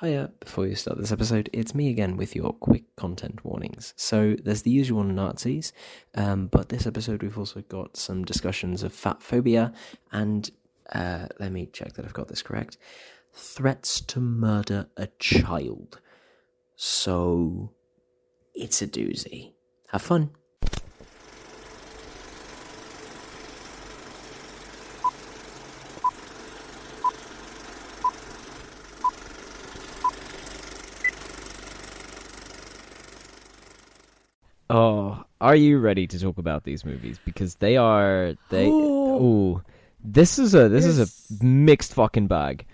Hiya, before you start this episode, it's me again with your quick content warnings. So, there's the usual Nazis, um, but this episode we've also got some discussions of fat phobia and, uh, let me check that I've got this correct, threats to murder a child. So, it's a doozy. Have fun. Oh, are you ready to talk about these movies? Because they are they. Ooh, this is a this is a mixed fucking bag.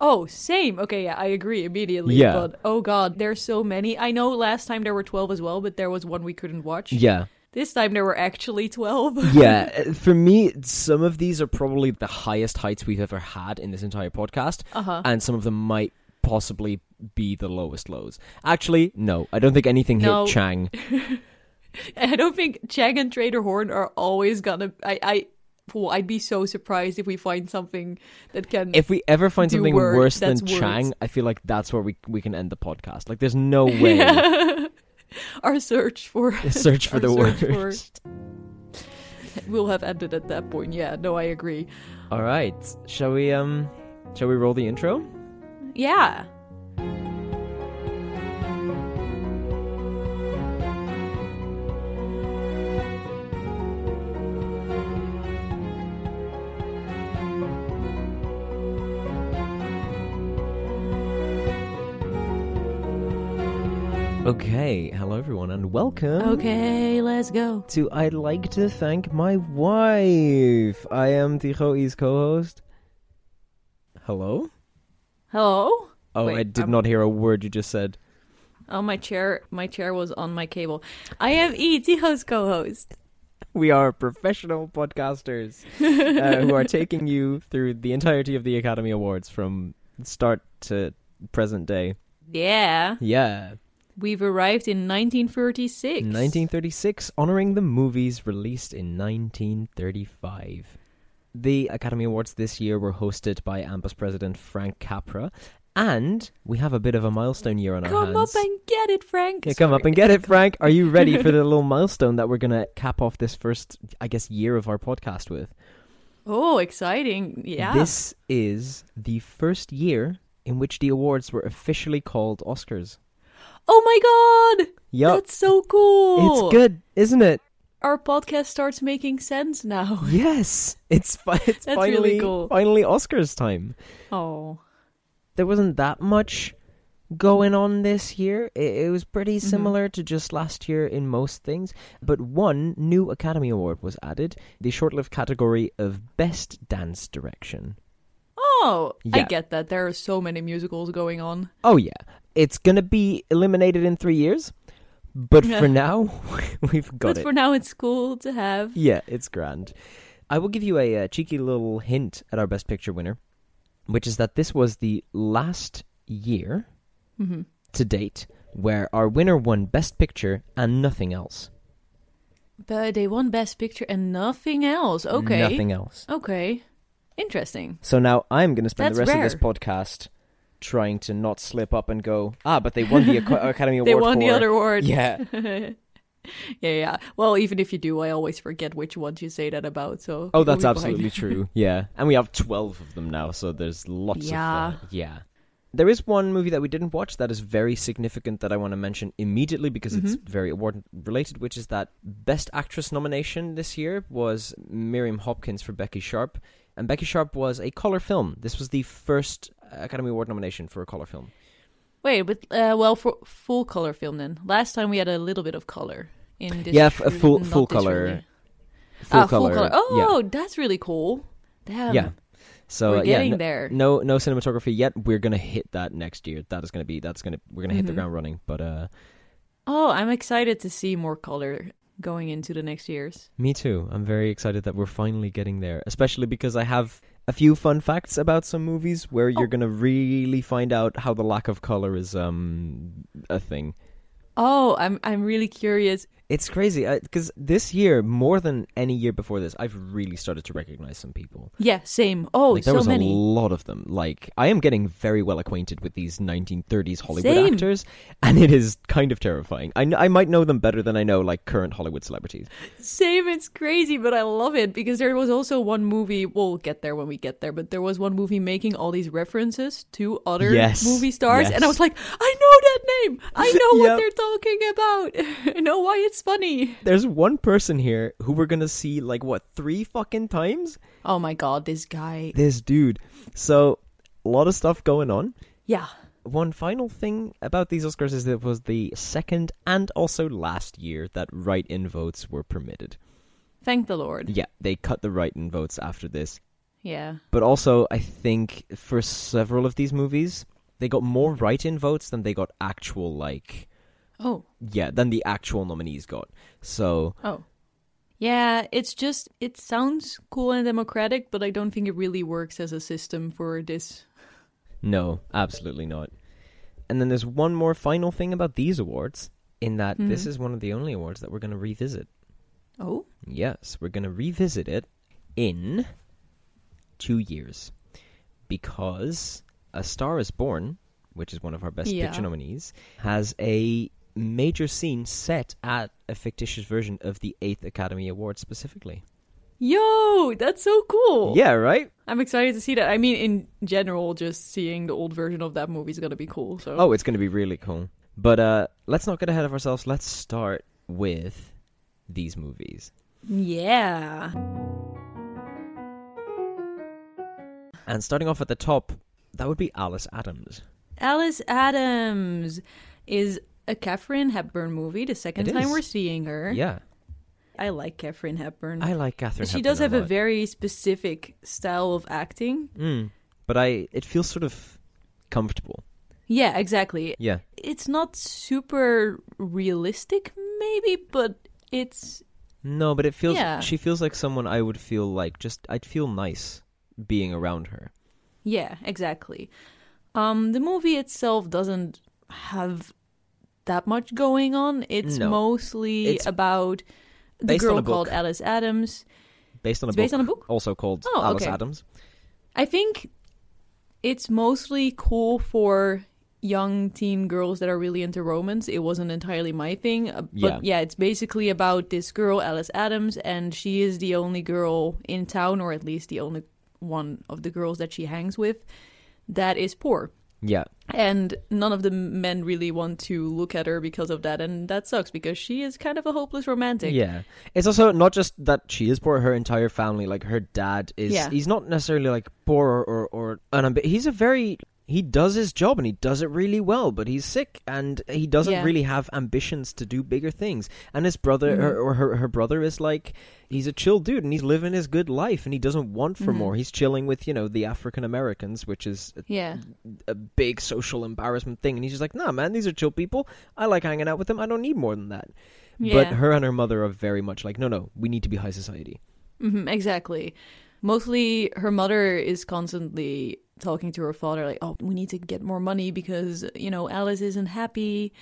Oh, same. Okay, yeah, I agree immediately. Yeah. But oh god, there's so many. I know last time there were 12 as well, but there was one we couldn't watch. Yeah, This time there were actually 12. yeah. uh, For me, some of these are probably the highest heights we've ever had in this entire podcast, Uh-huh. and some of them might possibly be the lowest lows. Actually, no, I don't think anything No. hit Chang. I don't think Chang and Trader Horn are always gonna I I well, I'd be so surprised if we find something that can If we ever find something word, worse than words. Chang, I feel like that's where we we can end the podcast. Like, there's no way. our search for Search for the search for- worst. will have ended at that point. Yeah, no, I agree. All right. Shall we um shall we roll the intro? Yeah. Okay, hello everyone and welcome Okay, let's go. to I'd like to thank my wife. I am Tygo's co-host. Hello? Hello? Oh, Wait, I did I'm- not hear a word you just said. Oh, my chair, my chair was on my cable. I am E.T. host co-host. We are professional podcasters uh, who are taking you through the entirety of the Academy Awards from start to present day. Yeah, Yeah. we've arrived in 1936. 1936, honoring the movies released in 1935. The Academy Awards this year were hosted by AMPAS president Frank Capra, and we have a bit of a milestone year on our hands. Come up and get it, Frank. Yeah, come up and get it, Frank. Are you ready for the little milestone that we're going to cap off this first, I guess, year of our podcast with? Oh, exciting! Yeah. This is the first year in which the awards were officially called Oscars. Oh my God! Yup. That's so cool. It's good, isn't it? Our podcast starts making sense now. Yes, it's fi- it's That's finally really cool. finally Oscars time. Oh. There wasn't that much going on this year. It, it was pretty Mm-hmm. similar to just last year in most things, but one new Academy Award was added: the short-lived category of Best Dance Direction. Oh, I get that. There are so many musicals going on. Oh yeah, it's gonna be eliminated in three years, but for now, we've got but it. for now, it's cool to have. Yeah, it's grand. I will give you a, uh cheeky little hint at our Best Picture winner, which is that this was the last year hmm to date where our winner won Best Picture and nothing else. But they won Best Picture and nothing else. Okay. Nothing else. Okay. Interesting. So now I'm going to spend the That's rest of this podcast trying to not slip up and go, ah, but they won the Academy Award They won the other award. Yeah. yeah, yeah. Well, even if you do, I always forget which ones you say that about. So Oh, that's absolutely true. Yeah. And we have 12 of them now, so there's lots Yeah. of uh, yeah. There is one movie that we didn't watch that is very significant that I want to mention immediately because it's Mhm. very award related, which is that Best Actress nomination this year was Miriam Hopkins for Becky Sharp. And Becky Sharp was a color film. This was the first Academy Award nomination for a color film. Wait, but uh, well, for full color film then. Last time we had a little bit of color in this. Yeah, f- a full- full color. Full ah, color. full color. yeah. Oh, that's really cool. Damn. Yeah. So We're uh, yeah, getting no, there. no no cinematography yet. We're gonna hit that next year. That is gonna be that's gonna we're gonna hit the Mhm. ground running. But uh, Oh, I'm excited to see more color going into the next years. Me too. I'm very excited that we're finally getting there, especially because I have a few fun facts about some movies where you're Oh. to really find out how the lack of color is um a thing. Oh, I'm I'm really curious. It's crazy uh, because this year, more than any year before this, I've really started to recognize some people. Yeah, same. Oh, like, there so was many. a lot of them. Like I am getting very well acquainted with these 1930s Hollywood Same. actors, and it is kind of terrifying. I, I might know them better than I know like current Hollywood celebrities. Same, it's crazy, but I love it because there was also one movie. We'll get there when we get there, but there was one movie making all these references to other Yes, movie stars, and I was like, I know that name. I know what they're talking about. I know why it's funny. There's one person here who we're gonna see like what three fucking times. Oh my god, this guy. This dude. So a lot of stuff going on. Yeah. One final thing about these Oscars is that it was the second and also last year that write-in votes were permitted. Thank the Lord. Yeah, they cut the write-in votes after this. Yeah. But also, I think for several of these movies, they got more write-in votes than they got actual like Oh. yeah, than the actual nominees got. So Oh. Yeah, it's just it sounds cool and democratic, but I don't think it really works as a system for this. no, absolutely not. And then there's one more final thing about these awards, in that this Mhm. is one of the only awards that we're going to revisit. Oh. Yes, we're going to revisit it in two years. Because A Star is Born, which is one of our Best Yeah. Picture nominees, has a major scene set at a fictitious version of the 8th Academy Award specifically. Yo, that's so cool. Yeah, right? I'm excited to see that. I mean, in general, just seeing the old version of that movie is gonna be cool. So. Oh, it's going to be really cool. But uh, let's not get ahead of ourselves. Let's start with these movies. yeah. And starting off at the top, that would be Alice Adams. Alice Adams is a Katharine Hepburn movie. The second It time is. we're seeing her. Yeah, I like Katharine Hepburn. I like Katharine. she does have a a lot. very specific style of acting. Mm, but I, it feels sort of comfortable. Yeah, exactly. Yeah, It's not super realistic, maybe, but it's no, but it feels. Yeah. She feels like someone I would feel like just. I'd feel nice being around her. Yeah, exactly. Um, the movie itself doesn't have that much going on. It's No. mostly It's about the girl called Alice Adams. Based on a It's book, based on a book? also called Oh, Alice okay. Adams. I think it's mostly cool for young teen girls that are really into romance. It wasn't entirely my thing, uh, but Yeah. yeah, it's basically about this girl, Alice Adams, and she is the only girl in town, or at least the only one of the girls that she hangs with, that is poor. Yeah, And none of the men really want to look at her because of that, and that sucks because she is kind of a hopeless romantic. Yeah. It's also not just that she is poor, her entire family, like her dad is Yeah. he's not necessarily like poor or or, or unambi- he's a very he does his job and he does it really well, but he's sick and he doesn't Yeah. really have ambitions to do bigger things. And his brother Mhm. her, or her her brother is like he's a chill dude and he's living his good life and he doesn't want for Mhm. more. He's chilling with, you know, the African Americans, which is a, Yeah. a big social embarrassment thing and he's just like, "Nah, man, these are chill people. I like hanging out with them. I don't need more than that." Yeah. But her and her mother are very much like, no, no, we need to be high society. hmm exactly. Mostly, her mother is constantly talking to her father, like, "Oh, we need to get more money because you know Alice isn't happy,"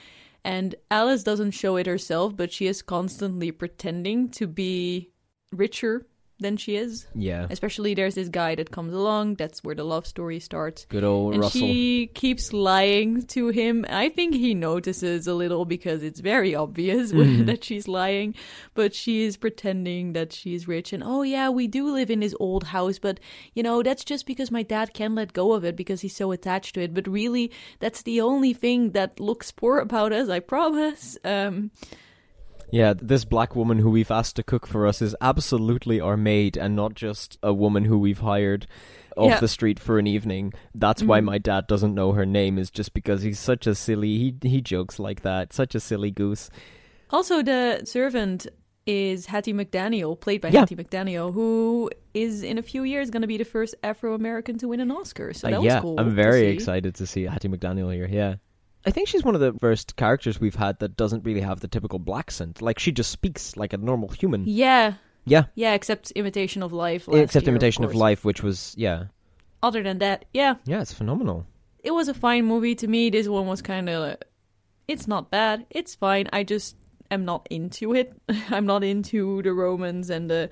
and Alice doesn't show it herself, but she is constantly pretending to be richer than she is. Yeah. Especially, there's this guy that comes along. That's where the love story starts. Good old and Russell. she keeps lying to him. I think he notices a little because it's very obvious Mhm. that she's lying, but she is pretending that she's rich. And oh yeah, we do live in this old house, but you know that's just because my dad can't let go of it because he's so attached to it. But really, that's the only thing that looks poor about us. I promise. Um, Yeah, this black woman who we've asked to cook for us is absolutely our maid and not just a woman who we've hired off Yeah. the street for an evening. That's why Mhm. my dad doesn't know her name is just because he's such a silly he he jokes like that. Such a silly goose. also, the servant is Hattie McDaniel, played by Yeah. Hattie McDaniel, who is in a few years going to be the first Afro American to win an Oscar. So Uh, that yeah, was cool. I'm to very see. excited to see Hattie McDaniel here. Yeah. I think she's one of the first characters we've had that doesn't really have the typical black scent. Like she just speaks like a normal human. Yeah, Yeah. yeah. Except Imitation of Life. Except year, Imitation of, course. Life, which was yeah. Other than that, yeah, Yeah, it's phenomenal. it was a fine movie to me. This one was kind of. It's not bad. It's fine. I just am not into it. I'm not into the Romans and the,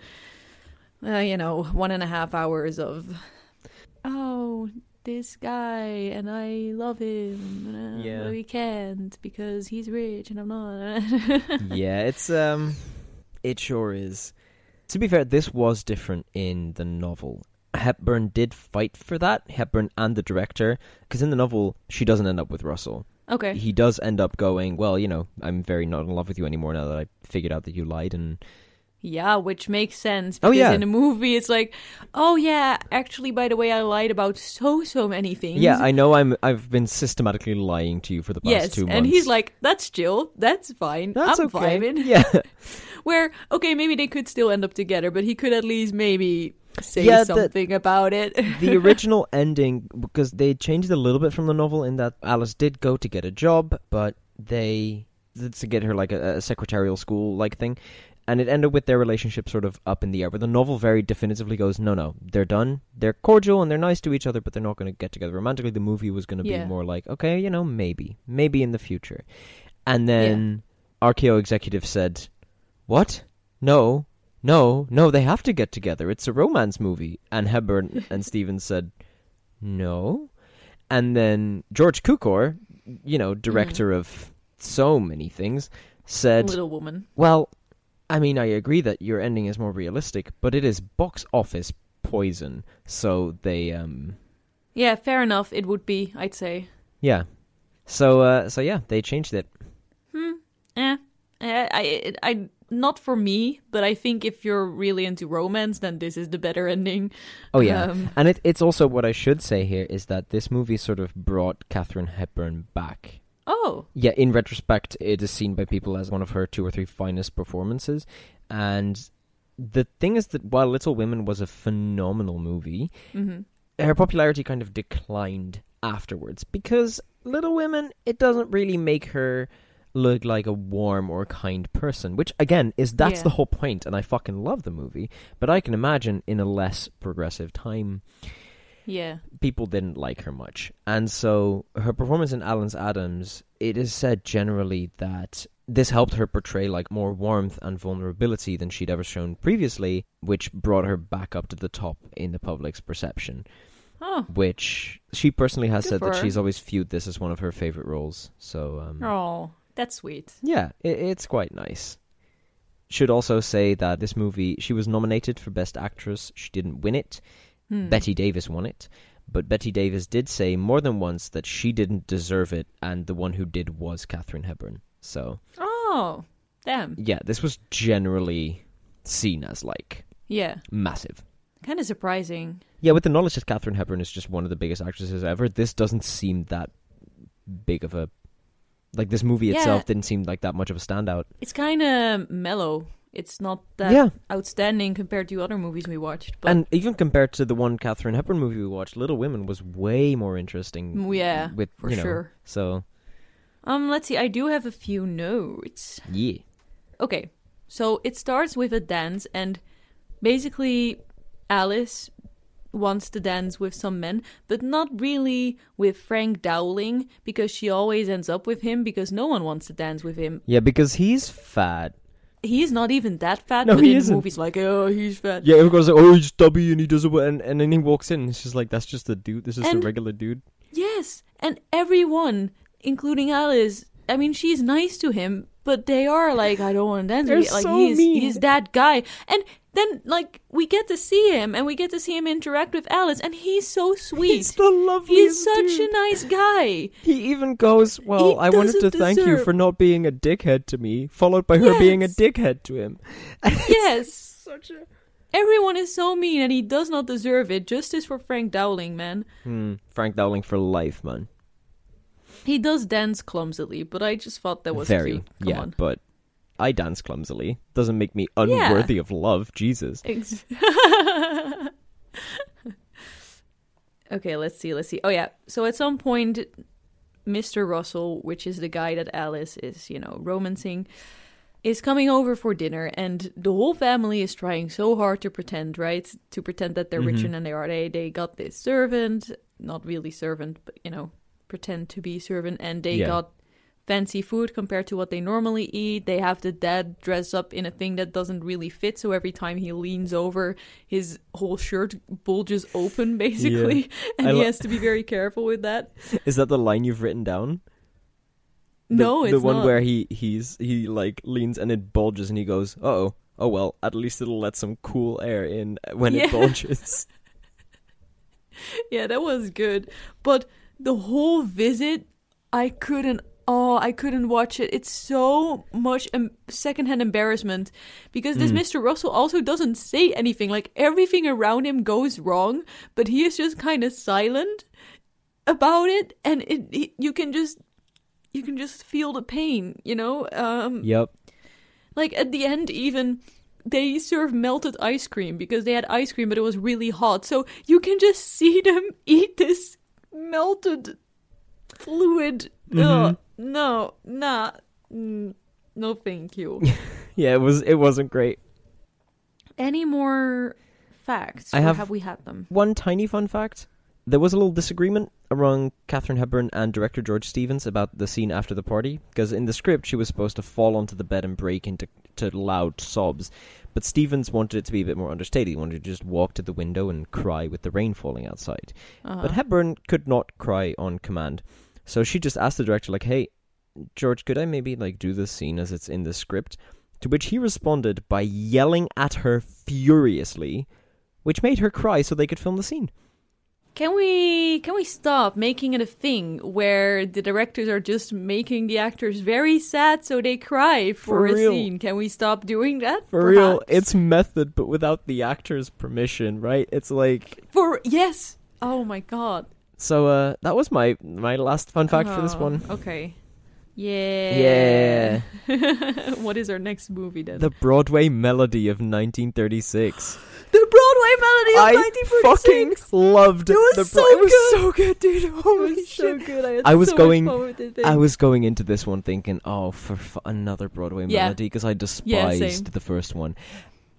uh, you know, one and a half hours of, oh, this guy and I love him. Uh, Yeah. But we can't because he's rich and I'm not. yeah, it's um, it sure is. To be fair, this was different in the novel. Hepburn did fight for that. Hepburn and the director, because in the novel she doesn't end up with Russell. okay. He does end up going, well, you know, I'm very not in love with you anymore now that I figured out that you lied, and Yeah, which makes sense. Oh, Because yeah. in a movie, it's like, oh yeah, actually, by the way, I lied about so so many things. yeah, I know I'm I've been systematically lying to you for the past yes, two months. and he's like, that's chill, that's fine, that's I'm okay. vibing. Yeah, Where okay, maybe they could still end up together, but he could at least maybe say Yeah, the- something about it. the original ending because they changed it a little bit from the novel in that Alice did go to get a job, but they to get her like a, a secretarial school like thing, and it ended with their relationship sort of up in the air. But the novel very definitively goes, no, no, they're done. They're cordial and they're nice to each other, but they're not going to get together romantically. The movie was going to Yeah. be more like, okay, you know, maybe, maybe in the future, and then RKO executive said, "What? No." No, no, they have to get together. It's a romance movie. And Hepburn and Stevens said, no. And then George Cukor, you know, director mm. of so many things, said, Little woman. well, I mean, I agree that your ending is more realistic, but it is box office poison. So they, um, Yeah, fair enough. It would be, I'd say. yeah. So, uh, so yeah, they changed it. Hmm. Eh. Eh, I, I, I, not for me, but I think if you're really into romance, then this is the better ending. Oh yeah, Um, and it, it's also what I should say here is that this movie sort of brought Katharine Hepburn back. Oh, Yeah, in retrospect, it is seen by people as one of her two or three finest performances. And the thing is that while Little Women was a phenomenal movie, hmm her popularity kind of declined afterwards because Little Women, it doesn't really make her look like a warm or kind person, which again is that's Yeah. the whole point, and I fucking love the movie. But I can imagine in a less progressive time, yeah. people didn't like her much. And so her performance in Alice Adams, it is said generally that this helped her portray like more warmth and vulnerability than she'd ever shown previously, which brought her back up to the top in the public's perception. Oh, Which she personally has Good said that her. she's always viewed this as one of her favorite roles. So um, oh, that's sweet. yeah, it, it's quite nice. Should also say that this movie, she was nominated for Best Actress. She didn't win it. Hmm. Bette Davis won it. But Bette Davis did say more than once that she didn't deserve it, and the one who did was Katharine Hepburn. So, Oh, damn. yeah, this was generally seen as like Yeah, massive. kind of surprising. Yeah, with the knowledge that Katharine Hepburn is just one of the biggest actresses ever, this doesn't seem that big of a. Like, this movie Yeah. itself didn't seem like that much of a standout. It's kind of mellow. It's not that yeah, outstanding compared to other movies we watched. But and even compared to the one Katharine Hepburn movie we watched, Little Women was way more interesting. Mm, yeah, with for you know, sure. So um, let's see. I do have a few notes. yeah, Okay, so it starts with a dance, and basically, Alice wants to dance with some men, but not really with Frank Dowling because she always ends up with him because no one wants to dance with him. yeah, because he's fat. He's not even that fat, No, but he in isn't. the movie's like, oh, he's fat. Yeah, everyone's like, "Oh, he's stubby and he does it," and and then he walks in, and it's just like, "That's just a dude. This is And- a regular dude." Yes, and everyone, including Alice, I mean, she's nice to him, but they are like, I don't want to dance They're with you. Like, so he's, mean. he's that guy. And then, like, we get to see him, and we get to see him interact with Alice, and he's so sweet. He's the loveliest. He's such dude. a nice guy. He even goes, "Well, He I wanted to doesn't thank you for not being a dickhead to me," followed by her being a dickhead to him. Yes. Such a Everyone is so mean, and he does not deserve it. Justice for Frank Dowling, man. hmm, Frank Dowling for life, man. He does dance clumsily, but I just thought that was Very, cute. Come yeah, on. but I dance clumsily. Doesn't make me unworthy of love. Jesus. Ex- okay, let's see, let's see. Oh yeah, so at some point, Mr. Russell, which is the guy that Alice is, you know, romancing, is coming over for dinner, and the whole family is trying so hard to pretend, right? To pretend that they're richer Mhm. than they are. They they got this servant, not really servant, but you know, pretend to be servant, and they Yeah. got fancy food compared to what they normally eat. They have the dad dress up in a thing that doesn't really fit, so every time he leans over, his whole shirt bulges open basically, and I he lo- has to be very careful with that. Is that the line you've written down? The, no, it's the one not. where he he's he like leans and it bulges and he goes, "Oh, oh well, at least it'll let some cool air in when Yeah. it bulges." yeah, that was good. But the whole visit, I couldn't. Oh, I couldn't watch it. It's so much um, secondhand embarrassment because this Mm. Mr. Russell also doesn't say anything. Like everything around him goes wrong, but he is just kind of silent about it, and it, it you can just you can just feel the pain. You know, um, yep. like at the end, even they serve melted ice cream because they had ice cream, but it was really hot. So you can just see them eat this melted fluid. Ugh, no, nah, mm, no, thank you. Yeah, it was it wasn't great. Any more facts? I have- have we had them? One tiny fun fact. There was a little disagreement among Katharine Hepburn and director George Stevens about the scene after the party, because in the script she was supposed to fall onto the bed and break into to loud sobs, but Stevens wanted it to be a bit more understated. He wanted to just walk to the window and cry with the rain falling outside. Uh-huh. But Hepburn could not cry on command, so she just asked the director, like, "Hey, George, could I maybe like do this scene as it's in the script?" To which he responded by yelling at her furiously, which made her cry so they could film the scene. Can we can we stop making it a thing where the directors are just making the actors very sad so they cry for, For a real. scene? Can we stop doing that? For real, it's method, but without the actor's permission, right? It's like for yes. Oh my god. so. Uh, that was my my last fun fact for this one. Okay. Yeah. Yeah, what is our next movie then? the Broadway melody of 1936. The Broadway melody I of 1946. fucking loved It was the so it was so good, dude. It Holy was so shit! good. I, I was so going- Much fun with this thing. I was going into this one thinking, oh, for f- another Broadway Yeah. melody because I despised same. the first one.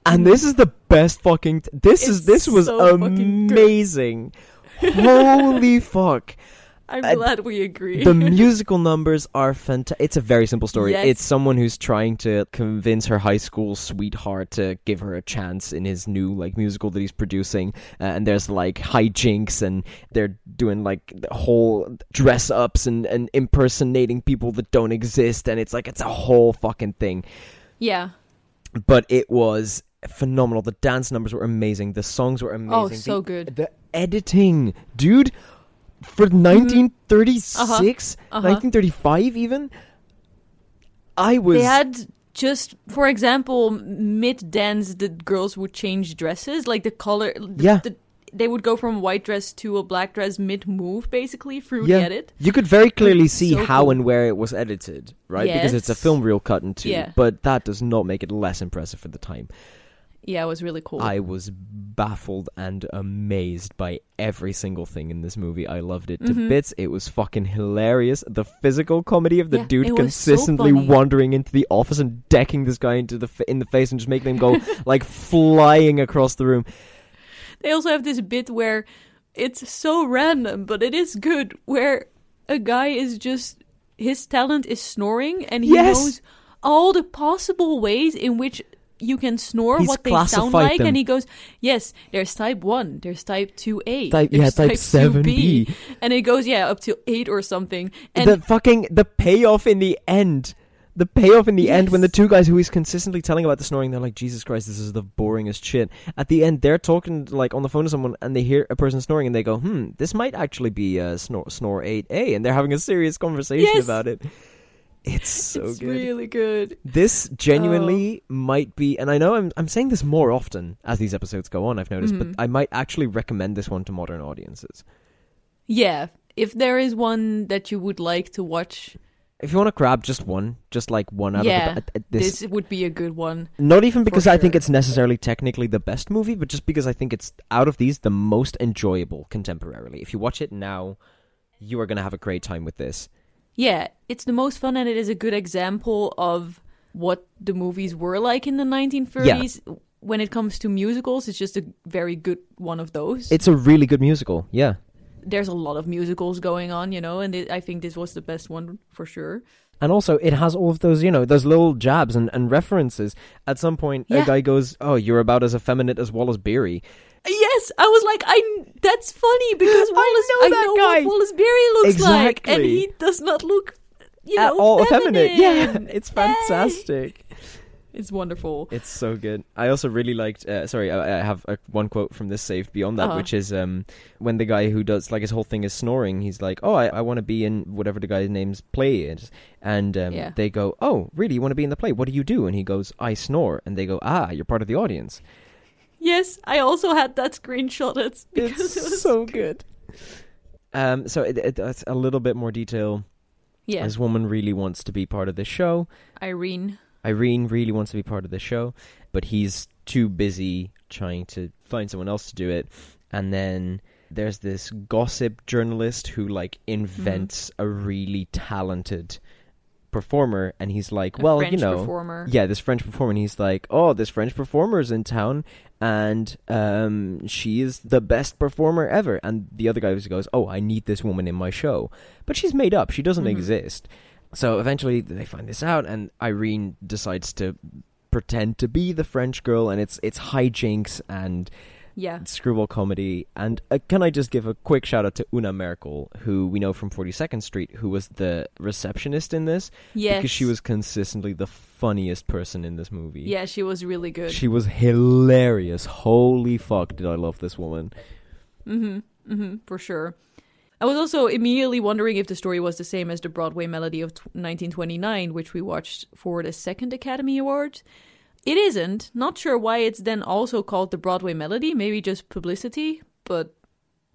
And this is the best fucking. T- this is this was so amazing. Holy fuck! I'm uh, glad we agree. the musical numbers are fantastic. It's a very simple story. Yes. It's someone who's trying to convince her high school sweetheart to give her a chance in his new like musical that he's producing. Uh, and there's like hijinks, and they're doing like the whole dress ups and and impersonating people that don't exist, and it's like it's a whole fucking thing. yeah. But it was phenomenal. The dance numbers were amazing. The songs were amazing. Oh, The- so good. the editing, dude, for 1936, Uh-huh. 1935 even. I was They had just, for example, mid dance, the girls would change dresses, like the color. The, Yeah. the- they would go from white dress to a black dress mid move, basically through Yeah. the edit. you could very clearly see so how cool. and where it was edited, right? Because it's a film reel cut in two, Yeah. but that does not make it less impressive for the time. Yeah, it was really cool. I was baffled and amazed by every single thing in this movie. I loved it to Mhm. bits. It was fucking hilarious. The physical comedy of the Yeah, dude was so consistently wandering into the office and decking this guy into the f- in the face and just making him go like flying across the room. They also have this bit where it's so random, but it is good, where a guy is just his talent is snoring and he Yes. knows all the possible ways in which you can snore He's what they sound like them. and he goes yes there's type 1 there's type 2a Type- yeah, type 2b 7B. and it goes yeah up to 8 or something and the fucking the payoff in the end. The payoff in the end when the two guys who he's consistently telling about the snoring, they're like, Jesus Christ, this is the boringest shit. At the end, they're talking like on the phone to someone, and they hear a person snoring, and they go, "Hmm, this might actually be uh, snore snore eight A," and they're having a serious conversation Yes. about it. It's so it's good. really good This genuinely might be, and I know I'm I'm saying this more often as these episodes go on. I've noticed, Mhm. but I might actually recommend this one to modern audiences. yeah if there is one that you would like to watch If you want to grab just one, just like one out Yeah, of the, uh, this, this, would be a good one not even because I think it's necessarily technically the best movie, but just because I think it's out of these the most enjoyable contemporarily. If you watch it now, you are going to have a great time with this. Yeah, it's the most fun, and it is a good example of what the movies were like in the 1930s. When it comes to musicals, it's just a very good one of those. It's a really good musical. Yeah. there's a lot of musicals going on, you know, and it, I think this was the best one for sure. And also, it has all of those, you know, those little jabs and, and references. At some point, Yeah. a guy goes, "Oh, you're about as effeminate as Wallace Beery." Yes, I was like, I. That's funny because Wallace. know that know guy. what Wallace Beery looks like, and he does not look, you At know, all effeminate. Yeah, it's Yay. fantastic. It's wonderful. It's so good. I also really liked. Uh, sorry, I, I have a, one quote from this saved beyond that, Uh-huh. which is um, when the guy who does like his whole thing is snoring. He's like, "Oh, I, I want to be in whatever the guy's name's play is," and um, Yeah. they go, "Oh, really? You want to be in the play? What do you do?" And he goes, "I snore," and they go, "Ah, you're part of the audience." Yes, I also had that screenshotted because It's it was so good. Um, so it, it, it's a little bit more detail. Yeah, This woman really wants to be part of the show. Irene. Irene really wants to be part of the show, but he's too busy trying to find someone else to do it. And then there's this gossip journalist who like invents Mm-hmm. a really talented performer and he's like, a well, French you know, performer. yeah, this French performer and he's like, "Oh, this French performer is in town and um she is the best performer ever." And the other guy goes, "Oh, I need this woman in my show." But she's made up. She doesn't Mhm. exist. So eventually they find this out and Irene decides to pretend to be the French girl and it's it's hijinks and yeah. screwball comedy. And uh, can I just give a quick shout out to Una Merkel, who we know from 42nd Street, who was the receptionist in this Yes, because she was consistently the funniest person in this movie. Yeah, she was really good. She was hilarious. Holy fuck, did I love this woman. Mm-hmm. Mm-hmm. For sure. I was also immediately wondering if the story was the same as the Broadway Melody of t- 1929, which we watched for the second Academy Award. It isn't. Not sure why it's then also called the Broadway Melody. Maybe just publicity, but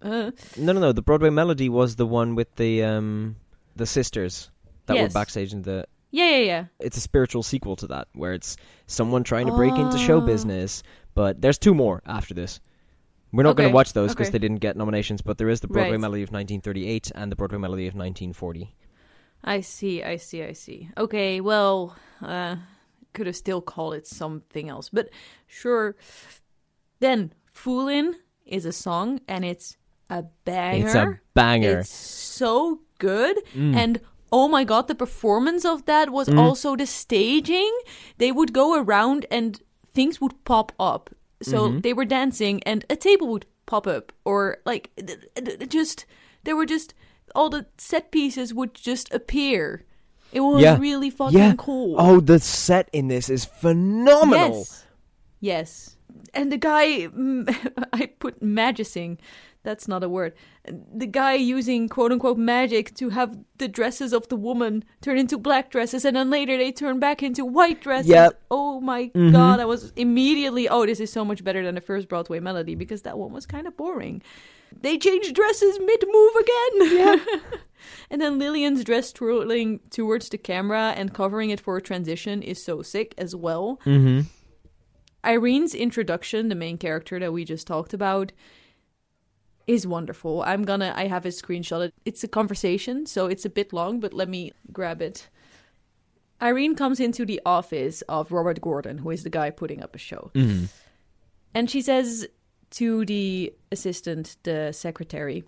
uh, No, no, no. The Broadway Melody was the one with the um the sisters that Yes. were backstage in the. yeah, yeah, yeah. It's a spiritual sequel to that, where it's someone trying to break into show Oh. business. But there's two more after this. We're not going to watch those because okay. they didn't get nominations. But there is the Broadway Right. Melody of 1938 and the Broadway Melody of 1940. I see, I see, I see. Okay, well, uh, could have still called it something else, but sure. Then, Foolin' is a song, and it's a banger. It's a banger. It's so good, Mm. and oh my god, the performance of that was also the staging. They would go around, and things would pop up. So Mm-hmm. they were dancing, and a table would pop up, or like just there were just all the set pieces would just appear. It was Yeah. really fucking yeah. cool. Oh, the set in this is phenomenal. Yes. Yes. And the guy, I put magicing. That's not a word. The guy using quote unquote magic to have the dresses of the woman turn into black dresses and then later they turn back into white dresses. Yep. Oh my Mhm. god, I was immediately, oh, this is so much better than the first Broadway melody because that one was kind of boring. They change dresses mid move again. Yeah. and then Lillian's dress twirling towards the camera and covering it for a transition is so sick as well. Mm-hmm. Irene's introduction, the main character that we just talked about, is wonderful. I'm gonna, I have a screenshot. It's a conversation, so it's a bit long, but let me grab it. Irene comes into the office of Robert Gordon, who is the guy putting up a show. Mm-hmm. And she says to the assistant, the secretary,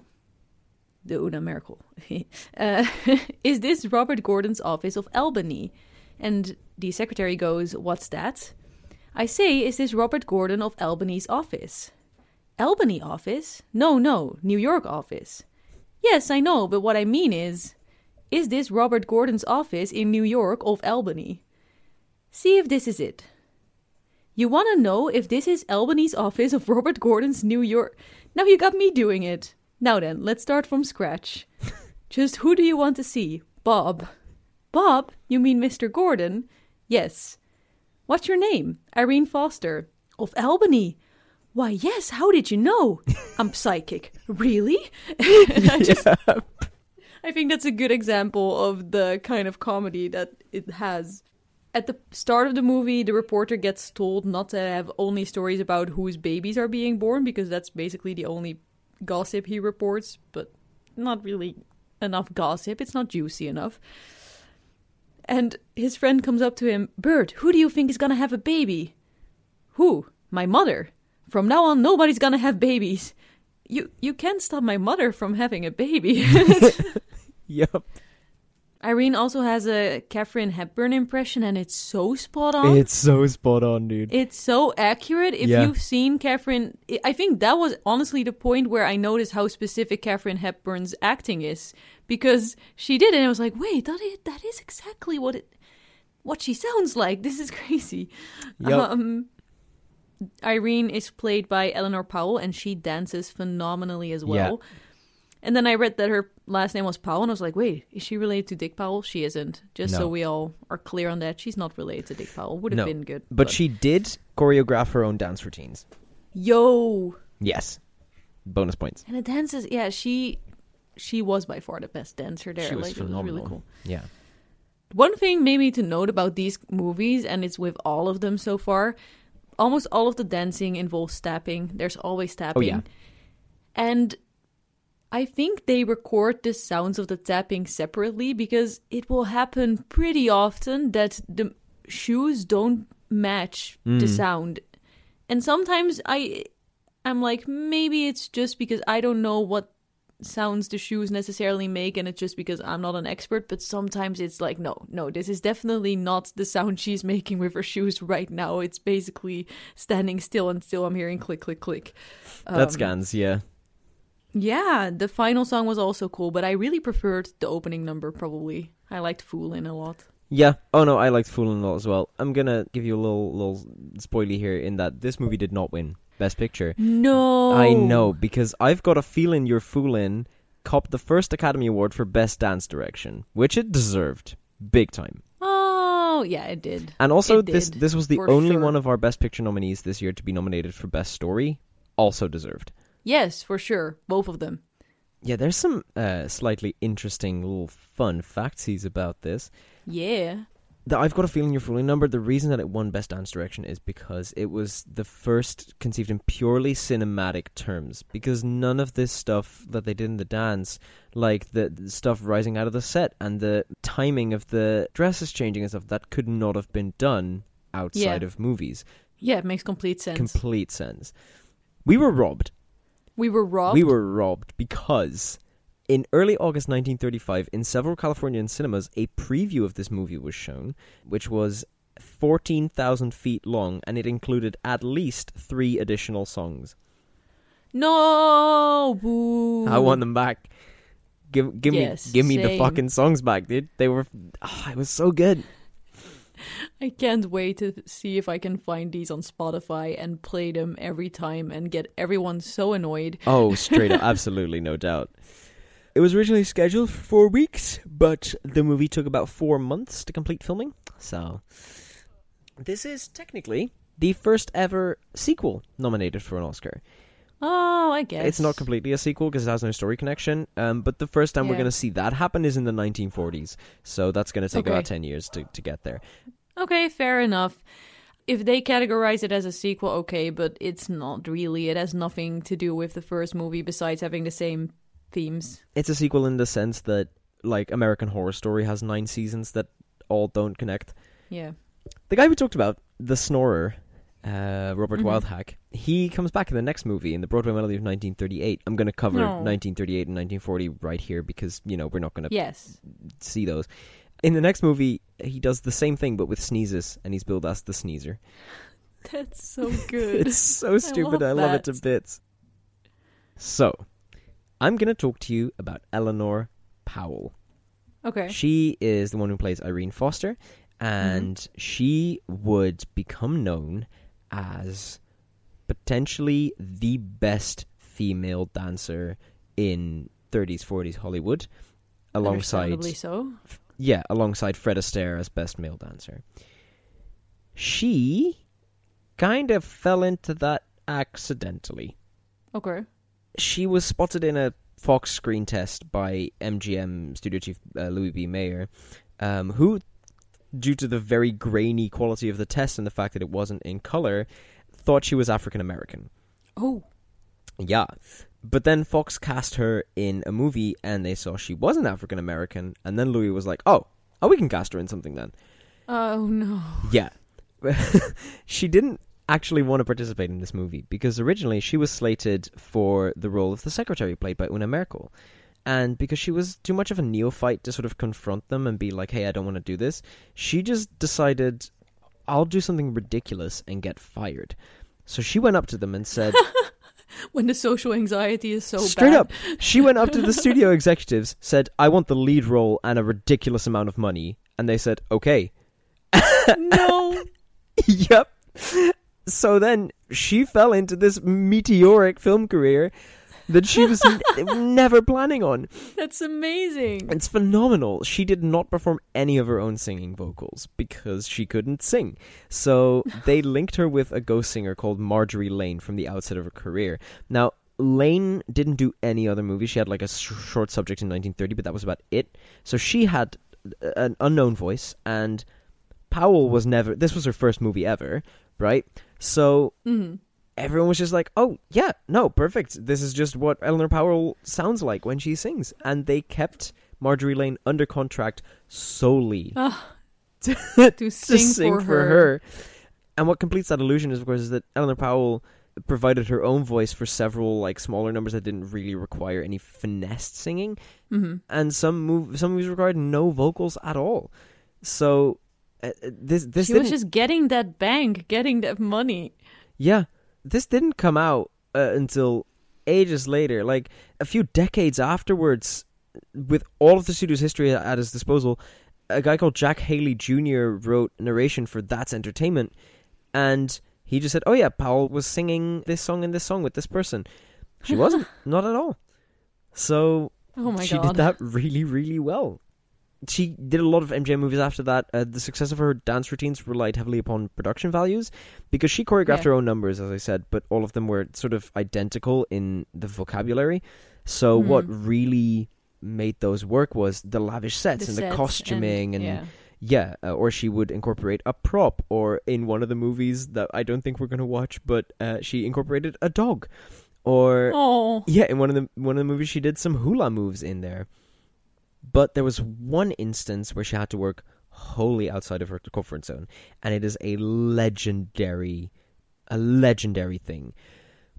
the Una Merkel, uh, is this Robert Gordon's office of Albany? And the secretary goes, What's that? I say, is this Robert Gordon of Albany's office? Albany office? No, no, New York office. Yes, I know, but what I mean is, is this Robert Gordon's office in New York of Albany? See if this is it. You want to know if this is Albany's office of Robert Gordon's New York? Now you got me doing it. Now then, let's start from scratch. Just who do you want to see? Bob. Bob? You mean Mr. Gordon? Yes. What's your name? Irene Foster. Of Albany. Why, yes, how did you know? I'm psychic. Really? I just I think that's a good example of the kind of comedy that it has. At the start of the movie, the reporter gets told not to have only stories about whose babies are being born because that's basically the only gossip he reports, but not really enough gossip. It's not juicy enough. And his friend comes up to him, Bert, who do you think is gonna have a baby? Who? My mother. From now on, nobody's gonna have babies. you you can't stop my mother from having a baby. Yep. Irene also has a Katharine Hepburn impression, and it's so spot on. It's so spot on, dude. It's so accurate. If Yeah. you've seen Katharine, I think that was honestly the point where I noticed how specific Katharine Hepburn's acting is because she did, it and I was like, wait, that is, that is exactly what it, what she sounds like. This is crazy. Yep. Um, Irene is played by Eleanor Powell, and she dances phenomenally as well. Yeah. And then I read that her last name was Powell, and I was like, wait, is she related to Dick Powell? She isn't. Just so we all are clear on that, she's not related to Dick Powell. Would have No, been good. But she did choreograph her own dance routines. Yo, Yes. Bonus points. and the dances, yeah, she she was by far the best dancer there. She was like, it was phenomenal. really cool. Yeah. One thing maybe to note about these movies, and it's with all of them so far, almost all of the dancing involves tapping. There's always oh, tapping. Oh, yeah. And I think they record the sounds of the tapping separately because it will happen pretty often that the shoes don't match the Mm. sound. And sometimes I I'm like maybe it's just because I don't know what sounds the shoes necessarily make and it's just because I'm not an expert, but sometimes it's like no, no, this is definitely not the sound she's making with her shoes right now. It's basically standing still and still I'm hearing click click click. Um, scans, yeah. Yeah, the final song was also cool, but I really preferred the opening number probably. I liked Foolin' a lot. Yeah. Oh no, I liked Fooling a lot as well. I'm gonna give you a little little spoily here in that this movie did not win Best Picture. No. I know because I've got a feeling you're fooling. Copped the first Academy Award for Best Dance Direction, which it deserved, big time. Oh, yeah, it did. And also, It this did, this was the only sure. one of our Best Picture nominees this year to be nominated for Best Story. Also deserved. Yes, for sure. Both of them. Yeah, there's some uh, slightly interesting little fun factsies about this. Yeah. The I've got a feeling you're fooling number. The reason that it won Best Dance Direction is because it was the first conceived in purely cinematic terms. Because none of this stuff that they did in the dance, like the, the stuff rising out of the set and the timing of the dresses changing and stuff, that could not have been done outside Yeah. of movies. Yeah, it makes complete sense. Complete sense. We were robbed. We were robbed. We were robbed because in early August 1935, in several Californian cinemas, a preview of this movie was shown, which was 14,000 feet long, and it included at least three additional songs. No, boo. I want them back. Give, give Yes, me, give me the fucking songs back, dude. They were, oh, it was so good. I can't wait to see if I can find these on Spotify and play them every time and get everyone so annoyed. Oh, straight up, absolutely, no doubt. It was originally scheduled for four weeks, but the movie took about four months to complete filming. So, this is technically the first ever sequel nominated for an Oscar. Oh, I guess. It's not completely a sequel because it has no story connection, um, but the first time we're going to see that happen is in the 1940s. So, that's going to take Okay. about 10 years to, to get there. Okay, fair enough. If they categorize it as a sequel, okay, but it's not really. It has nothing to do with the first movie besides having the same themes. It's a sequel in the sense that, like, American Horror Story has nine seasons that all don't connect. Yeah. The guy we talked about, the snorer, uh, Robert Mhm. Wildhack, he comes back in the next movie in the Broadway Melody of 1938. I'm going to cover No. 1938 and 1940 right here because you know we're not going to Yes. see those. In the next movie, he does the same thing but with sneezes, and he's billed as the sneezer. That's so good. It's so stupid. I love love, it to bits. So, I'm going to talk to you about Eleanor Powell. okay. She is the one who plays Irene Foster, and she would become known as potentially the best female dancer in 30s, 40s Hollywood, alongside so. yeah, alongside Fred Astaire as best male dancer. She kind of fell into that accidentally Okay. she was spotted in a Fox screen test by MGM studio chief uh, Louis B. Mayer, um, who, due to the very grainy quality of the test and the fact that it wasn't in color, thought she was African American. Oh. Yeah. But then Fox cast her in a movie and they saw she wasn't African American, and then Louis was like, oh, oh, we can cast her in something then. Oh no. Yeah. she didn't actually want to participate in this movie because originally she was slated for the role of the secretary played by Una Merkel. And because she was too much of a neophyte to sort of confront them and be like, hey, I don't want to do this, she just decided, I'll do something ridiculous and get fired. So she went up to them and said, when the social anxiety is so straight bad. up, she went up to the studio executives, said, I want the lead role and a ridiculous amount of money. And they said, okay. no. yep. So then she fell into this meteoric film career that she was n- never planning on. That's amazing. It's phenomenal. She did not perform any of her own singing vocals because she couldn't sing. So they linked her with a ghost singer called Marjorie Lane from the outset of her career. Now, Lane didn't do any other movies. She had like a sh- short subject in 1930, but that was about it. So she had uh, an unknown voice, and Powell was never. This was her first movie ever, right? So Mhm. Everyone was just like, "Oh yeah, no, perfect. This is just what Eleanor Powell sounds like when she sings." And they kept Marjorie Lane under contract solely to, to to sing, sing for, for her. And what completes that illusion is, of course, is that Eleanor Powell provided her own voice for several like smaller numbers that didn't really require any finessed singing, hmm and some move some movies required no vocals at all. So uh, uh, this this She was just getting that bank, getting that money. Yeah, this didn't come out uh, until ages later, like a few decades afterwards. With all of the studio's history at his disposal, a guy called Jack Haley Jr. wrote narration for That's Entertainment, and he just said, "Oh yeah, Powell was singing this song and this song with this person." She wasn't, not at all. So Oh my she god. did that really, really well. She did a lot of MGM movies after that. Uh, the success of her dance routines relied heavily upon production values because she choreographed Yeah. her own numbers, as I said, but all of them were sort of identical in the vocabulary. So what Mhm. really made those work was the lavish sets The and the costuming and, yeah. yeah, uh, or she would incorporate a prop, or in one of the movies that I don't think we're going to watch, but uh, she incorporated a dog, or Oh. yeah, in one of the one of the movies, she did some hula moves in there. But there was one instance where she had to work wholly outside of her comfort zone, and it is a legendary, a legendary thing,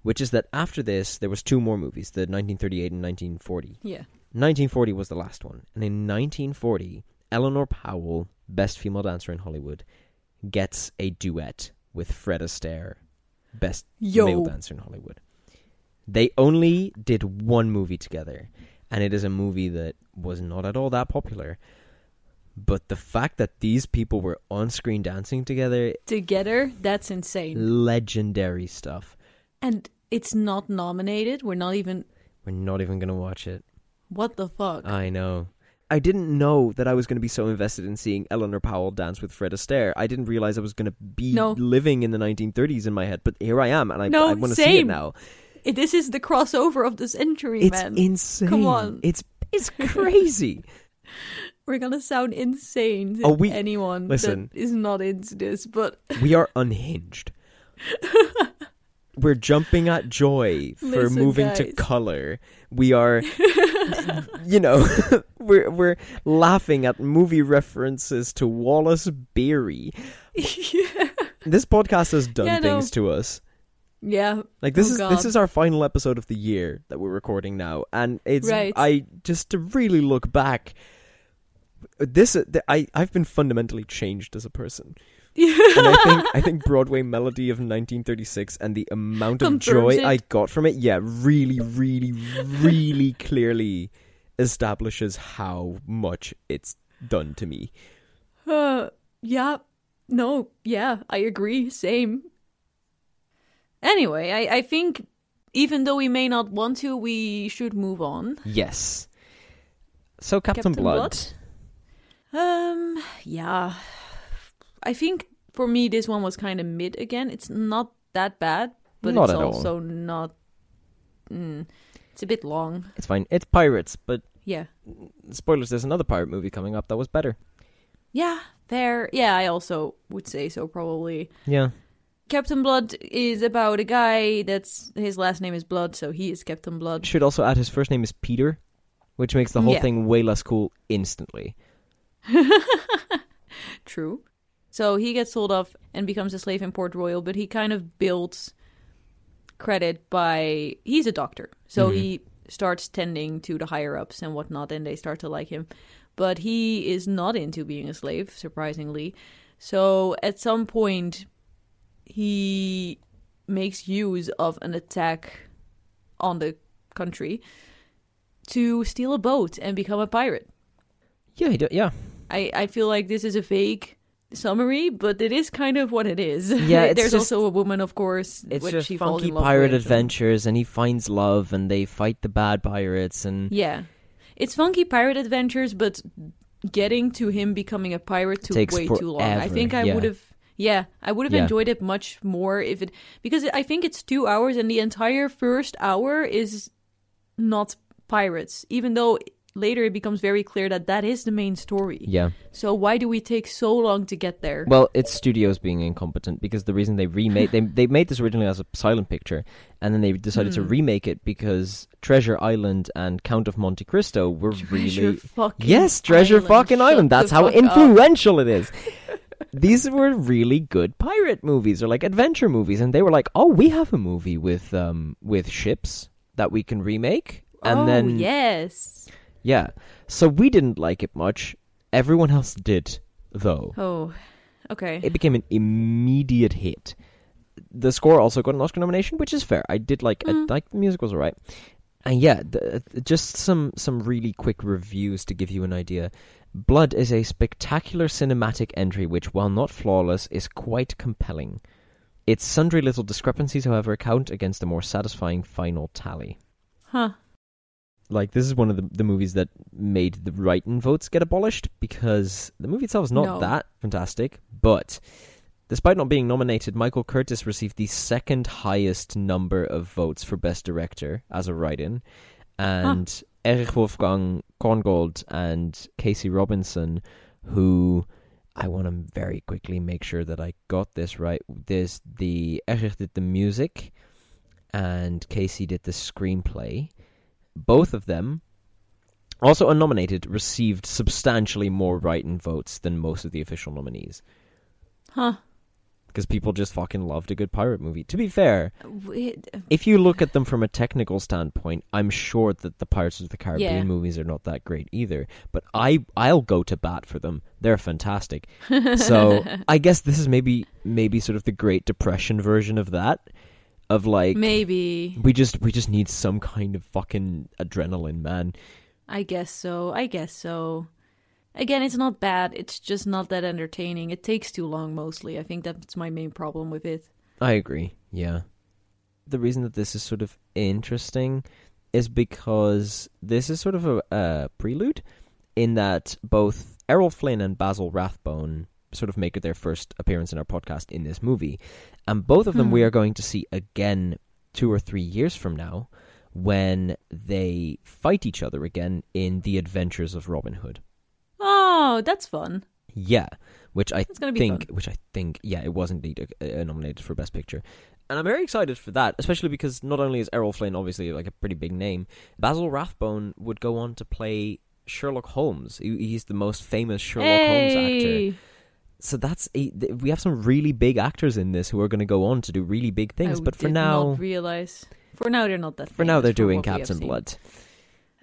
which is that after this there was two more movies, the 1938 and 1940. Yeah. 1940 was the last one, and in 1940, Eleanor Powell, best female dancer in Hollywood, gets a duet with Fred Astaire, best Yo. male dancer in Hollywood. They only did one movie together, and it is a movie that was not at all that popular. But the fact that these people were on screen dancing together, Together, that's insane. legendary stuff. And it's not nominated. We're not even. We're not even going to watch it. What the fuck? I know. I didn't know that I was going to be so invested in seeing Eleanor Powell dance with Fred Astaire. I didn't realize I was going to be No. living in the 1930s in my head, but here I am, and I, No, I want to see it now. It- this is the crossover of the century, It's man. insane. Come on. It's it's crazy. We're gonna sound insane to Oh, we- anyone listen. that is not into this, but we are unhinged. We're jumping at joy for Listen, moving to color. We are, you know, we're we're laughing at movie references to Wallace Beery. yeah, This podcast has done Yeah, no. things to us. Yeah. Like this Oh, is God. this is our final episode of the year that we're recording now, and it's Right. I just to really look back. This I I've been fundamentally changed as a person, and I think I think Broadway Melody of 1936 and the amount of Confirms joy it. I got from it, yeah, really, really, really clearly establishes how much it's done to me. Uh, yeah. No, yeah, I agree. Same. Anyway, I, I think even though we may not want to, we should move on. Yes. So Captain, Blood. Um, yeah. I think for me this one was kind of mid again. It's not that bad, but Not it's at all. also not. Mm, it's a bit long. It's fine. It's pirates, but Yeah. spoilers. There's another pirate movie coming up that was better. Yeah, there. Yeah, I also would say so, probably. Yeah. Captain Blood is about a guy that's his last name is Blood, so he is Captain Blood. Should also add his first name is Peter, which makes the whole Yeah. thing way less cool instantly. True. So he gets sold off and becomes a slave in Port Royal, but he kind of builds credit by he's a doctor, so Mhm. he starts tending to the higher ups and whatnot, and they start to like him. But he is not into being a slave, surprisingly. So at some point, he makes use of an attack on the country to steal a boat and become a pirate. Yeah, he do- yeah. I, I feel like this is a vague summary, but it is kind of what it is. Yeah, it's there's just- also a woman, of course, It's which just she falls funky in love pirate adventures, and he finds love, and they fight the bad pirates, and Yeah, it's funky pirate adventures, but getting to him becoming a pirate took way too long. I think I yeah. would have. Yeah, I would have Yeah. enjoyed it much more if it because I think it's two hours and the entire first hour is not pirates, even though later it becomes very clear that that is the main story. yeah. So why do we take so long to get there? Well, it's studios being incompetent because the reason they remade they they made this originally as a silent picture, and then they decided to Hmm. remake it because Treasure Island and Count of Monte Cristo were Treasure really fucking yes, Treasure Island. fucking Shut Island. That's how fuck up. influential it is. These were really good pirate movies or like adventure movies, and they were like, "Oh, we have a movie with um with ships that we can remake." And oh, then yes. yeah, so we didn't like it much. Everyone else did, though. Oh, okay. It became an immediate hit. The score also got an Oscar nomination, which is fair. I did like I Mm. like the music was alright. And yeah, just some some really quick reviews to give you an idea. Blood is a spectacular cinematic entry which, while not flawless, is quite compelling. Its sundry little discrepancies, however, count against a more satisfying final tally. huh. Like this is one of the, the movies that made the write-in votes get abolished because the movie itself is not No. that fantastic. But despite not being nominated, Michael Curtiz received the second highest number of votes for Best Director as a write-in, and Erich Wolfgang Korngold and Casey Robinson, who I want to very quickly make sure that I got this right. This the Erich did the music, and Casey did the screenplay both of them, also unnominated, received substantially more write-in votes than most of the official nominees. Huh. Because people just fucking loved a good pirate movie. To be fair, Wait, uh, if you look at them from a technical standpoint, I'm sure that the Pirates of the Caribbean Yeah. movies are not that great either. But I, I'll go to bat for them. They're fantastic. so I guess this is maybe, maybe sort of the Great Depression version of that, of like Maybe. we just, we just need some kind of fucking adrenaline, man. I guess so. I guess so. Again, it's not bad. It's just not that entertaining. It takes too long mostly. I think that's my main problem with it. I agree. Yeah. The reason that this is sort of interesting is because this is sort of a, a prelude in that both Errol Flynn and Basil Rathbone sort of make their first appearance in our podcast in this movie. And both of them Hmm. we are going to see again two or three years from now when they fight each other again in The Adventures of Robin Hood. Oh, that's fun. Yeah, which I It's gonna be think, which I think, yeah, it was indeed uh, uh, nominated for Best Picture, and I'm very excited for that, especially because not only is Errol Flynn obviously like a pretty big name, Basil Rathbone would go on to play Sherlock Holmes. He- He's the most famous Sherlock Holmes actor. So that's a, we have some really big actors in this who are going to go on to do really big things. I but for now, realize. For now, they're not that. for now they're doing what we have Captain seen.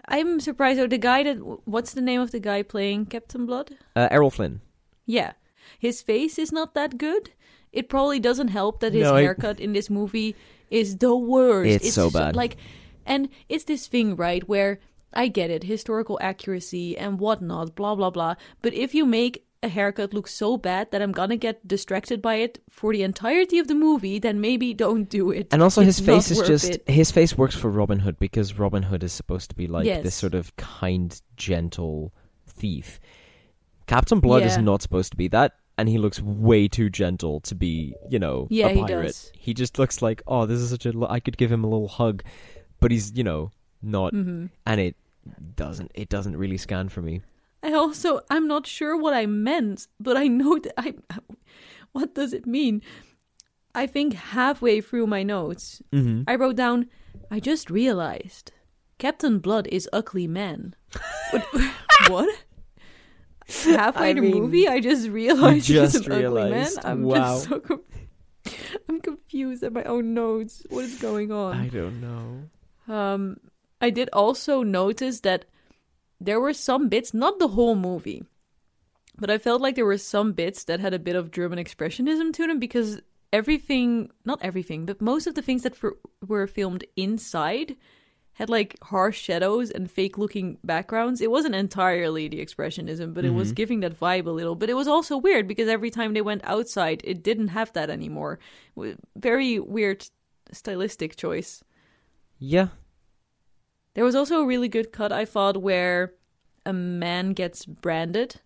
Blood. I'm surprised. though. the guy that what's the name of the guy playing Captain Blood? Uh, Errol Flynn. Yeah, his face is not that good. It probably doesn't help that his No, I- haircut in this movie is the worst. It's so bad. Like, and it's this thing, right, where I get it, historical accuracy and whatnot, blah blah blah. But if you make a haircut looks so bad that I'm gonna get distracted by it for the entirety of the movie, then maybe don't do it. And also, It's his face is just it. his face works for Robin Hood because Robin Hood is supposed to be like Yes. this sort of kind, gentle thief. Captain Blood is not supposed to be that, and he looks way too gentle to be, you know, Yeah, a he pirate. does. He just looks like, oh, this is such a. I could give him a little hug, but he's, you know, not, hmm and it doesn't. It doesn't really scan for me. I also I'm not sure what I meant, but I know that I what does it mean? I think halfway through my notes, Mm-hmm. I wrote down I just realized Captain Blood is ugly man. But- what? halfway I the mean, movie, I just realized he's just an ugly man. realized. I'm Wow. just so com- I'm confused at my own notes. What is going on? I don't know. Um, I did also notice that there were some bits, not the whole movie, but I felt like there were some bits that had a bit of German expressionism to them because everything, not everything, but most of the things that for, were filmed inside had like harsh shadows and fake looking backgrounds. It wasn't entirely the expressionism, but it was Mhm. giving that vibe a little. But it was also weird because every time they went outside, it didn't have that anymore. Very weird stylistic choice. Yeah. There was also a really good cut I thought where a man gets branded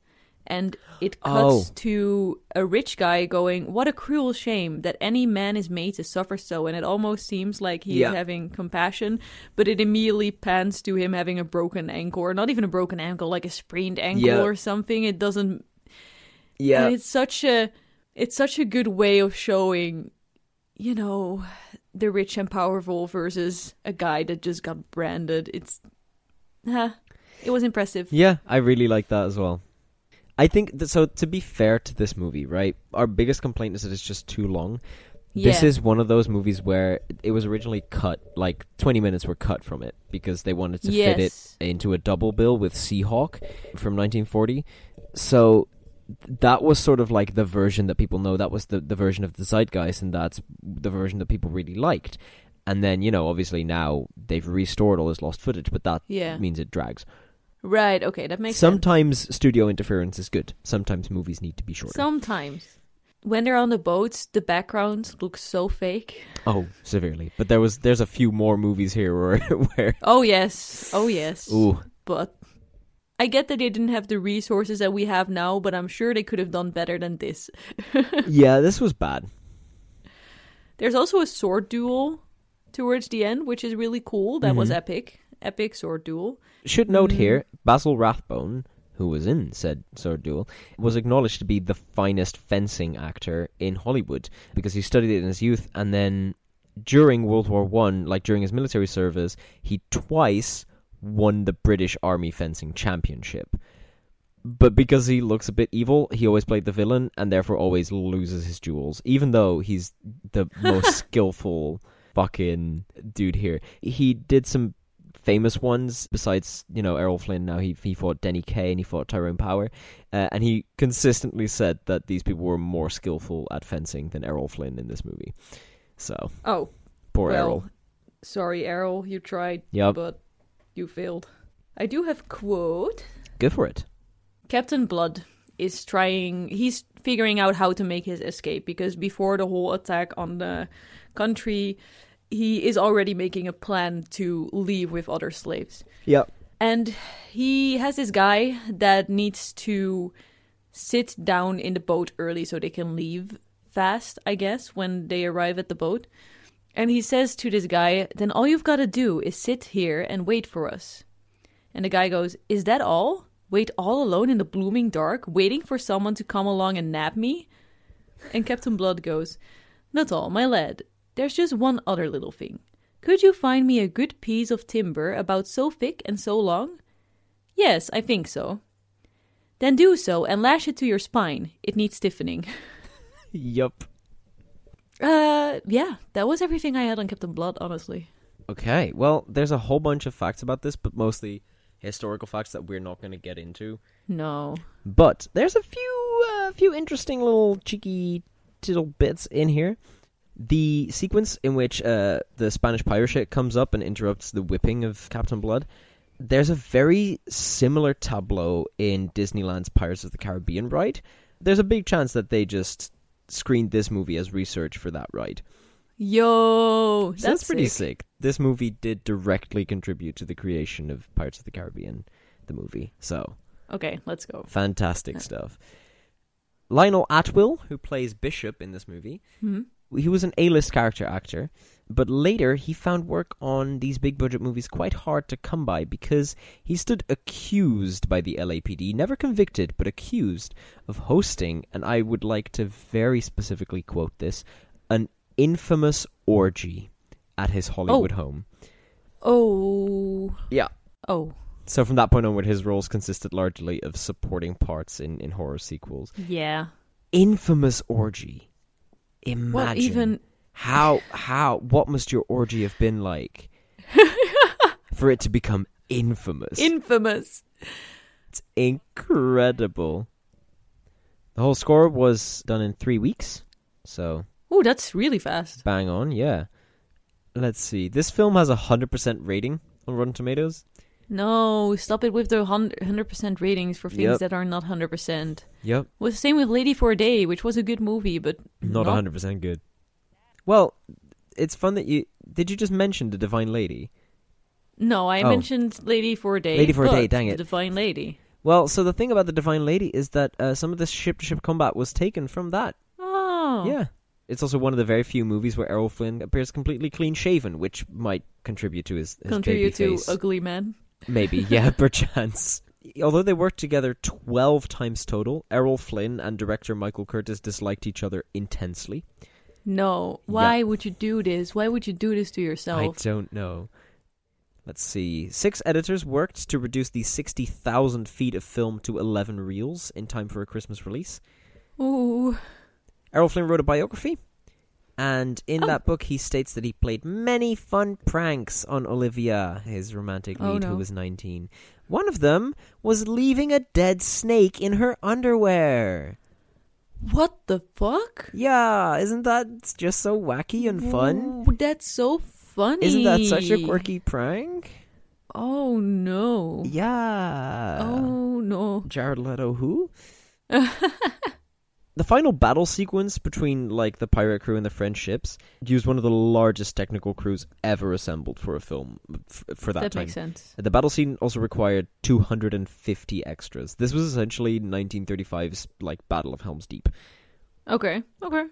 and it cuts Oh. to a rich guy going, What a cruel shame that any man is made to suffer so and it almost seems like he's Yeah. having compassion, but it immediately pans to him having a broken ankle or not even a broken ankle, like a sprained ankle Yeah. or something. It doesn't Yeah. and it's such a it's such a good way of showing you know the rich and powerful versus a guy that just got branded it's ah, it was impressive Yeah, I really like that as well. I think that, so. To be fair to this movie, right? Our biggest complaint is that it's just too long. This is one of those movies where it was originally cut, like twenty minutes were cut from it because they wanted to fit it into a double bill with Sea Hawk from 1940. So that was sort of like the version that people know. That was the, the version of the zeitgeist, and that's the version that people really liked. And then, you know, obviously now they've restored all this lost footage, but that yeah means it drags. right okay that makes sense Sometimes studio interference is good. Sometimes movies need to be shorter. sometimes when they're on the boats the backgrounds look so fake oh, severely. But there was there's a few more movies here where where oh yes oh yes ooh but I get that they didn't have the resources that we have now, but I'm sure they could have done better than this. yeah, this was bad. There's also a sword duel towards the end, which is really cool. That was Mhm. epic. Epic sword duel. Should note Mm. here, Basil Rathbone, who was in said sword duel, was acknowledged to be the finest fencing actor in Hollywood because he studied it in his youth, and then during World War One, like during his military service, he twice won the British Army fencing championship. But because he looks a bit evil, he always played the villain and therefore always loses his duels, even though he's the most skillful fucking dude here. He did some famous ones besides you know Errol Flynn. Now he he fought Danny Kaye and he fought Tyrone Power, uh, and he consistently said that these people were more skillful at fencing than Errol Flynn in this movie. So Oh, poor well, Errol. sorry, Errol, you tried, Yep, but you failed. I do have quote. go for it. Captain Blood is trying. He's figuring out how to make his escape because before the whole attack on the country, he is already making a plan to leave with other slaves. Yep. And he has this guy that needs to sit down in the boat early so they can leave fast, I guess, when they arrive at the boat. And he says to this guy, Then all you've got to do is sit here and wait for us. And the guy goes, Is that all? Wait all alone in the blooming dark, waiting for someone to come along and nab me? And Captain Blood goes, Not all, my lad. There's just one other little thing. Could you find me a good piece of timber about so thick and so long? Yes, I think so. Then do so and lash it to your spine. It needs stiffening. Yup. Uh, yeah, that was everything I had on Captain Blood, honestly. Okay. Well, there's a whole bunch of facts about this, but mostly historical facts that we're not going to get into. No. But there's a few uh, few interesting little cheeky little bits in here. The sequence in which uh, the Spanish pirate ship comes up and interrupts the whipping of Captain Blood. There's a very similar tableau in Disneyland's Pirates of the Caribbean ride. There's a big chance that they just screened this movie as research for that ride. Yo, that's, So that's pretty sick. sick. This movie did directly contribute to the creation of Pirates of the Caribbean, the movie. So Okay, let's go. Fantastic stuff. Lionel Atwill, who plays Bishop in this movie, Hmm? He was an A-list character actor, but later he found work on these big budget movies quite hard to come by because he stood accused by the LAPD, never convicted, but accused of hosting, and I would like to very specifically quote this, an infamous orgy at his Hollywood oh. home. Oh. Yeah. Oh. So from that point onward, his roles consisted largely of supporting parts in, in horror sequels. Yeah. Infamous orgy. Imagine Well, even how how what must your orgy have been like for it to become infamous? infamous. it's incredible. The whole score was done in three weeks, so Oh, that's really fast. bang on, yeah. Let's see. This film has a hundred percent rating on Rotten Tomatoes. No, stop it with the hundred percent ratings for things Yep. that are not hundred percent. Yep. Well, the same with Lady for a Day, which was a good movie, but Not not hundred percent good. Well, it's fun that you did. You just mention the Divine Lady. No, I Oh. mentioned Lady for a Day. Lady for a Day, dang it. The Divine Lady. Well, so the thing about the Divine Lady is that uh, some of the ship-to-ship combat was taken from that. Oh. Yeah. It's also one of the very few movies where Errol Flynn appears completely clean-shaven, which might contribute to his, his Contribute to face. Ugly Man. Maybe, yeah, perchance. Although they worked together 12 times total, Errol Flynn and director Michael Curtiz disliked each other intensely. No. Why would you do this? Why would you do this to yourself? I don't know. Let's see. Six editors worked to reduce the 60,000 feet of film to 11 reels in time for a Christmas release. Ooh. Errol Flynn wrote a biography, and in Oh. that book, he states that he played many fun pranks on Olivia, his romantic Oh, lead, who was 19. One of them was leaving a dead snake in her underwear. What the fuck? Yeah, isn't that just so wacky and fun? Ooh, that's so funny. Isn't that such a quirky prank? Oh no. Yeah. oh no. Jared Leto, who? the final battle sequence between like the pirate crew and the French ships used one of the largest technical crews ever assembled for a film f- for that, That, time. makes sense. The battle scene also required 250 extras. This was essentially 1935's like Battle of Helm's Deep. Okay. Okay.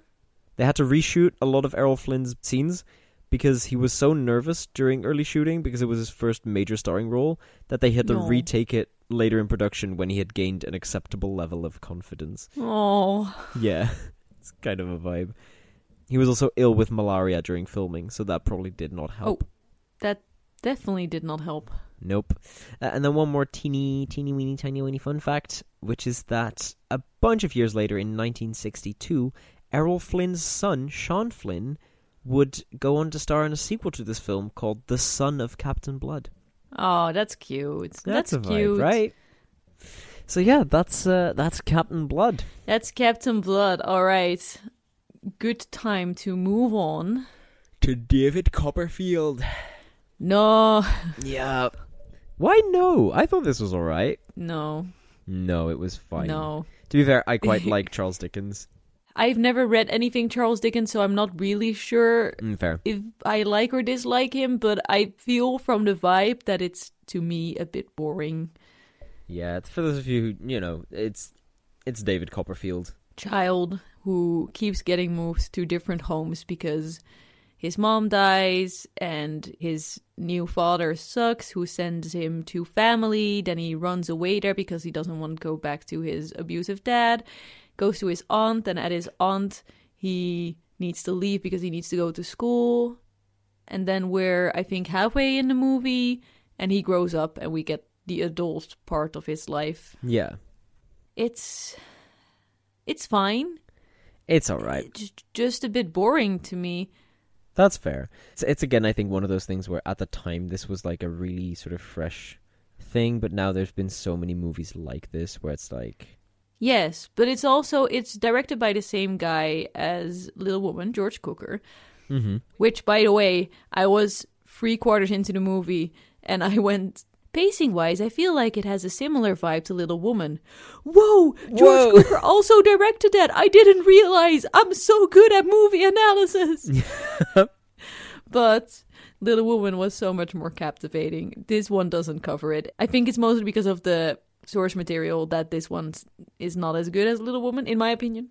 They had to reshoot a lot of Errol Flynn's scenes because he was so nervous during early shooting because it was his first major starring role that they had to No. retake it later in production when he had gained an acceptable level of confidence. Oh. Yeah, it's kind of a vibe. He was also ill with malaria during filming, so that probably did not help. That definitely did not help. Nope. Uh, and then one more teeny, teeny, weeny, tiny, weeny fun fact, which is that a bunch of years later, in 1962, Errol Flynn's son, Sean Flynn, would go on to star in a sequel to this film called The Son of Captain Blood. Oh, that's cute. That's, a vibe, cute. right? So yeah, that's uh, that's Captain Blood. That's Captain Blood. All right. Good time to move on. To David Copperfield. No. Yeah. Why no? I thought this was all right. No. No, it was fine. No. To be fair, I quite like Charles Dickens. I've never read anything Charles Dickens, so I'm not really sure Mm, fair. if I like or dislike him, but I feel from the vibe that it's to me a bit boring. Yeah, it's for those of you who you know, it's it's David Copperfield. Child who keeps getting moved to different homes because his mom dies and his new father sucks, who sends him to family. Then he runs away there because he doesn't want to go back to his abusive dad. Goes to his aunt, and at his aunt, he needs to leave because he needs to go to school. And then we're, I think, halfway in the movie, and he grows up, and we get the adult part of his life. Yeah, It's, it's fine. it's all right. Just, just a bit boring to me. That's fair. It's, it's again, I think one of those things where at the time this was like a really sort of fresh thing, but now there's been so many movies like this where it's like, Yes, but it's also it's directed by the same guy as Little Woman, George Cukor. mm-hmm. Which, by the way, I was three quarters into the movie and I went pacing wise. I feel like it has a similar vibe to Little Woman. Whoa, George Whoa. Cukor also directed that. I didn't realize. I'm so good at movie analysis. but Little Woman was so much more captivating. This one doesn't cover it. I think it's mostly because of the source material that this one is not as good as Little Woman, in my opinion.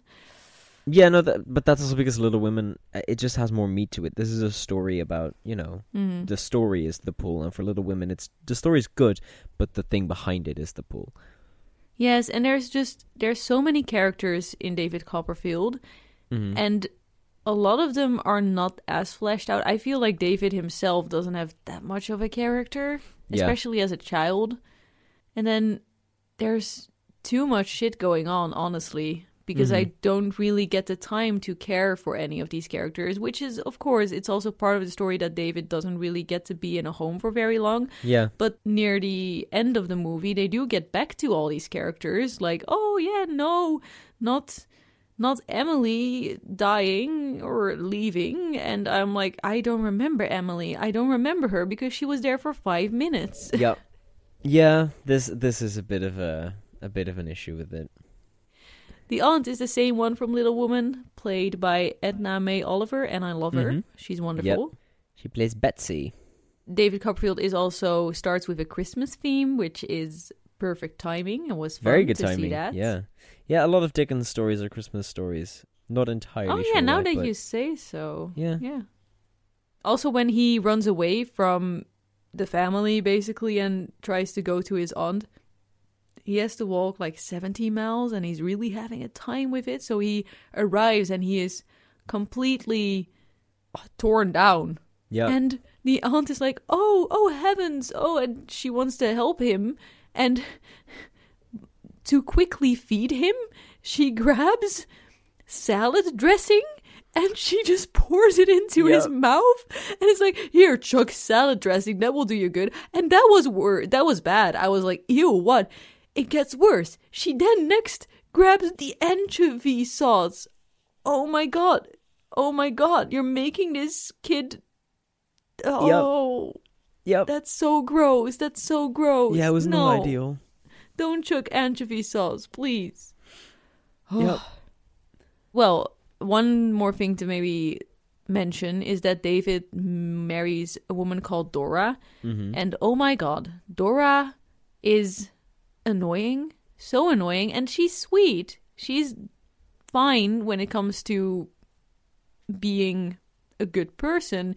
yeah, no, that, but that's also because Little Women, uh, it just has more meat to it. This is a story about you know Mm. the story is the pull, and for Little Women, it's the story's good, but the thing behind it is the pull. Yes, and there's just there's so many characters in David Copperfield, Mm-hmm. and a lot of them are not as fleshed out. I feel like David himself doesn't have that much of a character, Yeah. especially as a child. And then there's too much shit going on, honestly, because I mm-hmm. don't really get the time to care for any of these characters, which is, of course, it's also part of the story that David doesn't really get to be in a home for very long. Yeah. But near the end of the movie, they do get back to all these characters, like, oh yeah, no, not not Emily dying or leaving, and I'm like, I don't remember Emily. I don't remember her because she was there for five minutes. Yep. Yeah, this this is a bit of a a bit of an issue with it. The aunt is the same one from Little Woman, played by Edna May Oliver, and I love her. Mhm. She's wonderful. She plays Betsy. David Copperfield is also starts with a Christmas theme, which is perfect timing and was fun Very good to timing. see that. Yeah. Yeah, a lot of Dickens stories are Christmas stories. Not entirely Oh yeah, sure now why, that but- you say so. Yeah. Yeah. Also, when he runs away from the family, basically, and tries to go to his aunt, he has to walk like 70 miles and he's really having a time with it. So he arrives and he is completely torn down. Yeah. And the aunt is like, oh, oh heavens, oh, and she wants to help him. And to quickly feed him, she grabs salad dressing and she just pours it into his mouth. And it's like here chuck salad dressing. That will do you good. And that was wor- that was bad. I was like ew what? It gets worse. She then next grabs the anchovy sauce. Oh my god. Oh my god. You're making this kid oh. Yep. that's so gross. That's so gross. Yeah, it was no. not ideal. don't chuck anchovy sauce please. Yep. Well, one more thing to maybe mention is that David marries a woman called Dora. Mm-hmm. And oh my god, Dora is annoying. So annoying. And she's sweet. She's fine when it comes to being a good person.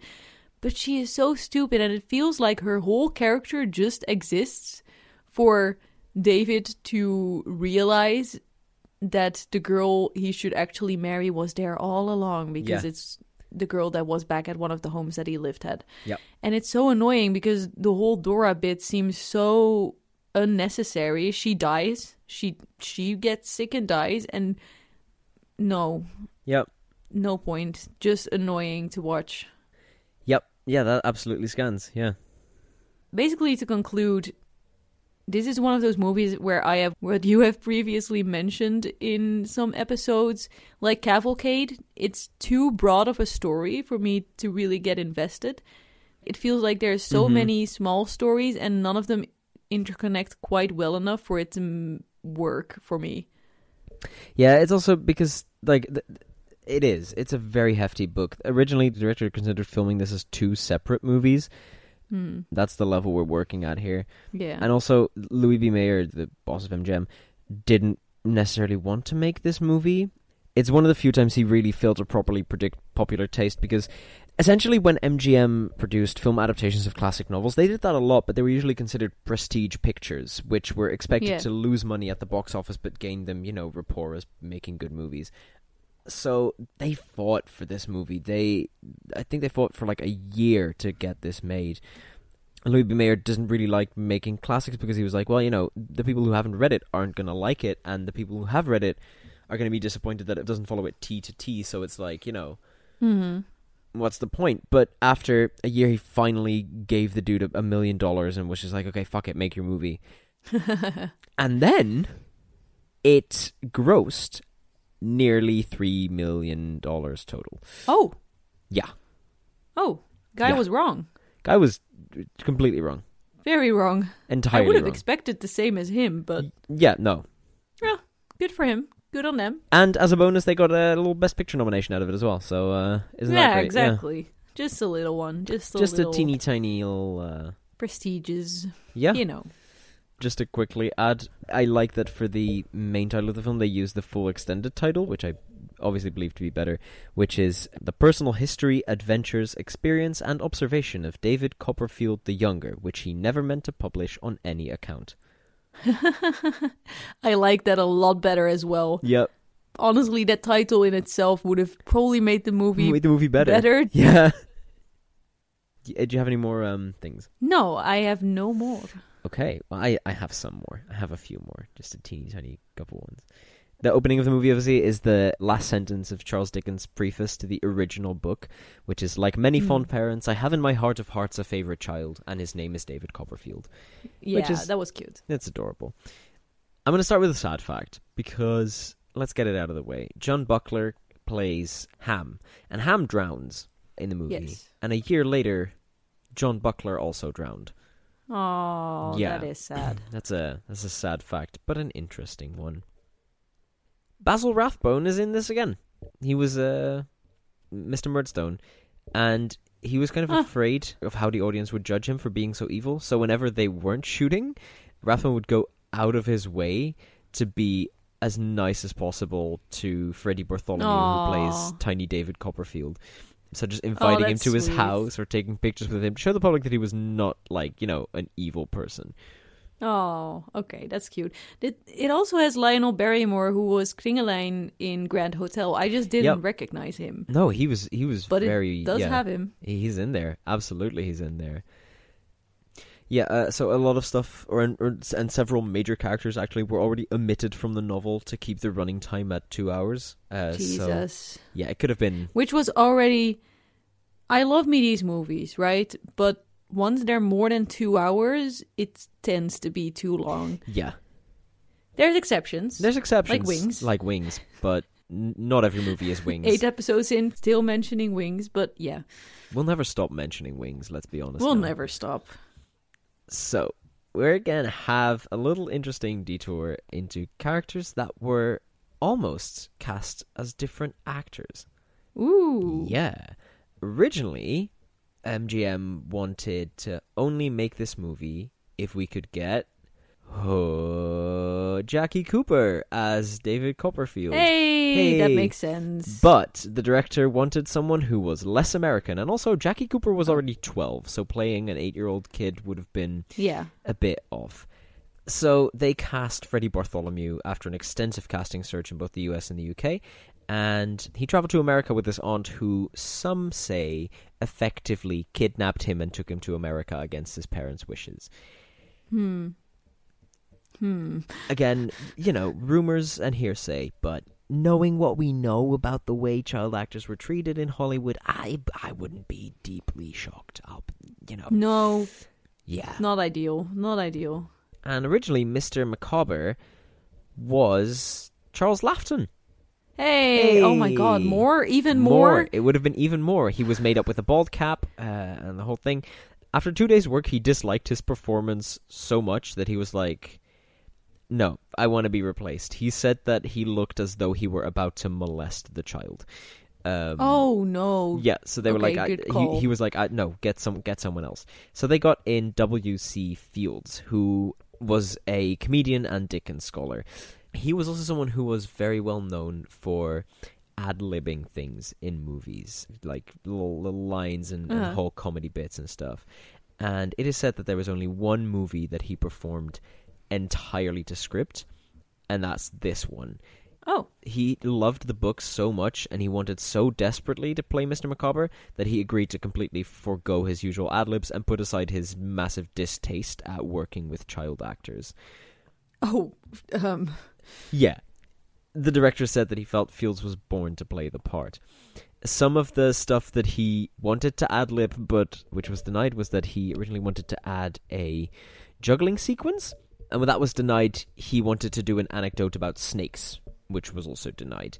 But she is so stupid. And it feels like her whole character just exists for David to realize that the girl he should actually marry was there all along because Yeah. it's the girl that was back at one of the homes that he lived at. Yep. And it's so annoying because the whole Dora bit seems so unnecessary. She dies. She she gets sick and dies and no, Yep. no point. Just annoying to watch. Yep. Yeah, that absolutely scans. Yeah. Basically to conclude this is one of those movies where I have what you have previously mentioned in some episodes, like Cavalcade. It's too broad of a story for me to really get invested. It feels like there's so Mhm. many small stories and none of them interconnect quite well enough for it to mm, work for me. Yeah, it's also because like th- it is. It's a very hefty book. Originally, the director considered filming this as two separate movies. Hmm. That's the level we're working at here. Yeah. And also, Louis B. Mayer, the boss of MGM, didn't necessarily want to make this movie. It's one of the few times he really failed to properly predict popular taste because essentially, when MGM produced film adaptations of classic novels, they did that a lot, but they were usually considered prestige pictures, which were expected Yeah. to lose money at the box office but gain them, you know, rapport as making good movies. So they fought for this movie. They, I think they fought for like a year to get this made. Louis B. Mayer doesn't really like making classics because he was like, well, you know, the people who haven't read it aren't going to like it, and the people who have read it are going to be disappointed that it doesn't follow it T to T. So it's like, you know, hmm what's the point? But after a year, he finally gave the dude a, a million dollars and was just like, okay, fuck it, make your movie. And then it grossed nearly three million dollars total. oh. Yeah, Oh. Guy Yeah. was wrong. guy was completely wrong, Very wrong. entirely I would have wrong. expected the same as him, but yeah, no. Well, good for him. Good on them. And as a bonus, they got a little Best Picture nomination out of it as well. So uh, isn't yeah, that great? exactly. Just a little one. Just a Just little a teeny tiny little. Uh, prestigious. yeah. You know. Just to quickly add, I like that for the main title of the film, they use the full extended title, which I obviously believe to be better, which is The Personal History, Adventures, Experience, and Observation of David Copperfield the Younger, which he never meant to publish on any account. I like that a lot better as well. Yep. Honestly, that title in itself would have probably made the movie Made the movie better. better. Yeah. Do you have any more um things? No, I have no more. Okay, well, I, I have some more. I have a few more, just a teeny tiny couple ones. The opening of the movie, obviously, is the last sentence of Charles Dickens' preface to the original book, which is like many Hmm. fond parents, I have in my heart of hearts a favorite child, and his name is David Copperfield. Yeah, is- that was cute. It's adorable. I'm going to start with a sad fact because let's get it out of the way. John Buckler plays Ham, and Ham drowns in the movie. Yes. And a year later, John Buckler also drowned. Oh, Yeah. that is sad. That's a that's a sad fact, but an interesting one. Basil Rathbone is in this again. He was uh, Mr. Murdstone, and he was kind of afraid of how the audience would judge him for being so evil. So whenever they weren't shooting, Rathbone would go out of his way to be as nice as possible to Freddie Bartholomew, Aw. who plays Tiny David Copperfield. So oh, just inviting him that's to his house or taking pictures with him, to show the public that he was not like you know an evil person. Oh, okay, that's cute. It, it also has Lionel Barrymore, who was Kringelein in Grand Hotel. I just didn't Yep. recognize him, No, he was he was but very it does yeah, have him. He's in there. Absolutely, he's in there. Yeah, uh, so a lot of stuff, or, or and several major characters actually were already omitted from the novel to keep the running time at two hours. Uh, So Jesus, yeah, it could have been. which was already. I love me these movies, right? But once they're more than two hours, it tends to be too long. Yeah, There's exceptions. there's exceptions Like Wings. like Wings, but n- not every movie is Wings. Eight episodes in, still mentioning wings, but yeah, We'll never stop mentioning Wings. Let's be honest. we'll now. never stop. So, we're going to have a little interesting detour into characters that were almost cast as different actors. Ooh, Yeah. Originally, MGM wanted to only make this movie if we could get uh, Jackie Cooper as David Copperfield. Hey, that makes sense. But the director wanted someone who was less American, and also Jackie Cooper was already 12, so playing an 8 year old kid would have been yeah, a bit off. So they cast Freddie Bartholomew after an extensive casting search in both the US and the UK, and he traveled to America with his aunt, who some say effectively kidnapped him and took him to America against his parents' wishes. hmm, hmm. Again, you know, rumors and hearsay, but knowing what we know about the way child actors were treated in Hollywood, I I wouldn't be deeply shocked. I'll, you know, No, yeah. not ideal. Not ideal. And originally, Mr. Micawber was Charles Laughton. Hey, oh my god, more? Even more? It would have been even more. He was made up with a bald cap uh, and the whole thing. After two days' work, he disliked his performance so much that he was like, "No, I want to be replaced." He said that he looked as though he were about to molest the child. Um, Oh no. yeah, so they were Okay, like, I, he, he was like, I, no, get some, get someone else. So they got in W. C. Fields, who was a comedian and Dickens scholar. He was also someone who was very well known for ad libbing things in movies, like little, little lines and, and Uh-huh. whole comedy bits and stuff. And it is said that there was only one movie that he performed entirely to script, and that's this one Oh, he loved the book so much and he wanted so desperately to play Mr. Micawber that he agreed to completely forego his usual ad libs and put aside his massive distaste at working with child actors. oh, um, Yeah. The director said that he felt Fields was born to play the part. Some of the stuff that he wanted to ad lib, but which was denied, was that he originally wanted to add a juggling sequence. And when that was denied, he wanted to do an anecdote about snakes, which was also denied.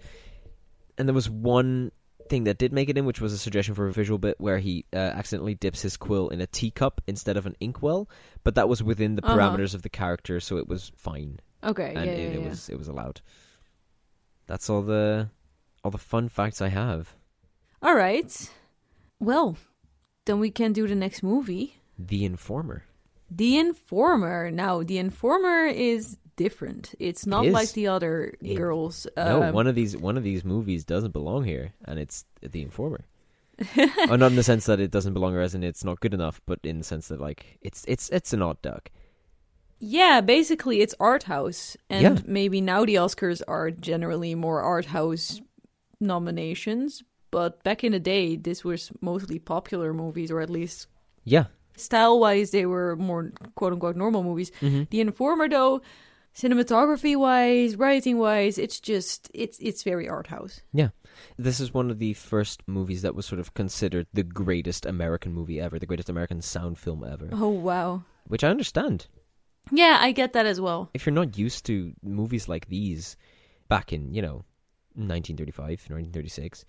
And there was one thing that did make it in, which was a suggestion for a visual bit where he uh, accidentally dips his quill in a teacup instead of an inkwell, but that was within the Uh-huh. parameters of the character, so it was fine okay, and yeah, it, yeah, it yeah. was it was allowed. That's all the all the fun facts I have. All right. Well, then we can do the next movie. The Informer. The Informer. Now, The Informer is different. It's not is. like the other It- girls. no, um, one of these one of these movies doesn't belong here, and it's The Informer. oh, not in the sense that it doesn't belong, or as in it's not good enough, but in the sense that like it's it's it's an odd duck. Yeah, basically it's art house, and Yeah. maybe now the Oscars are generally more art house nominations. But back in the day, this was mostly popular movies, or at least Yeah, Style wise, they were more quote unquote normal movies. Mhm. The Informer, though, cinematography wise, writing wise, it's just it's it's very art house. Yeah. This is one of the first movies that was sort of considered the greatest American movie ever, the greatest American sound film ever, Oh wow. which I understand. Yeah, I get that as well. If you're not used to movies like these back in, you know, 1935, 1936,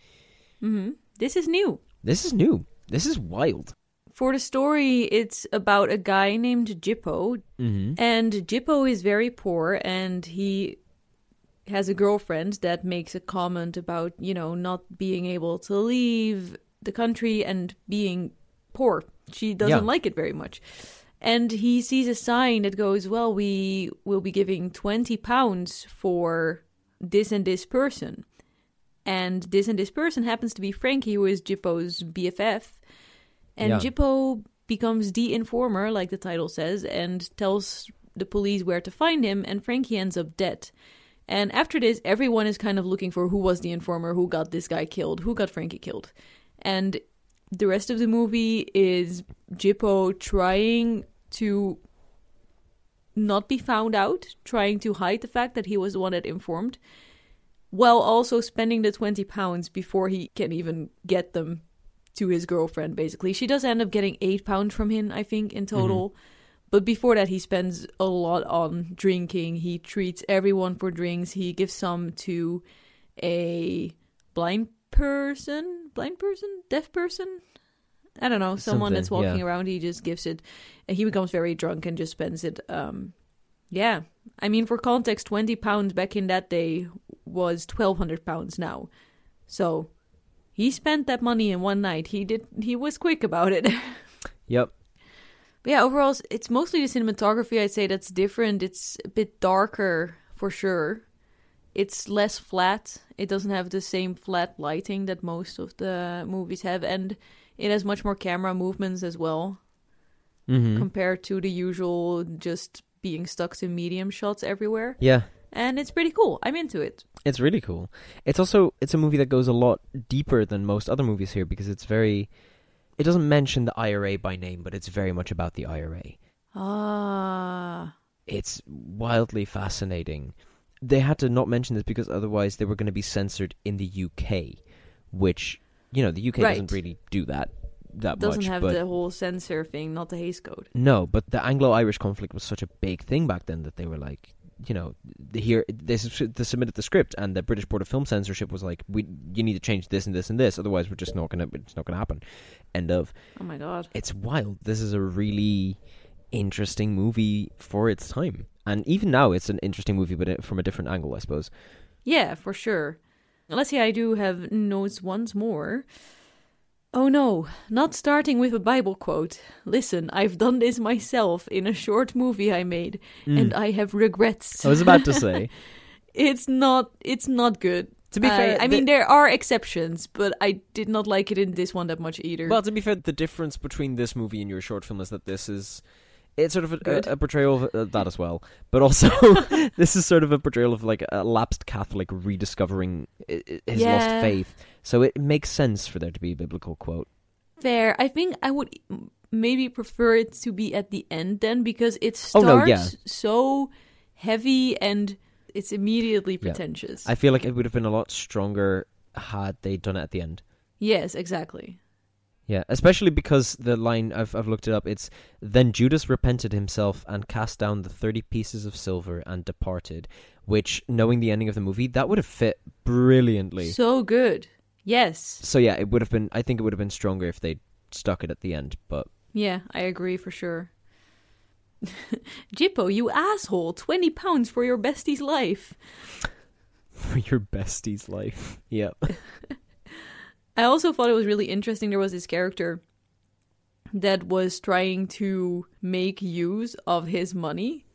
hmm This is new. this is new. This is wild. For the story, it's about a guy named Gypo, Mm-hmm. and Gypo is very poor, and he has a girlfriend that makes a comment about, you know, not being able to leave the country and being poor. She doesn't Yeah. like it very much. And he sees a sign that goes, Well, we will be giving 20 pounds for this and this person. And this and this person happens to be Frankie, who is Gypo's BFF. And Yeah. Gypo becomes the informer, like the title says, and tells the police where to find him, and Frankie ends up dead. And after this, everyone is kind of looking for who was the informer, who got this guy killed, who got Frankie killed. And the rest of the movie is Gypo trying to not be found out, trying to hide the fact that he was the one that informed, while also spending the 20 pounds before he can even get them to his girlfriend, basically. She does end up getting 8 pounds from him, I think, in total. But before that, he spends a lot on drinking. He treats everyone for drinks. He gives some to a blind person, blind person, deaf person. I don't know, someone that's walking yeah. around. He just gives it. And he becomes very drunk and just spends it. Um, yeah, I mean, for context, twenty pounds back in that day was twelve hundred pounds now. So he spent that money in one night. He did. He was quick about it. Yep. But yeah, overall, it's- mostly the cinematography I'd say that's different. It's a bit darker for sure. It's less flat. It doesn't have the same flat lighting that most of the movies have, and it has much more camera movements as well Mm-hmm. compared to the usual just being stuck to medium shots everywhere. Yeah. And it's pretty cool. I'm into it. It's really cool. It's also it's a movie that goes a lot deeper than most other movies here because it's very it doesn't mention the IRA by name, but it's very much about the IRA. Ah, It's wildly fascinating. They had to not mention this because otherwise they were going to be censored in the UK, which you know the UK Right. doesn't really do that that doesn't much. have the whole censor thing, not the Hays Code. no, but the Anglo-Irish conflict was such a big thing back then that they were like, you know, the- here they, they submitted the script, and the British Board of Film Censorship was like, we you need to change this and this and this, otherwise we're just not gonna it's not gonna happen. End of. Oh my god. It's wild. This is a really interesting movie for its time, and even now it's an interesting movie, but uh, from a different angle, I suppose. Yeah, for sure. Let's see, I do have notes once more. Oh no, not starting with a Bible quote. Listen, I've done this myself in a short movie I made, hmm. and I have regrets. I was about to say. it's not it's not good. To be I- fair, uh, I, the- mean there are exceptions, but I did not like it in this one that much either. Well, to be fair, the difference between this movie and your short film is that this is it's sort of a, a, portrayal of uh, that as well, but also this is sort of a portrayal of like a lapsed Catholic rediscovering his Yeah. lost faith. So it makes sense for there to be a biblical quote. Fair. I think I would maybe prefer it to be at the end then because it Oh, starts no, yeah. so heavy and it's immediately Yeah. pretentious. I feel like it would have been a lot stronger had they done it at the end. Yes, exactly. Yeah, especially because the line I've I've looked it up. It's then Judas repented himself and cast down the thirty pieces of silver and departed. Which, knowing the ending of the movie, that would have fit brilliantly. So good. Yes. So yeah, it would have been. I think it would have been stronger if they stuck it at the end. But Yeah, I agree for sure. Gypo, you asshole! Twenty pounds for your bestie's life. for your bestie's life, yeah, I also thought it was really interesting. There was this character that was trying to make use of his money,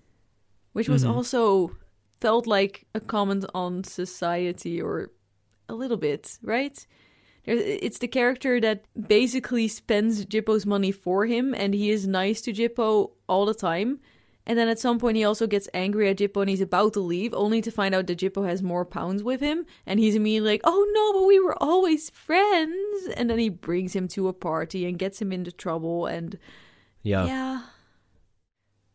which was Mhm. also felt like a comment on society or a little bit, right? It's the character that basically spends Gypo's money for him and he is nice to Gypo all the time. And then at some point, he also gets angry at Gypo and he's about to leave, only to find out that Gypo has more pounds with him. And he's immediately like, oh no, but we were always friends. And then he brings him to a party and gets him into trouble. And Yeah. Yeah.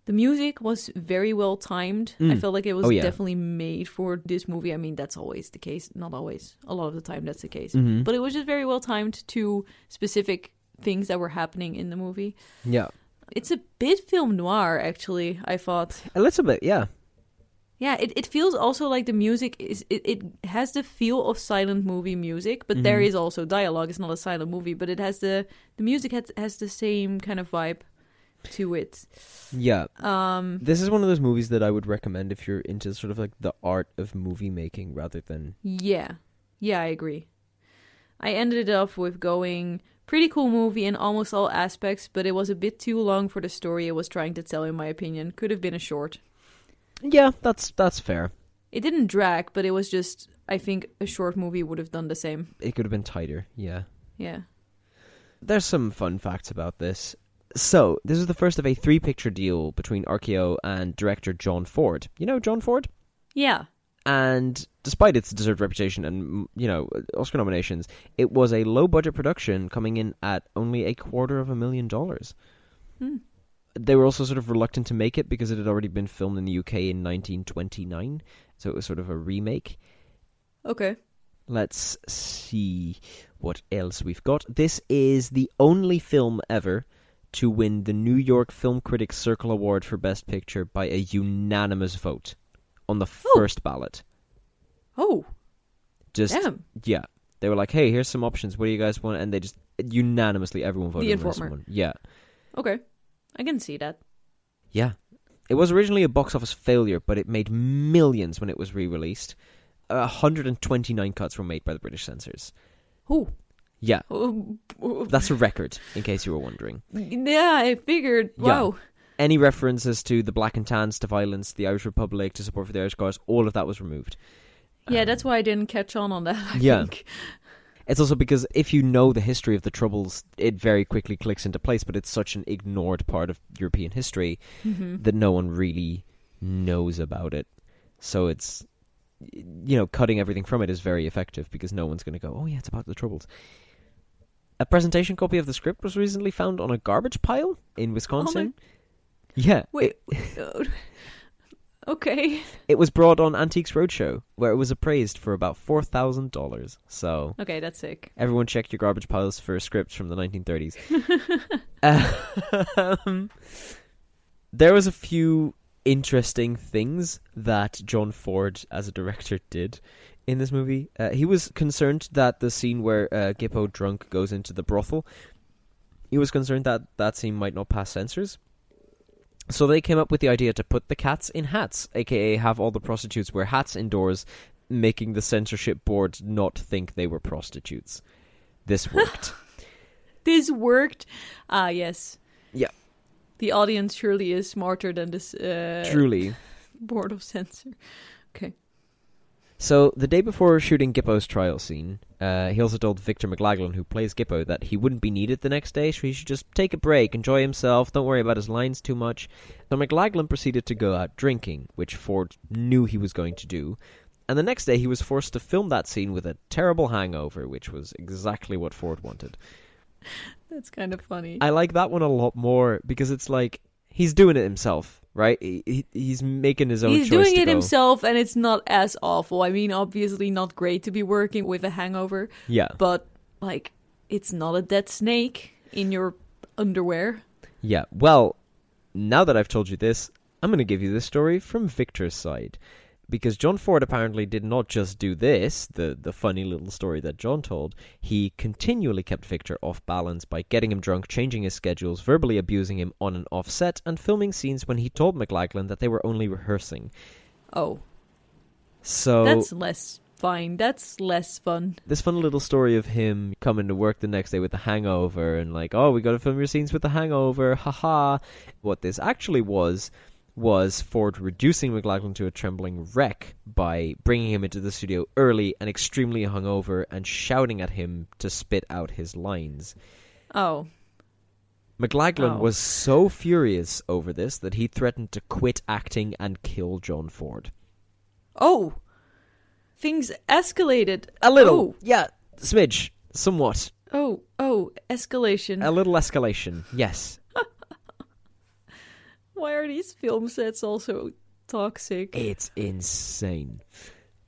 The music was very well timed. I Mm. felt like it was Oh, yeah. definitely made for this movie. I mean, that's always the case. Not always. A lot of the time, that's the case. Mhm. But it was just very well timed to specific things that were happening in the movie. Yeah. It's a bit film noir, actually, I thought. A little bit, yeah. Yeah, it, it feels also like the music is it, it has the feel of silent movie music, but there Mhm. is also dialogue. It's not a silent movie, but it has the the music has has the same kind of vibe to it. Yeah. Um This is one of those movies that I would recommend if you're into sort of like the art of movie making rather than yeah. Yeah, I agree. I ended up with going pretty cool movie in almost all aspects, but it was a bit too long for the story it was trying to tell in my opinion. Could have been a short. Yeah, that's that's fair. It didn't drag, but it was just I think a short movie would have done the same. It could have been tighter, yeah. Yeah. There's some fun facts about this. So, this is the first of a three picture deal between RKO and director John Ford. You know John Ford? Yeah. And despite its deserved reputation and, you know, Oscar nominations, it was a low budget production coming in at only a quarter of a million dollars. Hmm. They were also sort of reluctant to make it because it had already been filmed in the UK in 1929. So it was sort of a remake. Okay. Let's see what else we've got. This is the only film ever to win the New York Film Critics Circle Award for Best Picture by a unanimous vote on the Oh. first ballot. Oh, Just damn. yeah, they were like, "Hey, here's some options. What do you guys want?" And they just unanimously everyone voted The on this one. Yeah, Okay. I can see that. yeah. It was originally a box office failure, but it made millions when it was re-released. A 129 cuts were made by the British censors. Oh. Yeah, Oh, oh. that's a record, in case you were wondering. Yeah, I figured. Yeah. Wow. Any references to the black and tans, to violence, the Irish Republic, to support for the Irish cause, all of that was removed. Yeah, Um, that's why I didn't catch on on that. I Yeah. think. It's also because if you know the history of the Troubles, it very quickly clicks into place, but it's such an ignored part of European history Mhm. that no one really knows about it. So it's, you know, cutting everything from it is very effective because no one's going to go, oh, yeah, it's about the Troubles. A presentation copy of the script was recently found on a garbage pile in Wisconsin. Yeah. Wait. Okay. it was brought on Antiques Roadshow, where it was appraised for about $4,000. So Okay, that's sick. everyone check your garbage piles for scripts from the 1930s. um, there was a few interesting things that John Ford, as a director, did in this movie. Uh, he was concerned that the scene where uh, Gypo drunk goes into the brothel, he was concerned that that scene might not pass censors. So they came up with the idea to put the cats in hats, aka have all the prostitutes wear hats indoors, making the censorship board not think they were prostitutes. This worked. This worked. Ah, yes. Yeah. The audience surely is smarter than this uh, Truly. board of censor. Okay. So the day before shooting Gypo's trial scene, uh, he also told Victor McLaglen, who plays Gypo, that he wouldn't be needed the next day, so he should just take a break, enjoy himself, don't worry about his lines too much. So McLaglen proceeded to go out drinking, which Ford knew he was going to do. And the next day he was forced to film that scene with a terrible hangover, which was exactly what Ford wanted. That's kind of funny. I like that one a lot more because it's like he's doing it himself, right? He, he- he's making his own He's doing it go. himself, and it's not as awful. I mean, obviously not great to be working with a hangover, Yeah. but like, it's not a dead snake in your underwear. Yeah. Well, now that I've told you this, I'm going to give you the story from Victor's side. Because John Ford apparently did not just do this, the, the funny little story that John told, he continually kept Victor off balance by getting him drunk, changing his schedules, verbally abusing him on and off set, and filming scenes when he told McLaglen that they were only rehearsing. Oh, So that's less fine. That's less fun. this fun little story of him coming to work the next day with a hangover and like, oh, we got to film your scenes with the hangover, haha. What this actually was was Ford reducing McLaglen to a trembling wreck by bringing him into the studio early and extremely hungover and shouting at him to spit out his lines. Oh, McLaglen Oh. was so furious over this that he threatened to quit acting and kill John Ford. oh, things escalated. A little, Oh. yeah, smidge, somewhat. Oh, oh, escalation. A little escalation, yes. Why are these film sets also toxic? It's insane.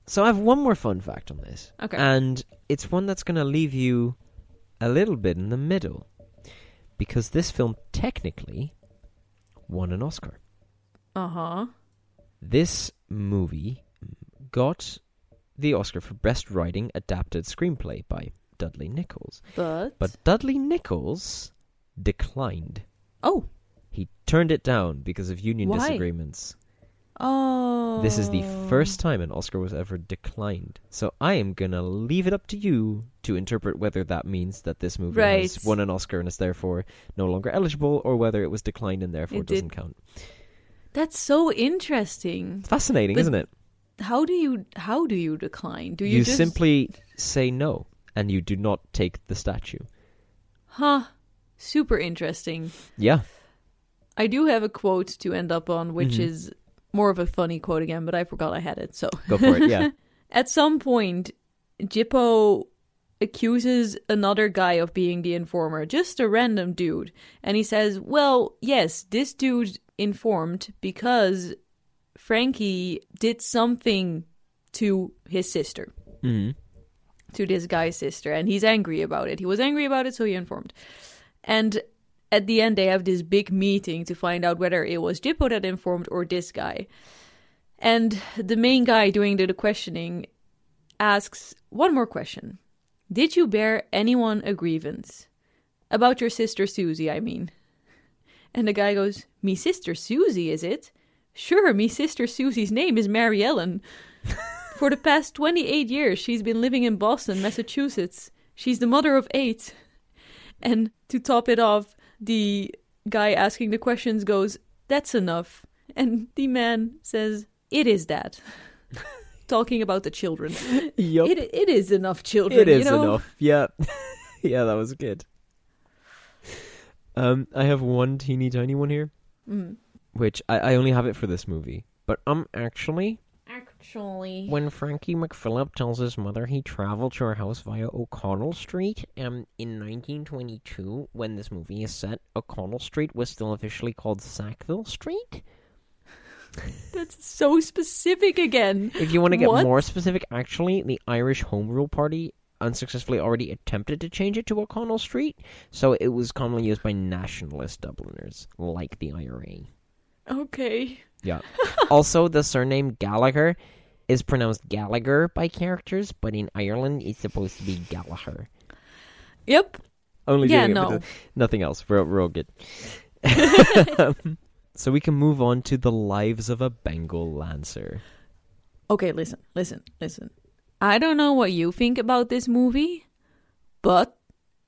So I have one more fun fact on this. Okay. And it's one that's going to leave you a little bit in the middle. Because this film technically won an Oscar. Uh huh. This movie got the Oscar for Best Writing Adapted Screenplay by Dudley Nichols. But. But Dudley Nichols declined. Oh. He turned it down because of union Why? disagreements. Oh. This is the oh. first time an Oscar was ever declined. So I am going to leave it up to you to interpret whether that means that this movie has won an Oscar and is therefore no longer eligible or whether it was declined and therefore It doesn't count. That's so interesting. Fascinating, But isn't it? How do you how do you decline? Do You, you, just simply say no and you do not take the statue. Huh. Super interesting. Yeah. I do have a quote to end up on, which Mhm. is more of a funny quote again, but I forgot I had it. So Go for it. Yeah. at some point, Gypo accuses another guy of being the informer, just a random dude. And he says, Well, yes, this dude informed because Frankie did something to his sister, hmm to this guy's sister, and he's angry about it. He was angry about it, so he informed. And at the end, they have this big meeting to find out whether it was Gypo that informed or this guy. And the main guy doing the, the questioning asks one more question Did you bear anyone a grievance? About your sister Susie, I mean. And the guy goes, Me sister Susie, is it? Sure, me sister Susie's name is Mary Ellen. For the past 28 years, she's been living in Boston, Massachusetts. She's the mother of eight. And to top it off, the guy asking the questions goes, That's enough. And the man says, It is that. Talking about the children. Yup. It, it is enough children. It is you know? enough. Yeah. yeah, that was good. Um, I have one teeny tiny one here, Mm. which I, I only have it for this movie. But um, actually, Actually. when Frankie McPhillip tells his mother he traveled to her house via O'Connell Street, um, in 1922, when this movie is set, O'Connell Street was still officially called Sackville Street. That's so specific again. If you want to get What? more specific, actually, the Irish Home Rule Party unsuccessfully already attempted to change it to O'Connell Street, so it was commonly used by nationalist Dubliners, like the IRA. Okay. Yeah. also, the surname Gallagher is pronounced Gallagher by characters, but in Ireland it's supposed to be Gallagher. Yep. Only Yeah, no. the- nothing else. We're, we're all good. Um, so we can move on to the lives of a Bengal Lancer. Okay, listen, listen, listen. I don't know what you think about this movie, but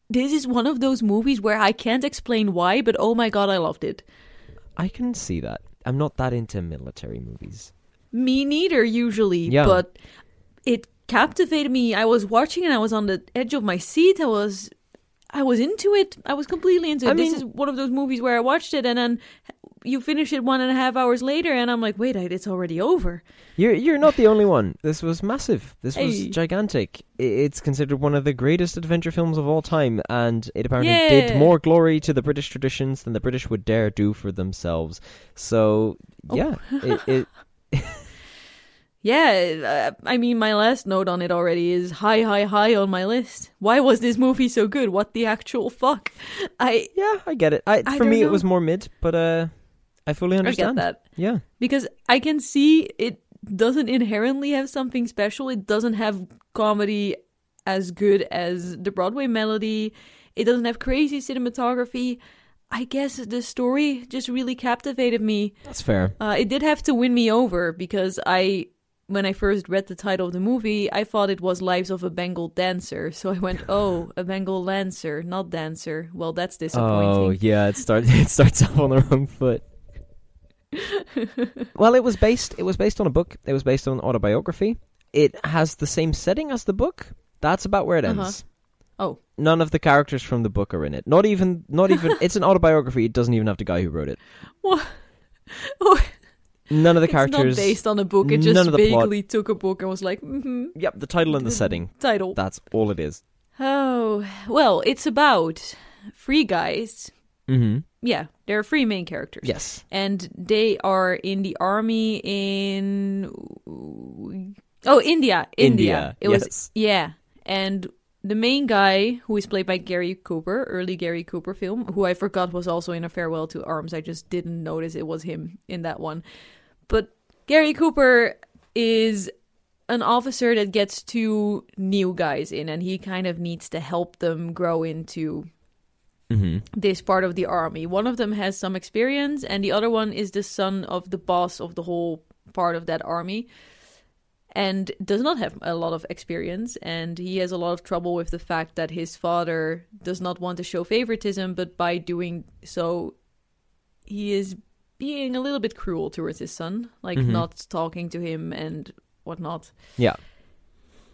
this is one of those movies where I can't explain why, but oh my god, I loved it. I can see that. I'm not that into military movies. Me neither, usually, Yeah. but it captivated me. I was watching and I was on the edge of my seat. I was. I was into it. I was completely into it. I this mean- is one of those movies where I watched it and then you finish it one and a half hours later, and I'm like, wait, it's already over. You're you're not the only one. This was massive. This was Hey. gigantic. It's considered one of the greatest adventure films of all time, and it apparently Yeah. did more glory to the British traditions than the British would dare do for themselves. So Oh. yeah, it, it Yeah, uh, I mean, my last note on it already is high, high, high on my list. Why was this movie so good? What the actual fuck? I yeah, I get it. I, I for me, it was more mid, but uh, I fully I understand. get that Yeah, because I can see it doesn't inherently have something special. It doesn't have comedy as good as the Broadway melody. It doesn't have crazy cinematography. I guess the story just really captivated me. that's fair. Uh, it did have to win me over because I, when I first read the title of the movie, I thought it was Lives of a Bengal Dancer. So I went, oh, a Bengal Lancer, not dancer. Well, that's disappointing. Oh yeah, it starts it starts off on the wrong foot. well, it was based it was based on a book. It was based on an autobiography. It has the same setting as the book. That's about where it Uh-huh. ends. Oh. None of the characters from the book are in it. Not even not even it's an autobiography. It doesn't even have the guy who wrote it. What? Oh, None of the it's characters not based on a book. It just plot- vaguely took a book and was like, mm-hmm, Yep, the title and the setting. title. That's all it is. Oh, well, it's about three guys Mm-hmm. Yeah, there are three main characters. Yes. and they are in the army in oh India, India. India, It yes. was yeah, and the main guy who is played by Gary Cooper, early Gary Cooper film, who I forgot was also in A Farewell to Arms. I just didn't notice it was him in that one. But Gary Cooper is an officer that gets two new guys in, and he kind of needs to help them grow into Mm-hmm. this part of the army. One of them has some experience, and the other one is the son of the boss of the whole part of that army, and does not have a lot of experience. And he has a lot of trouble with the fact that his father does not want to show favoritism, but by doing so, he is being a little bit cruel towards his son, like Mhm. not talking to him and whatnot. Yeah.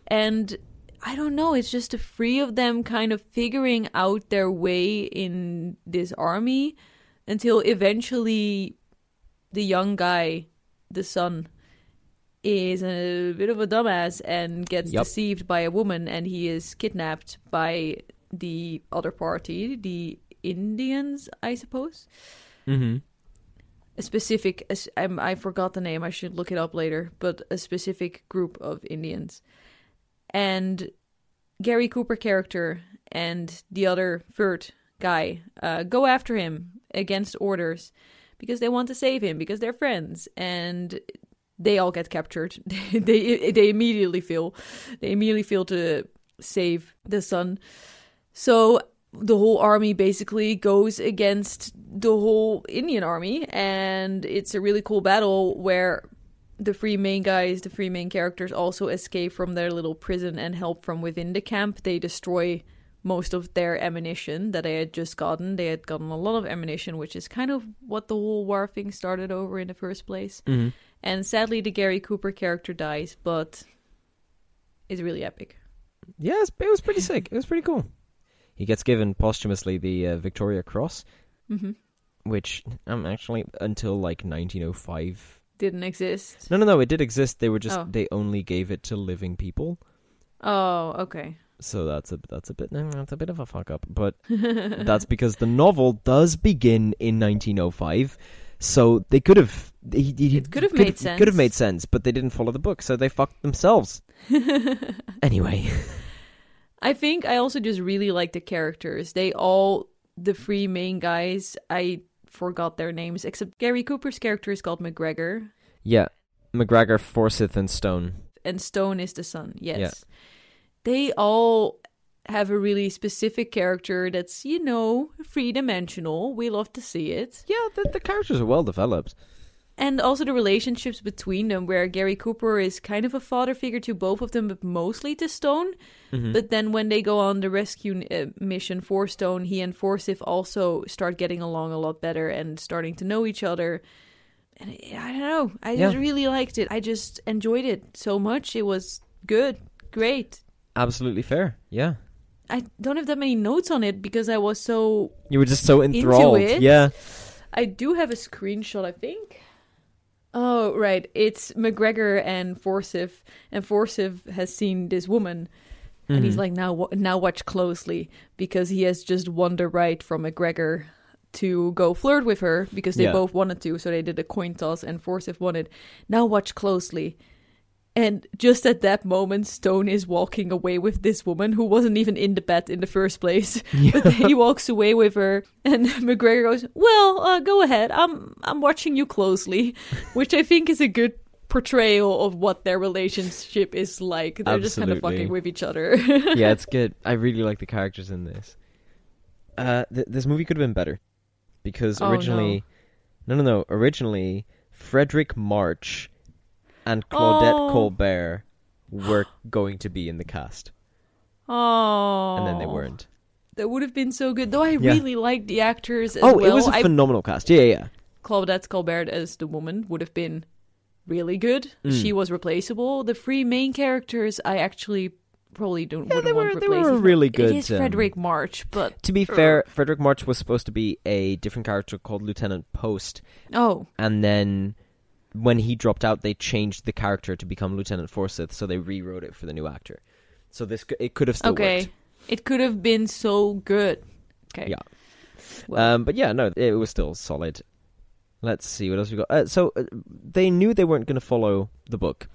And I don't know, it's just the three of them kind of figuring out their way in this army until eventually the young guy, the son, is a bit of a dumbass and gets Yup. deceived by a woman and he is kidnapped by the other party, the Indians, I suppose. Mm-hmm. A specific, I forgot the name, I should look it up later, but a specific group of Indians. And Gary Cooper character and the other third guy uh, go after him against orders because they want to save him because they're friends and they all get captured. they they immediately feel they immediately feel to save the son. So the whole army basically goes against the whole Indian army and it's a really cool battle where the three main guys, the three main characters also escape from their little prison and help from within the camp. They destroy most of their ammunition that they had just gotten. They had gotten a lot of ammunition, which is kind of what the whole war thing started over in the first place. Mm-hmm. And sadly, the Gary Cooper character dies, but it's really epic. Yeah, it was pretty sick. It was pretty cool. He gets given posthumously the uh, Victoria Cross, hmm which um actually until like 1905. Didn't exist. No, no, no. It did exist. They were just Oh. they only gave it to living people. Oh, okay. So that's a that's a bit that's a bit of a fuck up. But that's because the novel does begin in 1905. So they could have he, he, It could have could made Could sense. have made sense, but they didn't follow the book, so they fucked themselves. Anyway, I think I also just really like the characters. They all, the three main guys, I forgot their names, except Gary Cooper's character is called McGregor, yeah, McGregor, Forsyth, and Stone. and Stone is the son. Yes. Yeah. They all have a really specific character that's, you know, three dimensional. We love to see it. Yeah, the, the characters are well developed. And also the relationships between them, where Gary Cooper is kind of a father figure to both of them, but mostly to Stone. Mhm. But then when they go on the rescue uh, mission for Stone, he and Forsyth also start getting along a lot better and starting to know each other. And I don't know, I just really liked it. I just enjoyed it so much. It was good, great. Absolutely fair. Yeah, I don't have that many notes on it because I was so. you were just so enthralled. Yeah. I do have a screenshot, I think. Oh, right. It's McGregor and Forsyth, and Forsyth has seen this woman, and he's Mhm. like, "Now, now watch closely," because he has just won the right from McGregor to go flirt with her because they Yeah. both wanted to, so they did a coin toss, and Forsyth wanted. Now watch closely. And just at that moment, Stone is walking away with this woman who wasn't even in the bed in the first place. But he walks away with her, and McGregor goes, "Well, uh, go ahead. I'm I'm watching you closely," which I think is a good portrayal of what their relationship is like. They're just kind of fucking with each other. yeah, it's good. I really like the characters in this. Uh, th- this movie could have been better because Oh, originally, no. no, no, originally Fredric March and Claudette Oh. Colbert were going to be in the cast, oh, and then they weren't. That would have been so good. Though I Yeah. really liked the actors as well. oh, well. it was a I phenomenal cast. Yeah, yeah. Claudette Colbert as the woman would have been really good. Mm. She was replaceable. The three main characters, I actually probably don't. Yeah, they want were- they were really It good, is um, Fredric March, but To be fair, Fredric March was supposed to be a different character called Lieutenant Post, oh, and then when he dropped out, they changed the character to become Lieutenant Forsyth, so they rewrote it for the new actor. So this it could have still okay. worked. It could have been so good. Okay. Yeah. Well- um, but yeah, no, it was still solid. Let's see what else we got. Uh, so uh, they knew they weren't going to follow the book.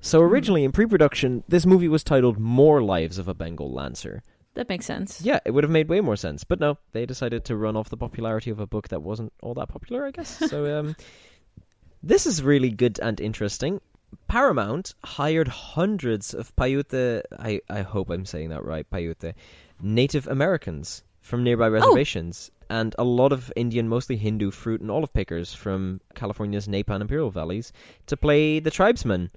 So Hmm. originally in pre-production, this movie was titled "More Lives of a Bengal Lancer." That makes sense. Yeah, it would have made way more sense, but no, they decided to run off the popularity of a book that wasn't all that popular, I guess. so um, this is really good and interesting. Paramount hired hundreds of Paiute, I, I hope I'm saying that right, Paiute, Native Americans from nearby reservations, and a lot of Indian, mostly Hindu fruit and olive pickers from California's Napa and Imperial Valleys to play the tribesmen.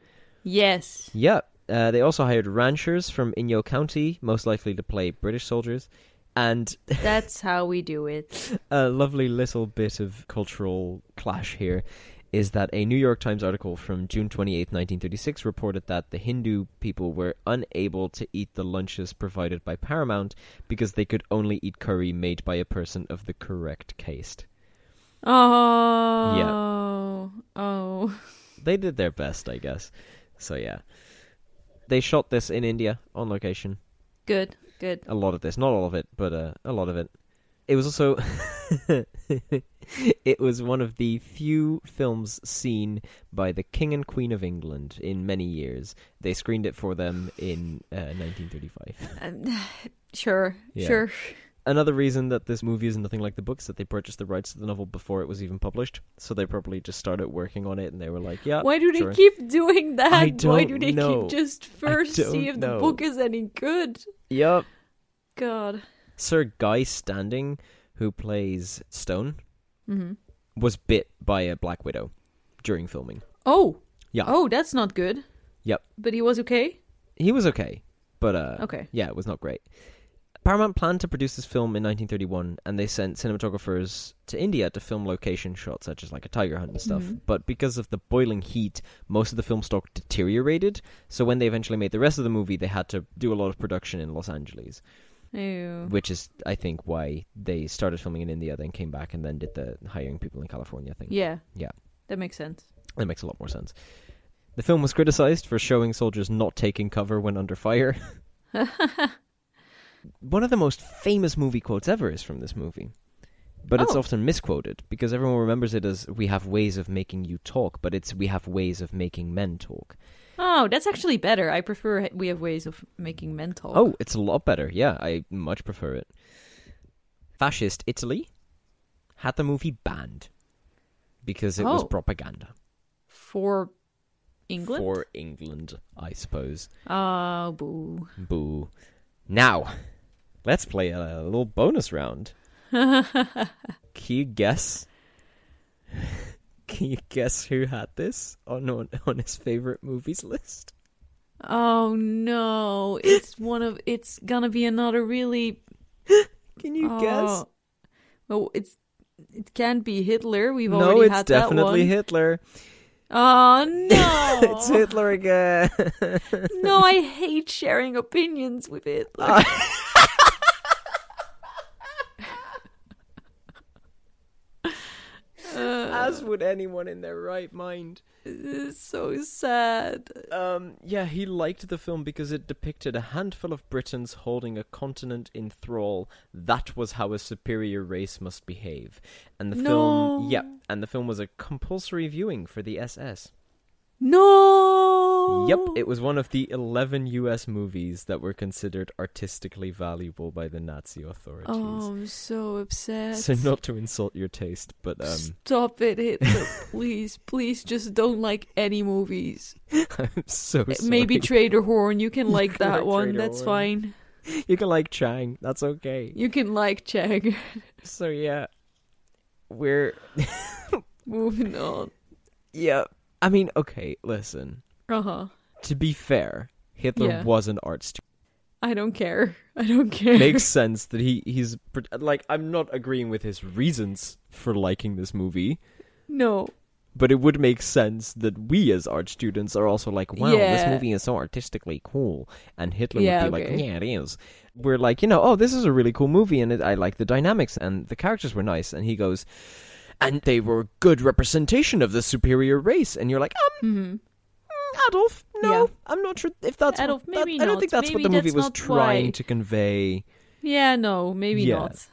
Yes. Yeah. Uh, they also hired ranchers from Inyo County, most likely to play British soldiers. And That's how we do it. a lovely little bit of cultural clash here is that a New York Times article from June 28, 1936 reported that the Hindu people were unable to eat the lunches provided by Paramount because they could only eat curry made by a person of the correct caste. Oh. Yeah. Oh. They did their best, I guess. So yeah. They shot this in India on location. Good. Good. a lot of this, not all of it, but uh, a lot of it. It was also it was one of the few films seen by the King and Queen of England in many years. They screened it for them in uh, 1935. Um, sure. Yeah. Sure. Another reason that this movie is nothing like the books is that they purchased the rights to the novel before it was even published, so they probably just started working on it and they were like, "Yeah, Why do they sure. keep doing that? I Why don't do they know. keep just first see if know. the book is any good? Yep." God. Sir Guy Standing, who plays Stone, hmm was bit by a black widow during filming. Oh. Yeah. Oh, that's not good. Yep. But he was okay. He was okay, but uh, Okay. yeah, it was not great. Paramount planned to produce this film in 1931, and they sent cinematographers to India to film location shots, such as like a tiger hunt and stuff. Mhm. But because of the boiling heat, most of the film stock deteriorated. So when they eventually made the rest of the movie, they had to do a lot of production in Los Angeles, Ew. which is, I think, why they started filming in India, then came back, and then did the hiring people in California thing. Yeah. Yeah. That makes sense. That makes a lot more sense. The film was criticized for showing soldiers not taking cover when under fire. One of the most famous movie quotes ever is from this movie. But it's Oh. often misquoted because everyone remembers it as we have ways of making you talk, but it's we have ways of making men talk. Oh, that's actually better. I prefer we have ways of making men talk. Oh, it's a lot better. Yeah, I much prefer it. Fascist Italy had the movie banned because it was Oh. propaganda For England? for England, I suppose. Oh, boo. Boo. Now, let's play a, little bonus round. Can you guess? Can you guess who had this on on, on his favorite movies list? Oh no, it's one of it's gonna be another really Can you oh. guess? Oh. Well, it's it can't be Hitler. We've No, already had that one. No, it's definitely Hitler. Oh no. it's Hitler again. No, I hate sharing opinions with Hitler. Would anyone in their right mind. it's so sad. Um, yeah, he liked the film because it depicted a handful of Britons holding a continent in thrall. That was how a superior race must behave. And the No. film, yeah, and the film was a compulsory viewing for the SS. No. Yep, it was one of the 11 US movies that were considered artistically valuable by the Nazi authorities. Oh, I'm so upset. So not to insult your taste, but um Stop it, Hitler. please, please just don't like any movies. I'm so sorry. Maybe Trader Horn. You can like can that like one. Trader That's Horn. fine. you can like Chang. That's okay. You can like Chang. So yeah, we're Moving on. yeah. I mean, okay, listen. Uh huh. To be fair, Hitler Yeah. was an art student. I don't care. I don't care. Makes sense that he he's like I'm not agreeing with his reasons for liking this movie, no. but it would make sense that we as art students are also like, wow, this movie is so artistically cool, and Hitler Yeah, would be okay. like, yeah, it is. We're like, you know, oh, this is a really cool movie, and it, I like the dynamics, and the characters were nice, and he goes. And they were good representation of the superior race, and you're like, um, hmm Adolf? No, Yeah. I'm not sure if that's Adolf, what, that- maybe I don't think that's Maybe what the movie was not trying why. to convey. Yeah, no, maybe Yeah. not.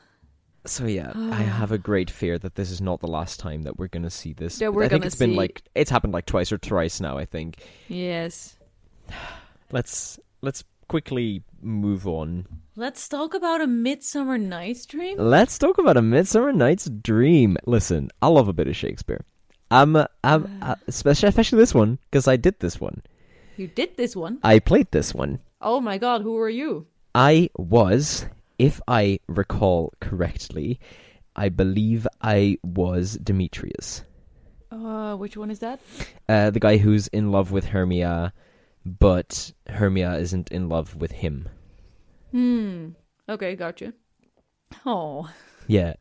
So yeah, I have a great fear that this is not the last time that we're going to see this. That we're I think it's been like it's happened like twice or thrice now. I think. Yes. Let's let's quickly move on. Let's talk about a Midsummer Night's Dream. Let's talk about a Midsummer Night's Dream. Listen, I love a bit of Shakespeare. I'm, I'm uh, especially, especially this one because I did this one. You did this one. I played this one. Oh my god, who were you? I was, if I recall correctly, I believe I was Demetrius, Uh, which one is that? uh, the guy who's in love with Hermia, but Hermia isn't in love with him. Hmm. Okay, gotcha. Oh. Yeah,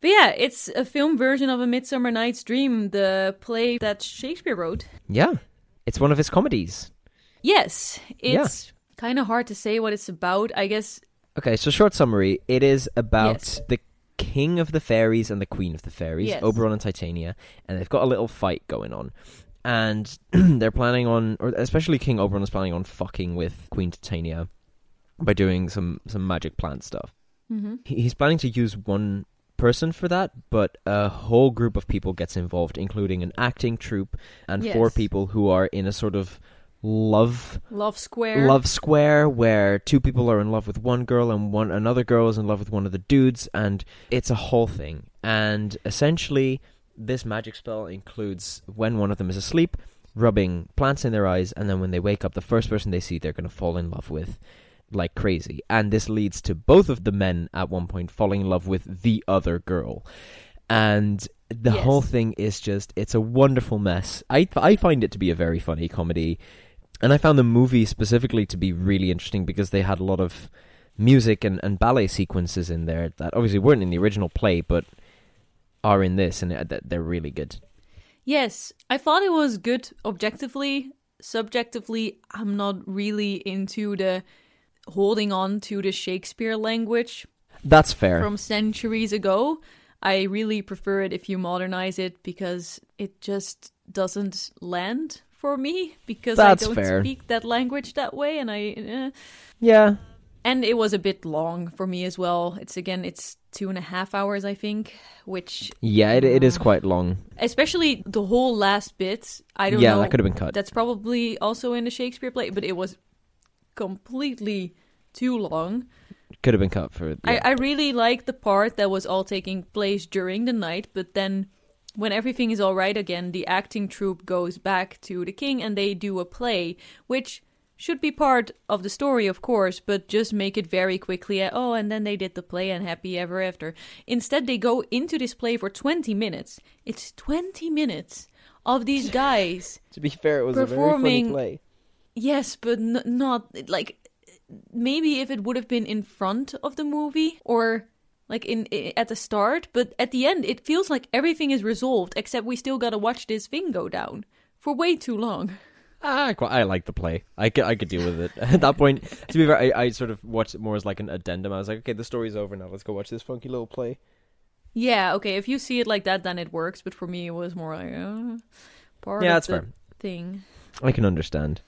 But yeah, it's a film version of A Midsummer Night's Dream, the play that Shakespeare wrote. yeah. It's one of his comedies. Yes, it's kind of hard to say what it's about. I guess Okay, so short summary: it is about Yes. the king of the fairies and the queen of the fairies, Yes. Oberon and Titania, and they've got a little fight going on. And they're planning on, or especially King Oberon is planning on fucking with Queen Titania by doing some some magic plant stuff. hmm He's planning to use one person for that, but a whole group of people gets involved, including an acting troupe and four people who are in a sort of love Love Square. love square where two people are in love with one girl and one another girl is in love with one of the dudes and it's a whole thing. And essentially this magic spell includes when one of them is asleep rubbing plants in their eyes and then when they wake up the first person they see they're going to fall in love with like crazy and this leads to both of the men at one point falling in love with the other girl and the Yes. whole thing is just it's a wonderful mess i i find it to be a very funny comedy and I found the movie specifically to be really interesting because they had a lot of music and, and ballet sequences in there that obviously weren't in the original play, but are in this, and uh, they're really good. Yes, I thought it was good objectively. Subjectively, I'm not really into the holding on to the Shakespeare language That's fair. from centuries ago. I really prefer it if you modernize it because it just doesn't land for me because That's I don't fair. speak that language that way and I eh. yeah, and it was a bit long for me as well. It's again it's two and a half hours I think, which yeah, it, it is quite long. especially the whole last bit. I don't Yeah, know. that could have been cut. That's probably also in the Shakespeare play, but it was completely too long. Could have been cut for. Yeah. I, I really like the part that was all taking place during the night, but then when everything is all right again, the acting troupe goes back to the king and they do a play, which should be part of the story, of course, but just make it very quickly. uh, Oh, and then they did the play and happy ever after. Instead, they go into this play for 20 minutes. It's 20 minutes of these guys. to be fair, it was performing- a very funny play. Yes, but n- not like maybe if it would have been in front of the movie or like in i- at the start, but at the end it feels like everything is resolved except we still got to watch this thing go down for way too long. Ah, I quite, I like the play. I could, I could deal with it. At that point, to be fair, I, I sort of watched it more as like an addendum. I was like, okay, the story's over now. Let's go watch this funky little play. Yeah, okay, if you see it like that then it works, but for me it was more like uh, part Yeah, of that's the fair. thing. I can understand.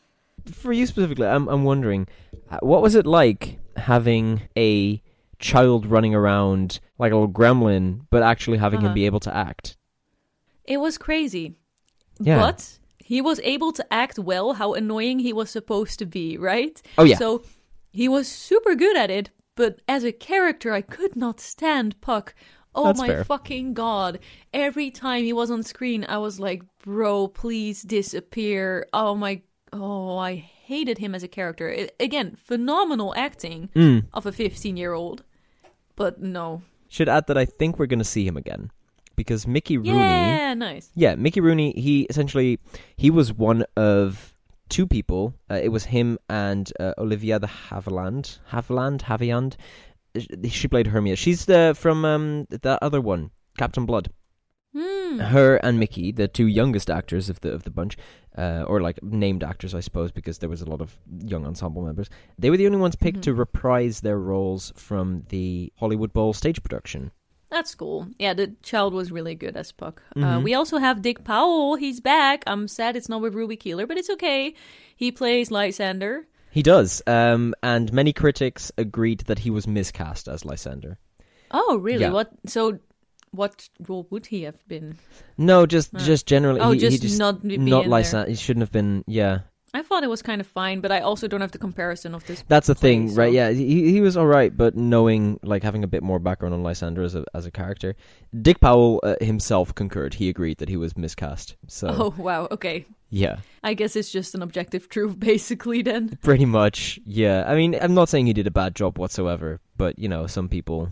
For you specifically, I'm I'm wondering, uh, what was it like having a child running around like a little gremlin, but actually having him Uh-huh. be able to act? It was crazy. Yeah. But he was able to act well how annoying he was supposed to be, right? Oh yeah, So he was super good at it, but as a character, I could not stand Puck. Oh That's my fair. fucking god. Every time he was on screen, I was like, bro, please disappear. Oh my. Oh, I hated him as a character. I- again, phenomenal acting Mm. of a 15 year old. But no. Should add that I think we're going to see him again because Mickey Rooney. Yeah, nice. Yeah, Mickey Rooney. He essentially he was one of two people. Uh, it was him and uh, Olivia de Havilland. Havilland, Haviland. She played Hermia. She's the from um that other one, Captain Blood. Hmm. Her and Mickey, the two youngest actors of the of the bunch, uh, or like named actors, I suppose, because there was a lot of young ensemble members. They were the only ones picked Mhm. to reprise their roles from the Hollywood Bowl stage production. That's cool. Yeah, the child was really good as Puck. Uh, Mhm. we also have Dick Powell. He's back. I'm sad it's not with Ruby Keeler, but it's okay. He plays Lysander. He does, um, and many critics agreed that he was miscast as Lysander. Oh, really? Yeah. What? So, what role would he have been? No, just just generally. Oh, he, just, he just not not licensed. He shouldn't have been. Yeah. I thought it was kind of fine, but I also don't have the comparison of this. that's the play, thing, right? Yeah, he he was all right, but knowing like having a bit more background on Lysander as a as a character, Dick Powell uh, himself concurred. He agreed that he was miscast. So Oh wow. Okay. yeah, I guess it's just an objective truth, basically. Then. pretty much. Yeah, I mean, I'm not saying he did a bad job whatsoever, but you know, some people.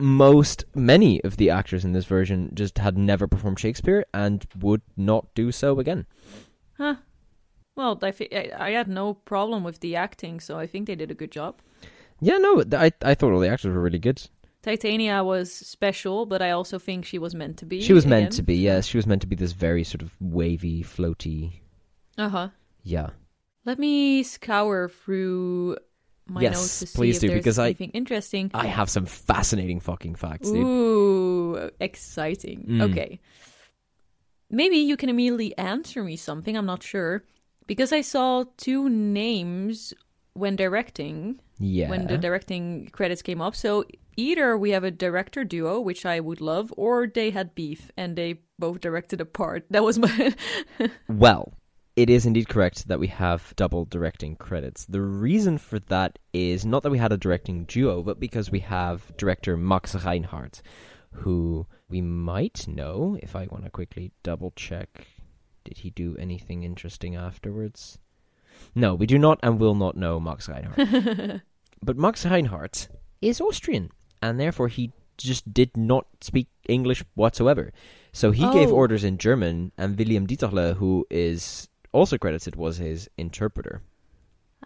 Most, many of the actors in this version just had never performed Shakespeare and would not do so again. Huh. Well, I, had no problem with the acting, so I think they did a good job. Yeah, no, I I thought all the actors were really good. Titania was special, but I also think she was meant to be. She was meant to be, yes. She was meant to be this very sort of wavy, floaty. Uh huh. Yeah. Let me scour through my Yes, notes to see please if do, there's because I- anything interesting. I have some fascinating fucking facts, dude. Ooh, exciting. Mm. Okay. Maybe you can immediately answer me something, I'm not sure. Because I saw two names when directing, Yeah. when the directing credits came up. So either we have a director duo, which I would love, or they had beef and they both directed a part. That was my. Well, it is indeed correct that we have double directing credits. The reason for that is not that we had a directing duo, but because we have director Max Reinhardt, who we might know if I want to quickly double check. Did he do anything interesting afterwards? No, we do not and will not know Max Reinhardt. but Max Reinhardt is Austrian, and therefore he just did not speak English whatsoever. So he gave Oh. orders in German, and William Dieterle, who is also credited, was his interpreter.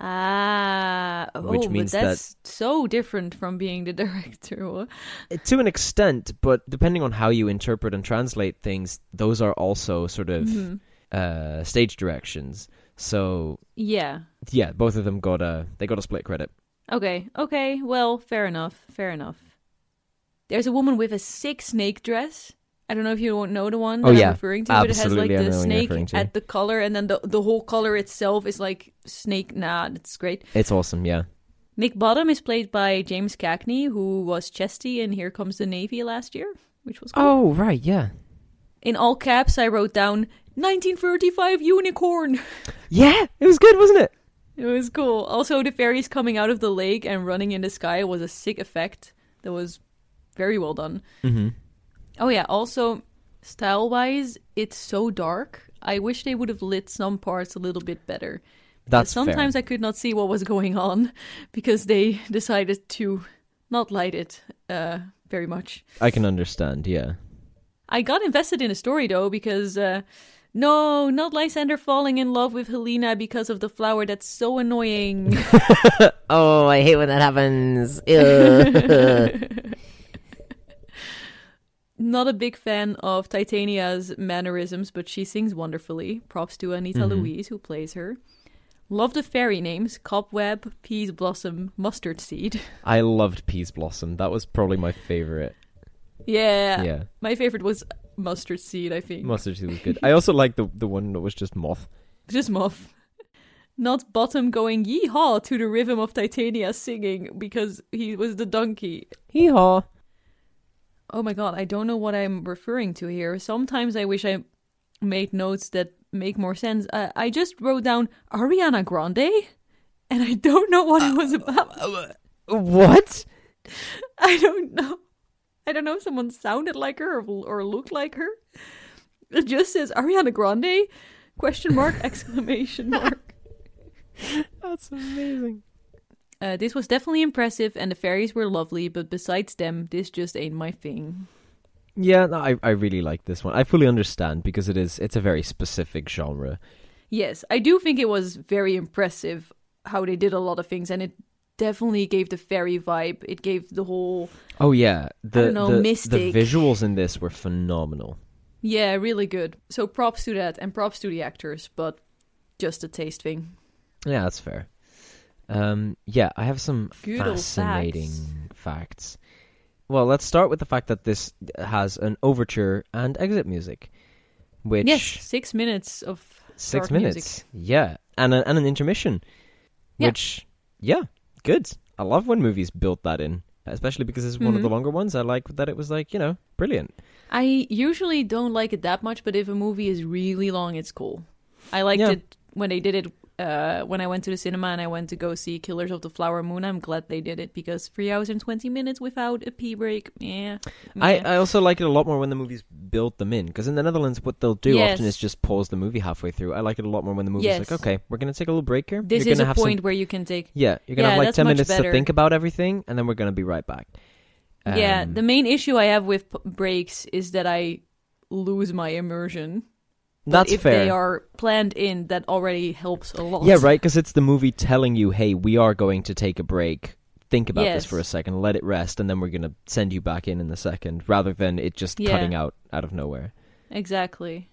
ah, Which oh, means but that- that's so different from being the director. To an extent, but depending on how you interpret and translate things, those are also sort of Mhm. uh, stage directions. So Yeah. yeah, both of them got a they got a split credit. Okay, okay, well, fair enough, fair enough. There's a woman with a sick snake dress. I don't know if you won't know the one that Oh, I'm referring to, but it has like Absolutely, the snake at the color, and then the the whole color itself is like snake. Nah, that's great. It's awesome, yeah. Nick Bottom is played by James Cagney, who was Chesty in Here Comes the Navy last year, which was cool. Oh right, yeah, In all caps, I wrote down 1935 unicorn. yeah. It was good, wasn't it? It was cool. Also, the fairies coming out of the lake and running in the sky was a sick effect. That was very well done. Mm-hmm. Oh yeah, also style wise, it's so dark. I wish they would have lit some parts a little bit better. That's sometimes fair. I could not see what was going on because they decided to not light it uh, very much. I can understand. Yeah. I got invested in a story though because uh, no, not Lysander falling in love with Helena because of the flower. That's so annoying. oh, I hate when that happens. Not a big fan of Titania's mannerisms, but she sings wonderfully. Props to Anita Mhm. Louise, who plays her. Love the fairy names Cobweb, Peas Blossom, Mustard Seed. I loved Peas Blossom. That was probably my favorite. Yeah, Yeah, my favorite was Mustard Seed, I think. Mustard Seed was good. I also like the the one that was just moth. Just Muff. Not Bottom going yeehaw to the rhythm of Titania singing because he was the donkey. Hee haw. Oh my god, I don't know what I'm referring to here. Sometimes I wish I made notes that make more sense. I, I just wrote down Ariana Grande, and I don't know what it was about. Uh, uh, what? I don't know. I don't know if someone sounded like her or, or looked like her. It just says Ariana Grande? Question mark exclamation mark. That's amazing. Uh, this was definitely impressive, and the fairies were lovely. But besides them, this just ain't my thing. Yeah, no, I I really like this one. I fully understand because it is it's a very specific genre. Yes, I do think it was very impressive how they did a lot of things, and it definitely gave the fairy vibe. It gave the whole Oh yeah, the know, the, the mystic. visuals in this were phenomenal. yeah, really good. So props to that, and props to the actors, but just a taste thing. Yeah, that's fair. Um, yeah, I have some Good fascinating facts. facts. Well, let's start with the fact that this has an overture and exit music, which yes, six minutes of six minutes, music. yeah, and a, and an intermission, Yeah. which yeah, good. I love when movies build that in. especially because it's one of the Mhm. longer ones. I like that it was like you know brilliant. I usually don't like it that much, but if a movie is really long, it's cool. I liked Yeah. it when they did it. Uh, when I went to the cinema and I went to go see Killers of the Flower Moon, I'm glad they did it because three hours and twenty minutes without a pee break, yeah. I. I also like it a lot more when the movies build them in because in the Netherlands, what they'll do often is just pause the movie halfway through. I like it a lot more when the movie's Yes. like, okay, we're gonna take a little break here. this You're is gonna a have point some, where you can take. yeah, you're gonna Yeah, have like ten minutes to think about everything, and then we're gonna be right back. yeah, Um, the main issue I have with p- breaks is that I lose my immersion. But that's if fair. they are planned in, that already helps a lot. Yeah, right. Because it's the movie telling you, "Hey, we are going to take a break. Think about this for a second. Let it rest, and then we're going to send you back in in a second, rather than it just Yeah. cutting out out of nowhere." Exactly.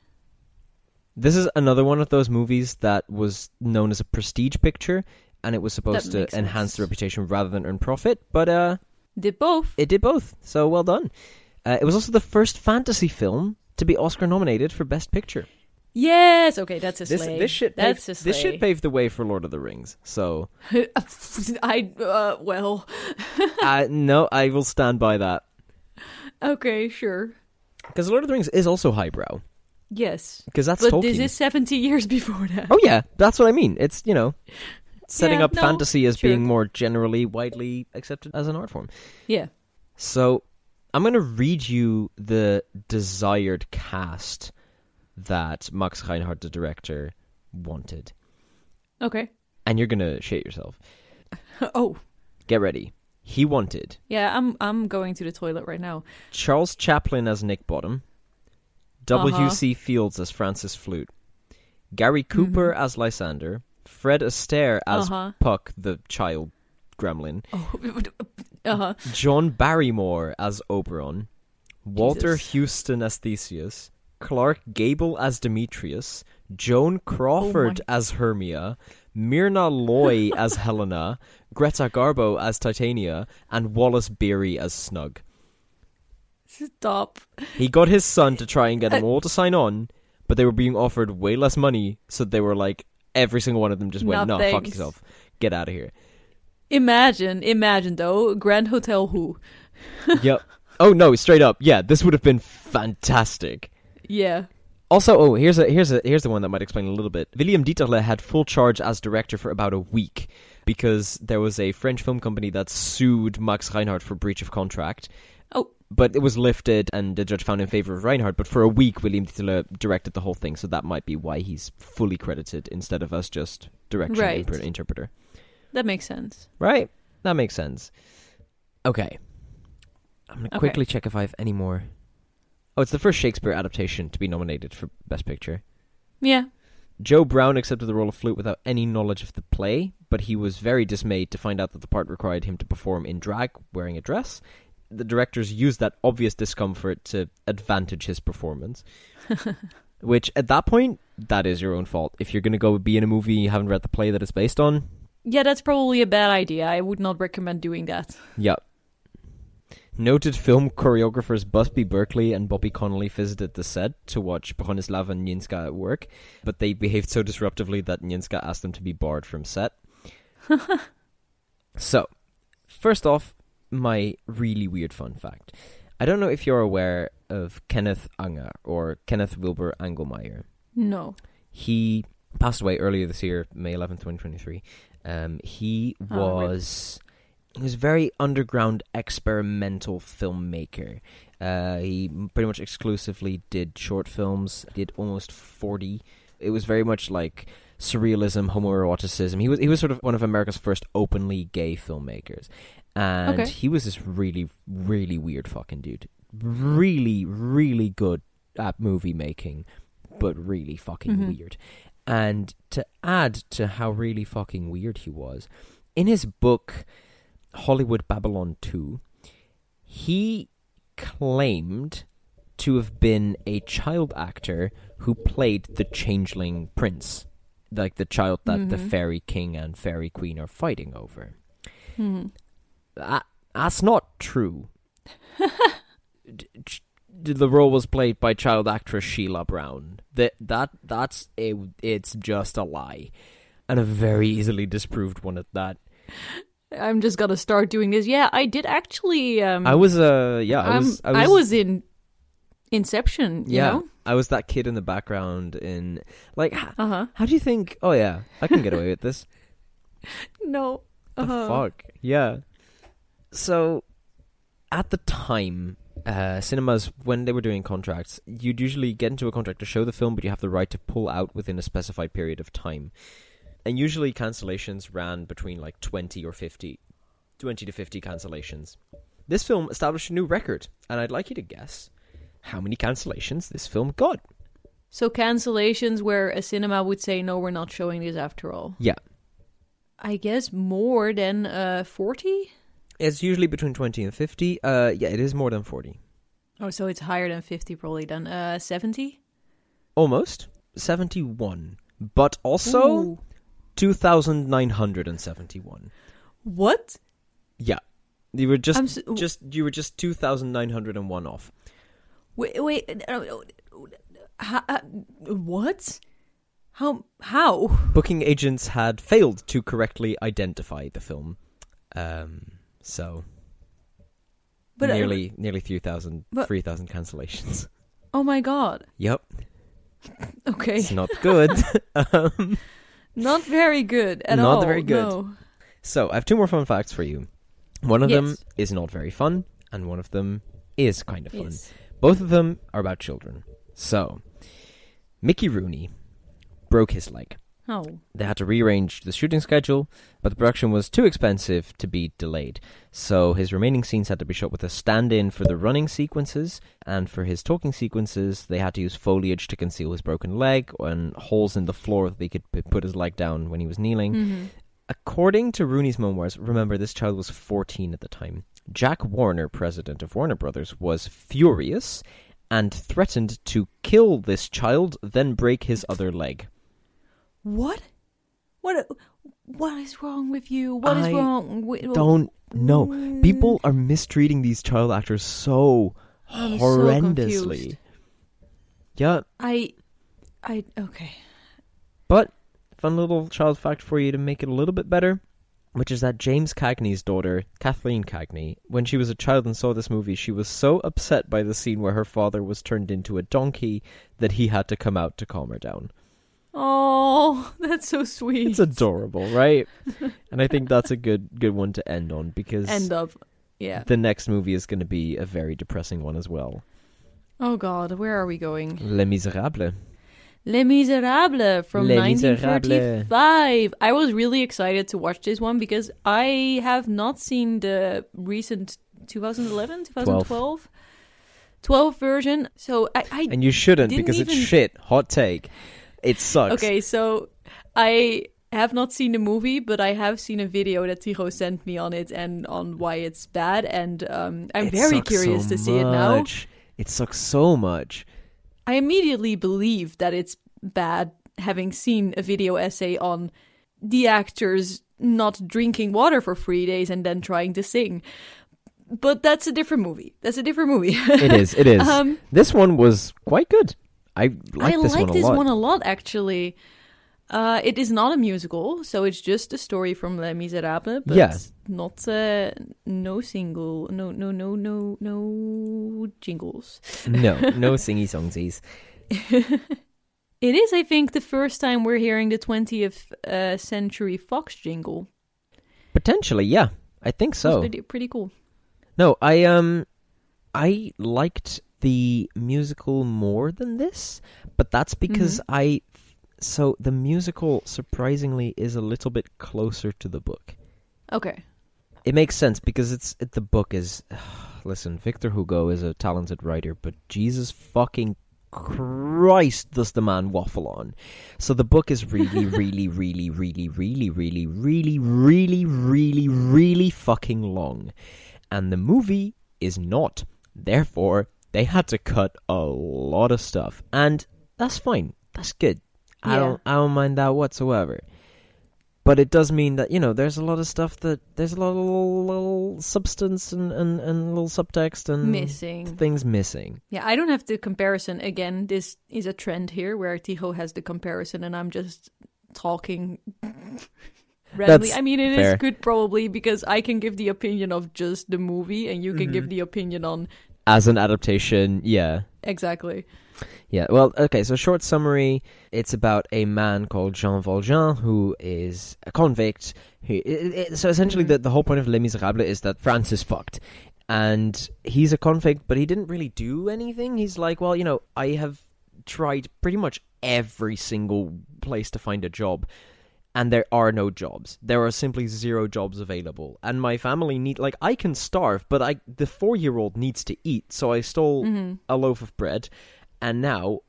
This is another one of those movies that was known as a prestige picture, and it was supposed to makes enhance the reputation rather than earn profit. But uh, Did both. it did both. So well done. Uh, it was also the first fantasy film to be Oscar nominated for Best Picture. Yes. Okay, that's a This slay. this shit That's paved, a this shit paved the way for Lord of the Rings. So I uh, well. uh, no, I will stand by that. Okay, sure. Because Lord of the Rings is also highbrow. Yes. Because that's but Tolkien. this is 70 years before that. Oh yeah, that's what I mean. It's you know, setting Yeah, up no, fantasy as sure. being more generally widely accepted as an art form. Yeah. So I'm going to read you the desired cast that Max Reinhardt, the director, wanted, Okay. and you're going to shit yourself. Oh. Get ready. He wanted Yeah, I'm I'm going to the toilet right now. Charles Chaplin as Nick Bottom, Uh-huh. W.C. Fields as Francis Flute, Gary Cooper as Lysander, Fred Astaire as Mm-hmm. Uh-huh. Puck, the child gremlin, Oh. uh-huh. John Barrymore as Oberon, Walter Jesus. Huston as Theseus, Clark Gable as Demetrius, Joan Crawford Oh as Hermia, Myrna Loy as Helena, Greta Garbo as Titania, and Wallace Beery as Snug. Stop. He got his son to try and get Uh, them all to sign on, but they were being offered way less money, so they were like, every single one of them just went, No, no, fuck yourself. Get out of here. Imagine, imagine though, Grand Hotel Who. yep. Oh no, straight up. Yeah, this would have been fantastic. Yeah. Also, oh, here's a here's a here's the one that might explain a little bit. William Dieterle had full charge as director for about a week because there was a French film company that sued Max Reinhardt for breach of contract. Oh. But it was lifted, and the judge found in favor of Reinhardt. But for a week, William Dieterle directed the whole thing, so that might be why he's fully credited instead of us just direction Right. inter- interpreter. That makes sense. Right? That makes sense. Okay. I'm going to Okay. quickly check if I have any more. Oh, it's the first Shakespeare adaptation to be nominated for Best Picture. Yeah. Joe Brown accepted the role of Flute without any knowledge of the play, but he was very dismayed to find out that the part required him to perform in drag wearing a dress. The directors used that obvious discomfort to advantage his performance. Which, at that point, that is your own fault. If you're going to go be in a movie and you haven't read the play that it's based on, Yeah, that's probably a bad idea. I would not recommend doing that. Yeah. Noted film choreographers Busby Berkeley and Bobby Connolly visited the set to watch Bronislava Nijinska at work, but they behaved so disruptively that Nijinska asked them to be barred from set. so, first off, my really weird fun fact. I don't know if you're aware of Kenneth Anger or Kenneth Wilbur Anglemyer No. he passed away earlier this year, May eleventh, twenty twenty three. Um, he Oh, was he was a very underground experimental filmmaker. Uh, he pretty much exclusively did short films. Did almost forty. It was very much like surrealism, homoeroticism. He was he was sort of one of America's first openly gay filmmakers, and Okay. he was this really really weird fucking dude. Really really good at movie making, but really fucking Mhm. weird. And to add to how really fucking weird he was, in his book Hollywood Babylon 2, he claimed to have been a child actor who played the changeling prince, like the child that the Mhm. fairy king and fairy queen are fighting over. Hmm. That, that's not true. The role was played by child actress Sheila Brown. That that that's a, it's just a lie, and a very easily disproved one at that. I'm just gonna start doing this. Yeah, I did actually. Um, I was uh yeah I um, was I was in Inception. You yeah know? I was that kid in the background in like Uh huh. how do you think? Oh yeah, I can get away with this. No. Uh-huh. fuck? Yeah. So, at the time, uh, cinemas, when they were doing contracts, you'd usually get into a contract to show the film, but you have the right to pull out within a specified period of time. And usually cancellations ran between like 20 or 50, 20 to 50 cancellations. This film established a new record, and I'd like you to guess how many cancellations this film got. So cancellations where a cinema would say, "No, we're not showing this after all." Yeah. I guess more than uh forty. It's usually between 20 and 50. Uh, yeah, it is more than 40. Oh, so it's higher than fifty, probably. than uh seventy. Almost 71, but also 2,971. what? Yeah, you were just I'm just you were just 2,901 off. Wait, wait. Uh, ha- uh, what? How? How? Booking agents had failed to correctly identify the film, um, so But uh, nearly nearly 3,000 but- 3,000 cancellations. oh my god. Yep, Okay. it's not good. um, Not very good at Not all. Not very good. No. So I have two more fun facts for you. One of them is not very fun, and one of them is kind of fun. Yes. Both of them are about children. So, Mickey Rooney broke his leg. Oh. They had to rearrange the shooting schedule, but the production was too expensive to be delayed. So his remaining scenes had to be shot with a stand-in for the running sequences, and for his talking sequences, they had to use foliage to conceal his broken leg and holes in the floor that they could put his leg down when he was kneeling. hmm According to Rooney's memoirs, remember this child was 14 at the time. Jack Warner, president of Warner Brothers, was furious and threatened to kill this child, then break his other leg. What? What? What is wrong with you? What is I wrong? with Don't know. Mm. People are mistreating these child actors so I'm horrendously. confused. yeah, I, I okay. but fun little child fact for you to make it a little bit better, which is that James Cagney's daughter, Kathleen Cagney, when she was a child and saw this movie, she was so upset by the scene where her father was turned into a donkey that he had to come out to calm her down. Oh, that's so sweet. It's adorable, right? and I think that's a good good one to end on because End up. Yeah. the next movie is going to be a very depressing one as well. Oh God, where are we going? Les Miserables. Les Miserables from Les Miserables. 1935. I was really excited to watch this one because I have not seen the recent 2011, 2012, 12 version. So I, I And you shouldn't because it's shit. Hot take. It sucks. Okay, so I have not seen the movie, but I have seen a video that Tygo sent me on it and on why it's bad, and um, I'm It very curious so to see it now. It sucks so much. I immediately believe that it's bad, having seen a video essay on the actors not drinking water for three days and then trying to sing. But that's a different movie. That's a different movie. It is. It is. um, this one was quite good. I like I this like one a this lot. one a lot, actually. Uh, it is not a musical, so it's just a story from Les Miserables, but Yeah. not uh, no single, no, no, no, no, no jingles. no, no singy songsies. It is, I think, the first time we're hearing the 20th uh, century Fox jingle. Potentially, yeah. I think so. pretty, pretty cool. No, I um, I liked the musical more than this, but that's because Mm-hmm. I. So the musical surprisingly is a little bit closer to the book. Okay. It makes sense because it's it, the book is. listen, Victor Hugo is a talented writer, but Jesus fucking Christ, does the man waffle on? So the book is really, really, really, really, really, really, really, really, really, really fucking long, and the movie is not. Therefore, they had to cut a lot of stuff, and that's fine. That's good. I Yeah. don't. I don't mind that whatsoever. But it does mean that you know there's a lot of stuff that there's a lot of little, little substance and, and, and little subtext and Missing. things missing. Yeah, I don't have the comparison. Again, this is a trend here where Tygo has the comparison and I'm just talking randomly. That's I mean, it is fair. good probably because I can give the opinion of just the movie, and you can Mm-hmm. give the opinion on As an adaptation, yeah. exactly. Yeah, well, okay, so short summary it's about a man called Jean Valjean who is a convict. Who, i i so essentially, Mhm. the, the whole point of Les Miserables is that France is fucked. And he's a convict, but he didn't really do anything. He's like, well, you know, I have tried pretty much every single place to find a job. And there are no jobs. There are simply zero jobs available. And my family need like I can starve, but I the four year old needs to eat. So I stole hmm a loaf of bread, and now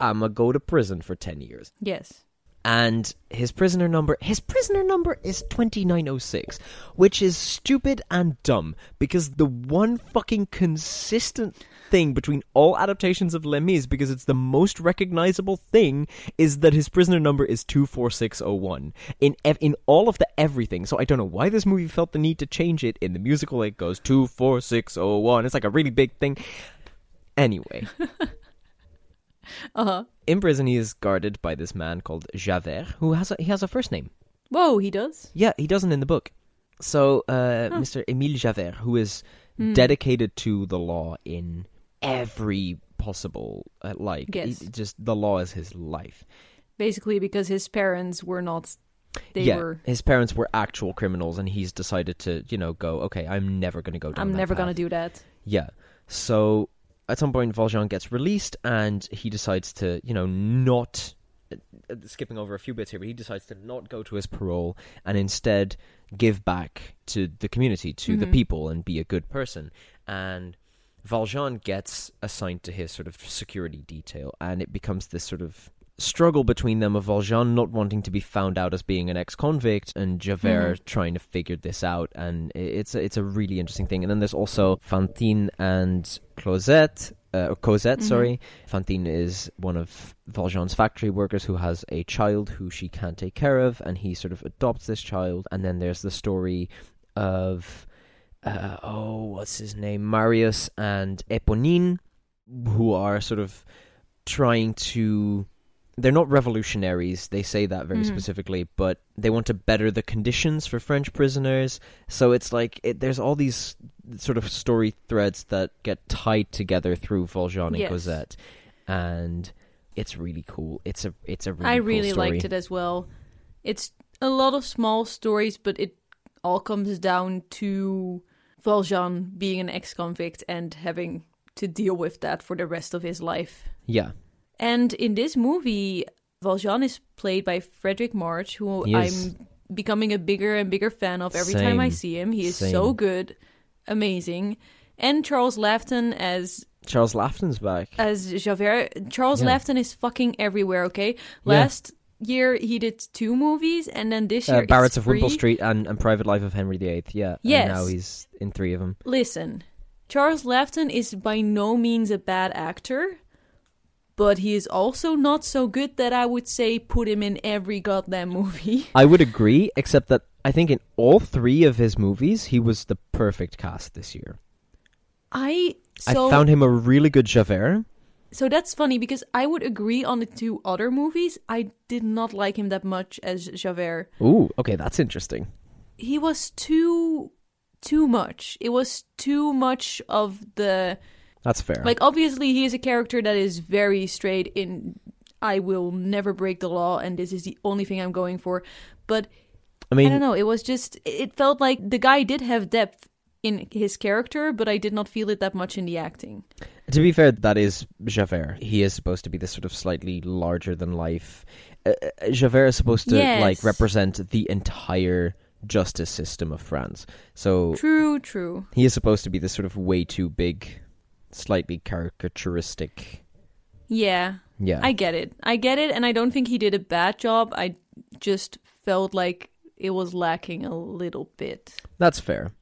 I'm gonna go to prison for ten years. Yes. And his prisoner number, his prisoner number is twenty nine oh six, which is stupid and dumb because the one fucking consistent thing between all adaptations of Les Mis, because it's the most recognizable thing, is that his prisoner number is two four six oh one in ev- in all of the everything. So I don't know why this movie felt the need to change it. In the musical, it goes two four six oh one. It's like a really big thing. Anyway. Uh huh. In prison, he is guarded by this man called Javert, who has a, he has a first name. Whoa, he does. Yeah, he doesn't in the book. So, uh, Huh. Mr. Emile Javert, who is Hmm. dedicated to the law in every possible, uh, like, Yes. he- just the law is his life. Basically, because his parents were not. They yeah, were. his parents were actual criminals, and he's decided to, you know, go. Okay, I'm never going to go down. I'm never gonna do that. Yeah. So at some point, Valjean gets released, and he decides to, you know, not uh, skipping over a few bits here, but he decides to not go to his parole and instead give back to the community, to the Mhm. people, and be a good person. And Valjean gets assigned to his sort of security detail, and it becomes this sort of struggle between them of Valjean not wanting to be found out as being an ex-convict and Javert trying to figure this out. And it's a, it's a really interesting thing. And then there's also Fantine and Cosette uh, or Cosette Mhm. sorry. Fantine is one of Valjean's factory workers who has a child who she can't take care of and he sort of adopts this child. And then there's the story of uh, oh what's his name? Marius and Eponine who are sort of trying to they're not revolutionaries they say that very Mhm. specifically but they want to better the conditions for french prisoners so it's like it, there's all these sort of story threads that get tied together through valjean and Yes. cosette and it's really cool it's a it's a really I cool really story. liked it as well. It's a lot of small stories, but it all comes down to Valjean being an ex-convict and having to deal with that for the rest of his life. yeah And in this movie, Valjean is played by Fredric March, who I'm becoming a bigger and bigger fan of every time I see him. He is Same. so good, amazing. And Charles Laughton as charles laughton's back as Javert. Charles Yeah. Laughton is fucking everywhere. Okay, Yeah. last year he did two movies, and then this year uh, barretts of wimpole street and, and private life of henry viii yeah Yes. and now he's in three of them Listen, Charles Laughton is by no means a bad actor, but he is also not so good that I would say put him in every goddamn movie. I would agree, except that I think in all three of his movies, he was the perfect cast this year. I so I found him a really good Javert. so that's funny because I would agree on the two other movies. I did not like him that much as Javert. Ooh, okay, that's interesting. He was too too much. It was too much of the That's fair. like obviously he is a character that is very straight in I will never break the law and this is the only thing I'm going for. But I mean I don't know, it was just it felt like the guy did have depth in his character, but I did not feel it that much in the acting. to be fair, that is Javert. He is supposed to be this sort of slightly larger than life. Uh, uh, Javert is supposed to Yes. like represent the entire justice system of France. So True, true. he is supposed to be this sort of way too big, slightly caricaturistic. Yeah, Yeah, I get it. I get it, and I don't think he did a bad job. I just felt like it was lacking a little bit. That's fair.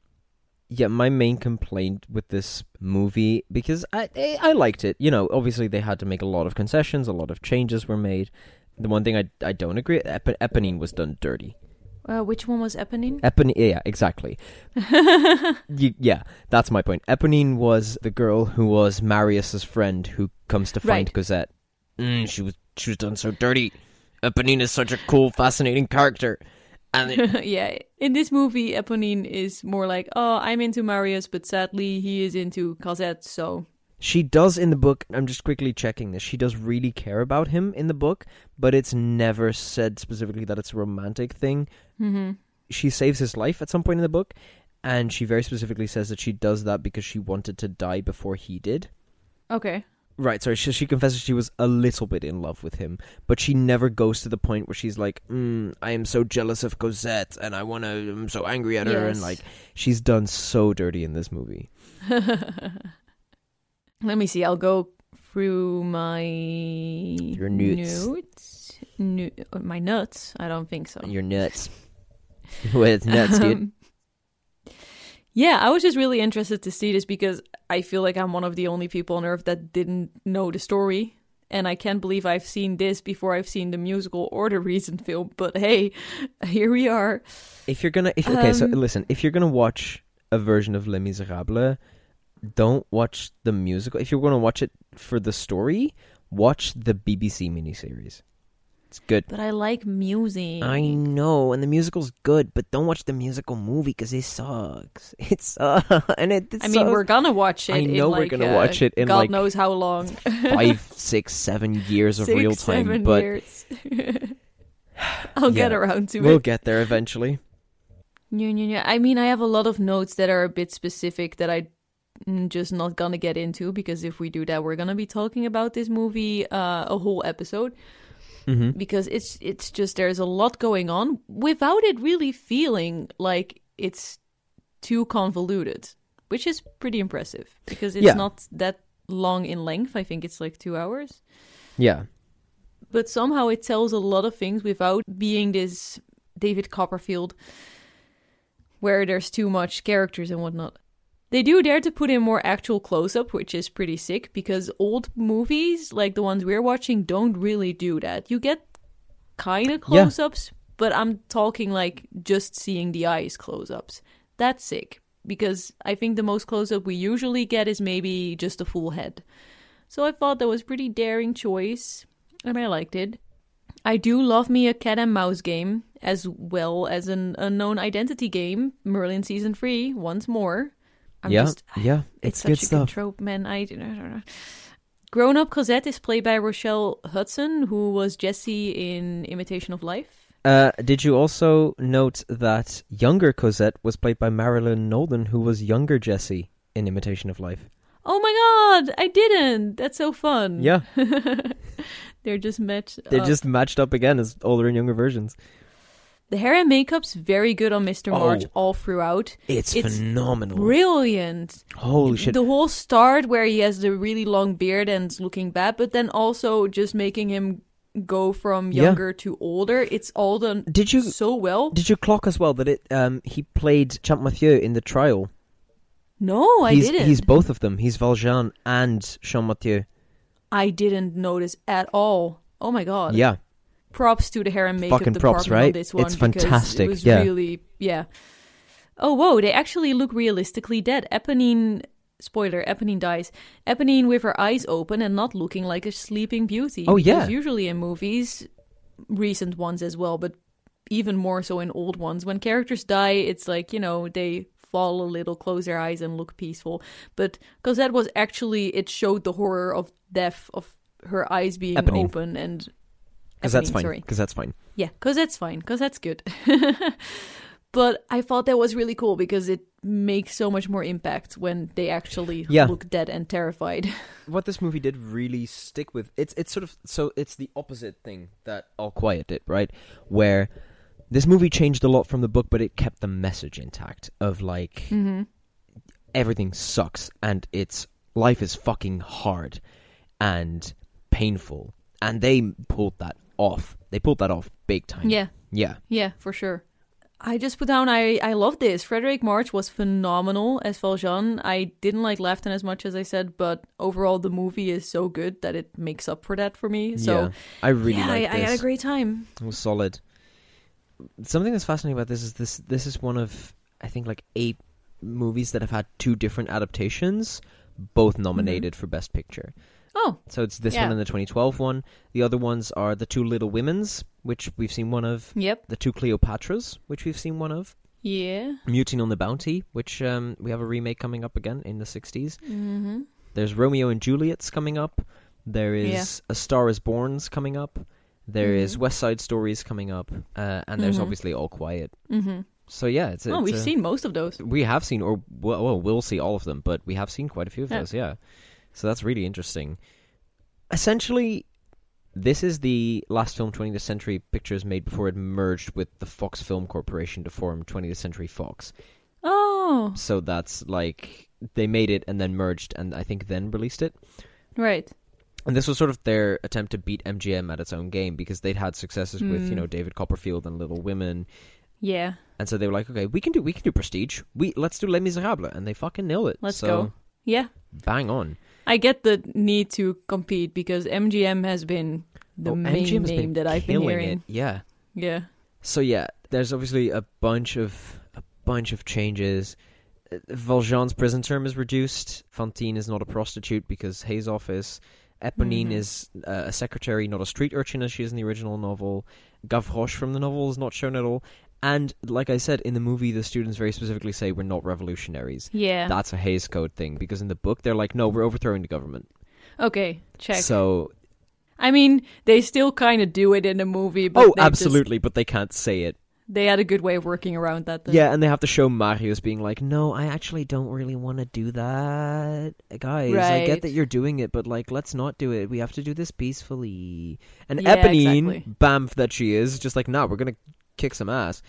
Yeah, my main complaint with this movie because I, I I liked it. You know, obviously they had to make a lot of concessions, a lot of changes were made. The one thing I I don't agree, Ep- Eponine was done dirty. Uh, which one was Eponine? Eponine, yeah, exactly. Y- yeah, that's my point. Eponine was the girl who was Marius's friend who comes to find Right. Cosette. Mm, she was she was done so dirty. Eponine is such a cool, fascinating character. And it- yeah, in this movie, Eponine is more like, oh, I'm into Marius, but sadly, he is into Cosette, so. She does in the book. I'm just quickly checking this. She does really care about him in the book, but it's never said specifically that it's a romantic thing. hmm She saves his life at some point in the book, and she very specifically says that she does that because she wanted to die before he did. Okay. Right, sorry. She, she confesses she was a little bit in love with him, but she never goes to the point where she's like, mm, "I am so jealous of Cosette, and I want to. I'm so angry at her." And like, she's done so dirty in this movie. Let me see. I'll go through my Your nuts. notes. Nu- uh, my nuts. I don't think so. You're nuts. With nuts, dude. Um, yeah, I was just really interested to see this because I feel like I'm one of the only people on earth that didn't know the story. And I can't believe I've seen this before I've seen the musical or the recent film. But hey, here we are. If you're gonna, if okay, so Um, listen, if you're gonna watch a version of Les Miserables, don't watch the musical. If you're gonna watch it for the story, watch the BBC miniseries. It's good. But I like music. I know, and the musical's good, but don't watch the musical movie because it sucks. It sucks, and it. It's I mean, we're gonna watch it. I in, know we're like, gonna uh, watch it in, God like, knows how long. five, six, seven years of Six, real time, seven but years. I'll get around to it. we'll get there eventually. Yeah, yeah, yeah. I mean, I have a lot of notes that are a bit specific that I just not gonna get into because if we do that, we're gonna be talking about this movie uh, a whole episode hmm because it's it's just there's a lot going on without it really feeling like it's too convoluted, which is pretty impressive because it's Yeah. not that long in length. I think it's like two hours Yeah, but somehow it tells a lot of things without being this David Copperfield where there's too much characters and whatnot. They do dare to put in more actual close up, which is pretty sick because old movies, like the ones we're watching, don't really do that. You get kind of close ups, but I'm talking like just seeing the eyes close ups. That's sick because I think the most close up we usually get is maybe just a full head. So I thought that was pretty daring choice and I liked it. I do love me a cat and mouse game as well as an unknown identity game, Merlin season three, once more. I'm yeah, just yeah. it's, It's, such good a good stuff. trope, man. I, I don't know. Grown up Cosette is played by Rochelle Hudson, who was Jessie in Imitation of Life. Uh, did you also note that younger Cosette was played by Marilyn Knowlden, who was younger Jessie in Imitation of Life? Oh my god, I didn't. That's so fun. Yeah, They're just matched. they up. just matched up again as older and younger versions. The hair and makeup's very good on Mr. Oh. March all throughout. It's, It's phenomenal. Brilliant. Holy shit! The whole start where he has the really long beard and is looking bad, but then also just making him go from Yeah. younger to older. It's all done Did you so well. did you clock as well that it um he played Champmathieu in the trial? no, I he's, didn't. He's both of them. He's Valjean and Jean Mathieu. I didn't notice at all. Oh my god. Yeah, Props to the hair and makeup Fucking department props, on right? this one. It's fantastic, It was yeah. really yeah. Oh whoa, they actually look realistically dead. Eponine spoiler, Eponine dies. Eponine with her eyes open and not looking like a sleeping beauty. Oh, yeah. Usually in movies, recent ones as well, but even more so in old ones. When characters die, it's like, you know, they fall a little, close their eyes and look peaceful. But because that was actually it showed the horror of death of her eyes being Eponine. open and because that's fine. Because that's fine. Yeah, because that's fine, because that's good. but I thought that was really cool because it makes so much more impact when they actually Yeah. look dead and terrified. What this movie did really stick with it's it's sort of so it's the opposite thing that All Quiet did, right? Where this movie changed a lot from the book, but it kept the message intact of like mm-hmm. everything sucks and it's life is fucking hard and painful, and they pulled that off. They pulled that off big time. Yeah, yeah. yeah, for sure. I just put down. I I love this. Fredric March was phenomenal as Valjean. I didn't like Laughton as much as I said, but overall the movie is so good that it makes up for that for me. So yeah. I really yeah, I, I had a great time. It was solid. Something that's fascinating about this is this this is one of I think like eight movies that have had two different adaptations, both mm-hmm. nominated for Best Picture. Oh, So it's this Yeah. one and the 2012 one. The other ones are the two Little Women's, which we've seen one of. yep. The two Cleopatras, which we've seen one of. Yeah. Mutiny on the Bounty, which um, we have a remake coming up again in the 60s. Mm-hmm. There's Romeo and Juliet's coming up. There is A Star is Born's coming up. There is Mhm. West Side Stories coming up. Uh, and there's Mhm. obviously All Quiet. Mm-hmm. So yeah, it's, Oh, we've a- seen most of those. We have seen, or well, well, we'll see all of them, but we have seen quite a few of Yeah. those, yeah. So that's really interesting. Essentially, this is the last film 20th Century Pictures made before it merged with the Fox Film Corporation to form 20th Century Fox. Oh, So that's like they made it and then merged, and I think then released it. right. And this was sort of their attempt to beat MGM at its own game because they'd had successes with you Hmm. know David Copperfield and Little Women, Yeah. and so they were like, okay, we can do we can do Prestige. We let's do Les Miserables, and they fucking nail it. Let's so, go. Yeah. Bang on. I get the need to compete because MGM has been the Oh, main MGM name that I've been hearing. It. Yeah. Yeah. So yeah, there's obviously a bunch of a bunch of changes. Uh, Valjean's prison term is reduced. Fantine is not a prostitute because Hays' office. Eponine Mhm. is uh, a secretary, not a street urchin as she is in the original novel. Gavroche from the novel is not shown at all. And like I said, in the movie, the students very specifically say we're not revolutionaries. Yeah. That's a Hays Code thing because in the book they're like, no, we're overthrowing the government. okay. Check. So, I mean, they still kind of do it in the movie. But oh, they just- absolutely, but they can't say it. they had a good way of working around that. Then. Yeah, and they have to show Marius being like, "No, I actually don't really want to do that, guys. I get that you're doing it, but like, let's not do it. We have to do this peacefully." And Yeah, Eponine, exactly. Bamf that she is, just like, "No, we're gonna kick some ass,"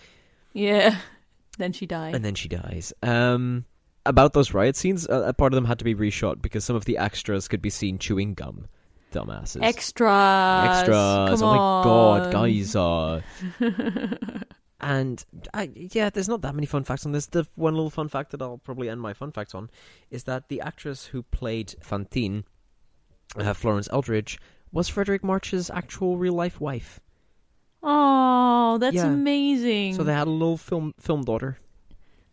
Yeah. Then she died. and then she dies. Um, about those riot scenes, a, a part of them had to be reshot because some of the extras could be seen chewing gum. Dumbasses. Extras. Extras. Come oh my god, guys. Uh, And I, yeah, there's not that many fun facts on this. The one little fun fact that I'll probably end my fun facts on is that the actress who played Fantine, uh, Florence Eldridge, was Fredric March's actual real life wife. Oh, that's Yeah. amazing. So they had a little film film daughter.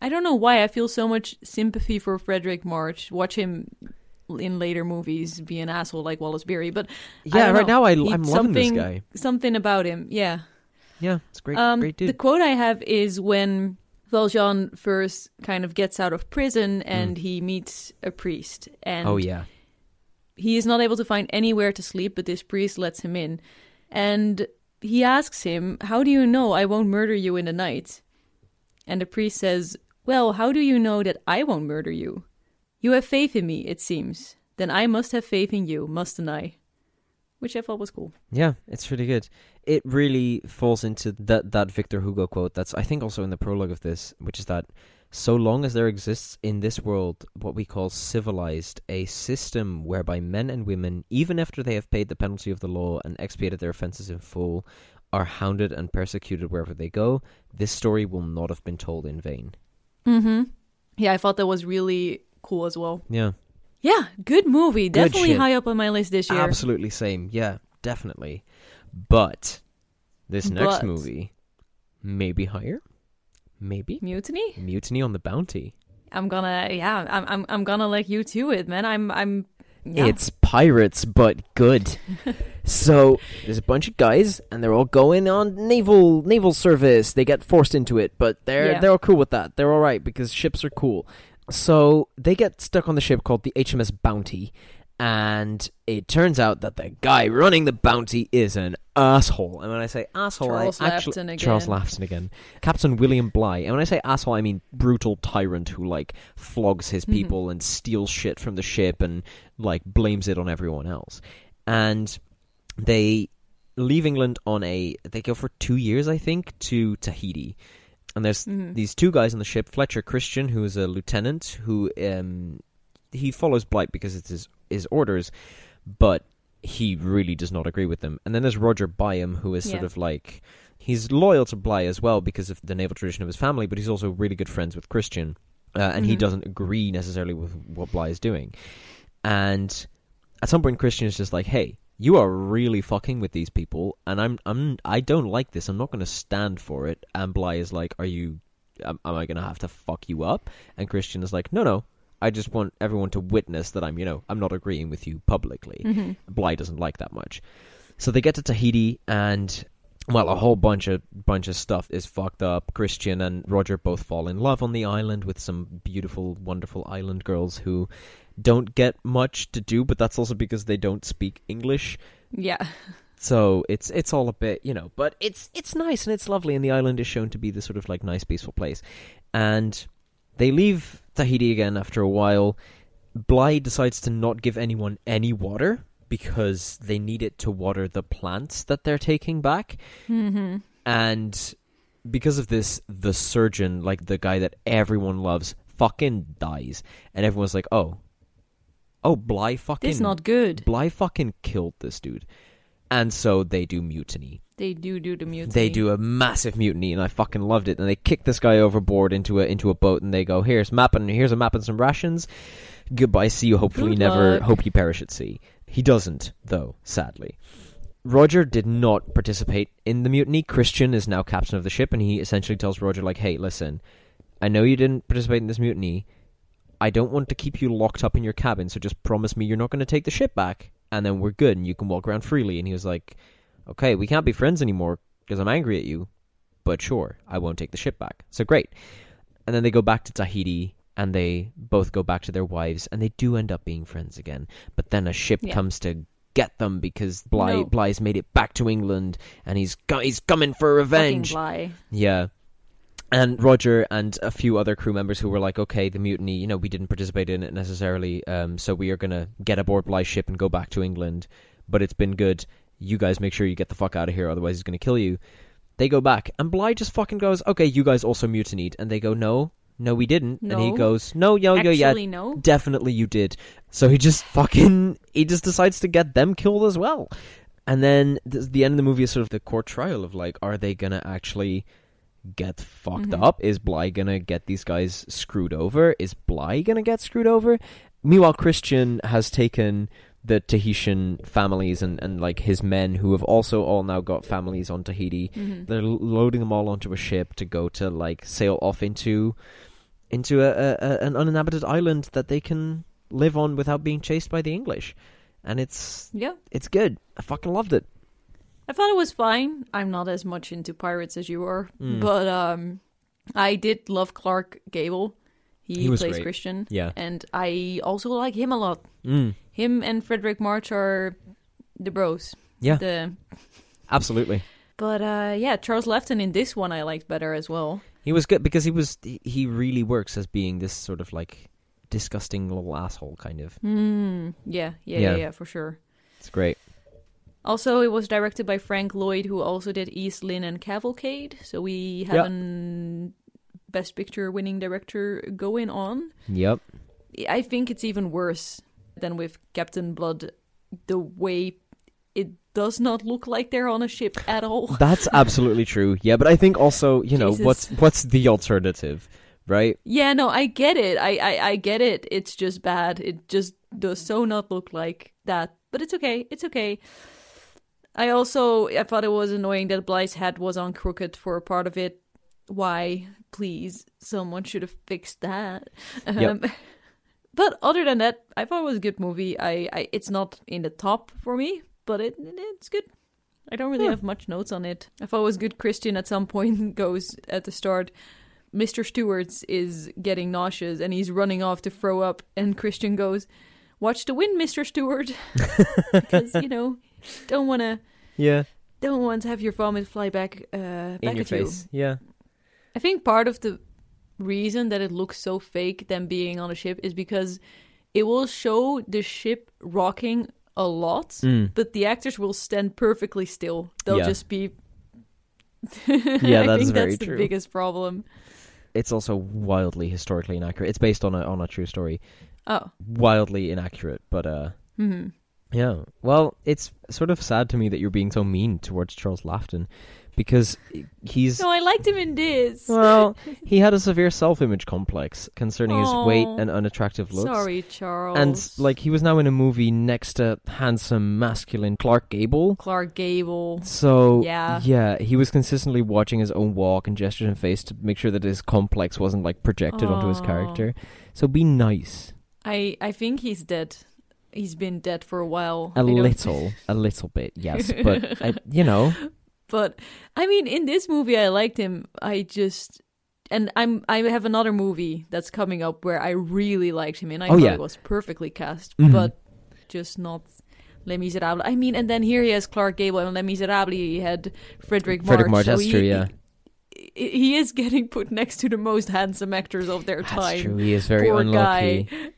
I don't know why I feel so much sympathy for Fredric March. Watch him in later movies be an asshole like Wallace Beery, but Yeah, right know. now I, I'm loving this guy. something about him, yeah. Yeah, it's great, um, great dude. The quote I have is when Valjean first kind of gets out of prison and he meets a priest, and Mm. oh yeah, he is not able to find anywhere to sleep, but this priest lets him in. And he asks him, How do you know I won't murder you in the night? And the priest says, Well, how do you know that I won't murder you? You have faith in me, it seems. Then I must have faith in you, mustn't I? Which I thought was cool. yeah, it's really good. It really falls into that that Victor Hugo quote. That's I think also in the prologue of this, which is that so long as there exists in this world what we call civilized, a system whereby men and women, even after they have paid the penalty of the law and expiated their offences in full, are hounded and persecuted wherever they go, this story will not have been told in vain. Mm-hmm. Yeah, I thought that was really cool as well. Yeah, Yeah, good movie. Good Definitely shit. high up on my list this year. absolutely same. Yeah, definitely. But this next But- movie, maybe higher, maybe Mutiny? Mutiny on the Bounty. I'm gonna yeah, I'm I'm I'm gonna let you to it, man. I'm I'm yeah. It's pirates, but good. so there's a bunch of guys, and they're all going on naval naval service. They get forced into it, but they're Yeah. they're all cool with that. They're all right because ships are cool. So they get stuck on the ship called the HMS Bounty, and it turns out that the guy running the Bounty is an asshole. And when I say asshole, Charles I actually again. Charles Laughton again, Captain William Bligh. And when I say asshole, I mean brutal tyrant who like flogs his Mhm. people and steals shit from the ship and like blames it on everyone else. And they leave England on a they go for two years, I think, to Tahiti. And there's Mhm. these two guys on the ship, Fletcher Christian, who is a lieutenant, who um he follows Bligh because it's his his orders, but he really does not agree with them. And then there's Roger Byam, who is sort Yeah. of like he's loyal to Bligh as well because of the naval tradition of his family, but he's also really good friends with Christian, uh, and he Mhm. doesn't agree necessarily with what Bligh is doing. And at some point, Christian is just like, "Hey, you are really fucking with these people, and I'm I'm I don't like this. I'm not going to stand for it." And Bligh is like, "Are you? Am, am I going to have to fuck you up?" And Christian is like, "No, no, I just want everyone to witness that I'm, you know, I'm not agreeing with you publicly. hmm Bligh doesn't like that much. So they get to Tahiti and well, a whole bunch of bunch of stuff is fucked up. Christian and Roger both fall in love on the island with some beautiful, wonderful island girls who don't get much to do, but that's also because they don't speak English. Yeah. So it's it's all a bit, you know, but it's it's nice and it's lovely and the island is shown to be this sort of like nice peaceful place. And they leave Tahiti again after a while. Bligh decides to not give anyone any water because they need it to water the plants that they're taking back. hmm And because of this, the surgeon, like the guy that everyone loves, fucking dies. And everyone's like, oh. Oh, Bligh fucking. This not good. Bligh fucking killed this dude. And so they do mutiny. They do do the mutiny. They do a massive mutiny, and I fucking loved it. And they kick this guy overboard into a into a boat, and they go, "Here's map and here's a map and some rations. Goodbye, see you. Hopefully, Good never. luck." Hope you perish at sea." He doesn't, though. Sadly, Roger did not participate in the mutiny. Christian is now captain of the ship, and he essentially tells Roger, "Like, hey, listen, I know you didn't participate in this mutiny. I don't want to keep you locked up in your cabin, so just promise me you're not going to take the ship back, and then we're good, and you can walk around freely." And he was like, "Okay, we can't be friends anymore because I'm angry at you, but sure, I won't take the ship back." So great. And then they go back to Tahiti, and they both go back to their wives, and they do end up being friends again. But then a ship Yeah. comes to get them because Bligh No. Bligh's made it back to England, and he's he's coming for revenge. Yeah. And Roger and a few other crew members who were like, okay, the mutiny, you know, we didn't participate in it necessarily, um, so we are going to get aboard Bligh's ship and go back to England. But it's been good. You guys make sure you get the fuck out of here, otherwise he's going to kill you. They go back, and Bligh just fucking goes, okay, you guys also mutinied. And they go, no, no, we didn't. And he goes, no, yo, yo, yeah, no. definitely you did. So he just fucking he just decides to get them killed as well. And then the end of the movie is sort of the court trial of like, are they gonna actually get fucked Mhm. up? Is Bligh gonna get these guys screwed over? Is Bligh gonna get screwed over? Meanwhile, Christian has taken the Tahitian families and, and like his men who have also all now got families on Tahiti Mhm. they're lo- loading them all onto a ship to go to like sail off into into a, a an uninhabited island that they can live on without being chased by the English, and it's Yeah. it's good. I fucking loved it. I thought it was fine. I'm not as much into pirates as you are, Mm. but um, I did love Clark Gable. He, He plays great. Christian, Yeah. and I also like him a lot. Mm. Him and Fredric March are the bros. Yeah. The Absolutely. but uh, yeah, Charles Laughton in this one I liked better as well. He was good because he was he- really works as being this sort of like disgusting little asshole kind of. Hmm. Yeah, yeah, Yeah. yeah, yeah, for sure. It's great. Also, it was directed by Frank Lloyd, who also did East Lynne and Cavalcade. So we have an Best Picture winning director going on. Yep. I think it's even worse than with Captain Blood. The way it does not look like they're on a ship at all. That's absolutely true. Yeah, but I think also, you know, Jesus. what's what's the alternative, right? yeah, no, I get it. I, I I get it. It's just bad. It just does so not look like that. But it's okay. It's okay. I also I thought it was annoying that Bligh's head was on crooked for a part of it. Why, please, someone should have fixed that. Yep. Um, but other than that, I thought it was a good movie. I, I it's not in the top for me, but it it's good. I don't really Yeah. have much notes on it. I thought it was good. Christian at some point goes at the start. Mr. Stewart's is getting nauseous and he's running off to throw up, and Christian goes, "Watch the wind, Mr. Stewart," because you know don't want to Yeah. don't want to have your vomit fly back uh, back In your at you. face. Yeah. I think part of the reason that it looks so fake them being on a ship is because it will show the ship rocking a lot, Mm. but the actors will stand perfectly still. They'll Yeah. just be. Yeah, I that's think very that's the true. biggest problem. It's also wildly historically inaccurate. It's based on a on a true story. Oh, Wildly inaccurate, but uh hmm yeah. Well, it's sort of sad to me that you're being so mean towards Charles Laughton because he's no, I liked him in this. well, he had a severe self-image complex concerning his weight and unattractive looks. Sorry, Charles. And like he was now in a movie next to handsome, masculine Clark Gable. Clark Gable. So Yeah. yeah, he was consistently watching his own walk and gestures and face to make sure that his complex wasn't like projected onto his character. So be nice. I I think he's dead. He's been dead for a while. A I little, a little bit, yes, but uh, you know, But I mean, in this movie, I liked him. I just and I'm I have another movie that's coming up where I really liked him, and I Oh, thought yeah. it was perfectly cast, Mhm. but just not Les Miserables. I mean, and then here he has Clark Gable, and Les Miserables he had Fredric March. Fredric March, so that's he, true, yeah. He, he is getting put next to the most handsome actors of their That's time. true. He is very Poor unlucky. guy.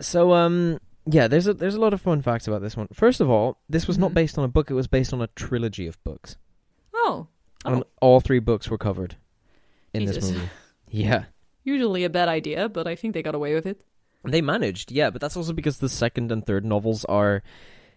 So um yeah, there's a there's a lot of fun facts about this one. First of all, this was not Mhm. based on a book, it was based on a trilogy of books. Oh, oh. And all three books were covered in this movie. Yeah. usually a bad idea, but I think they got away with it. They managed, yeah, but that's also because the second and third novels are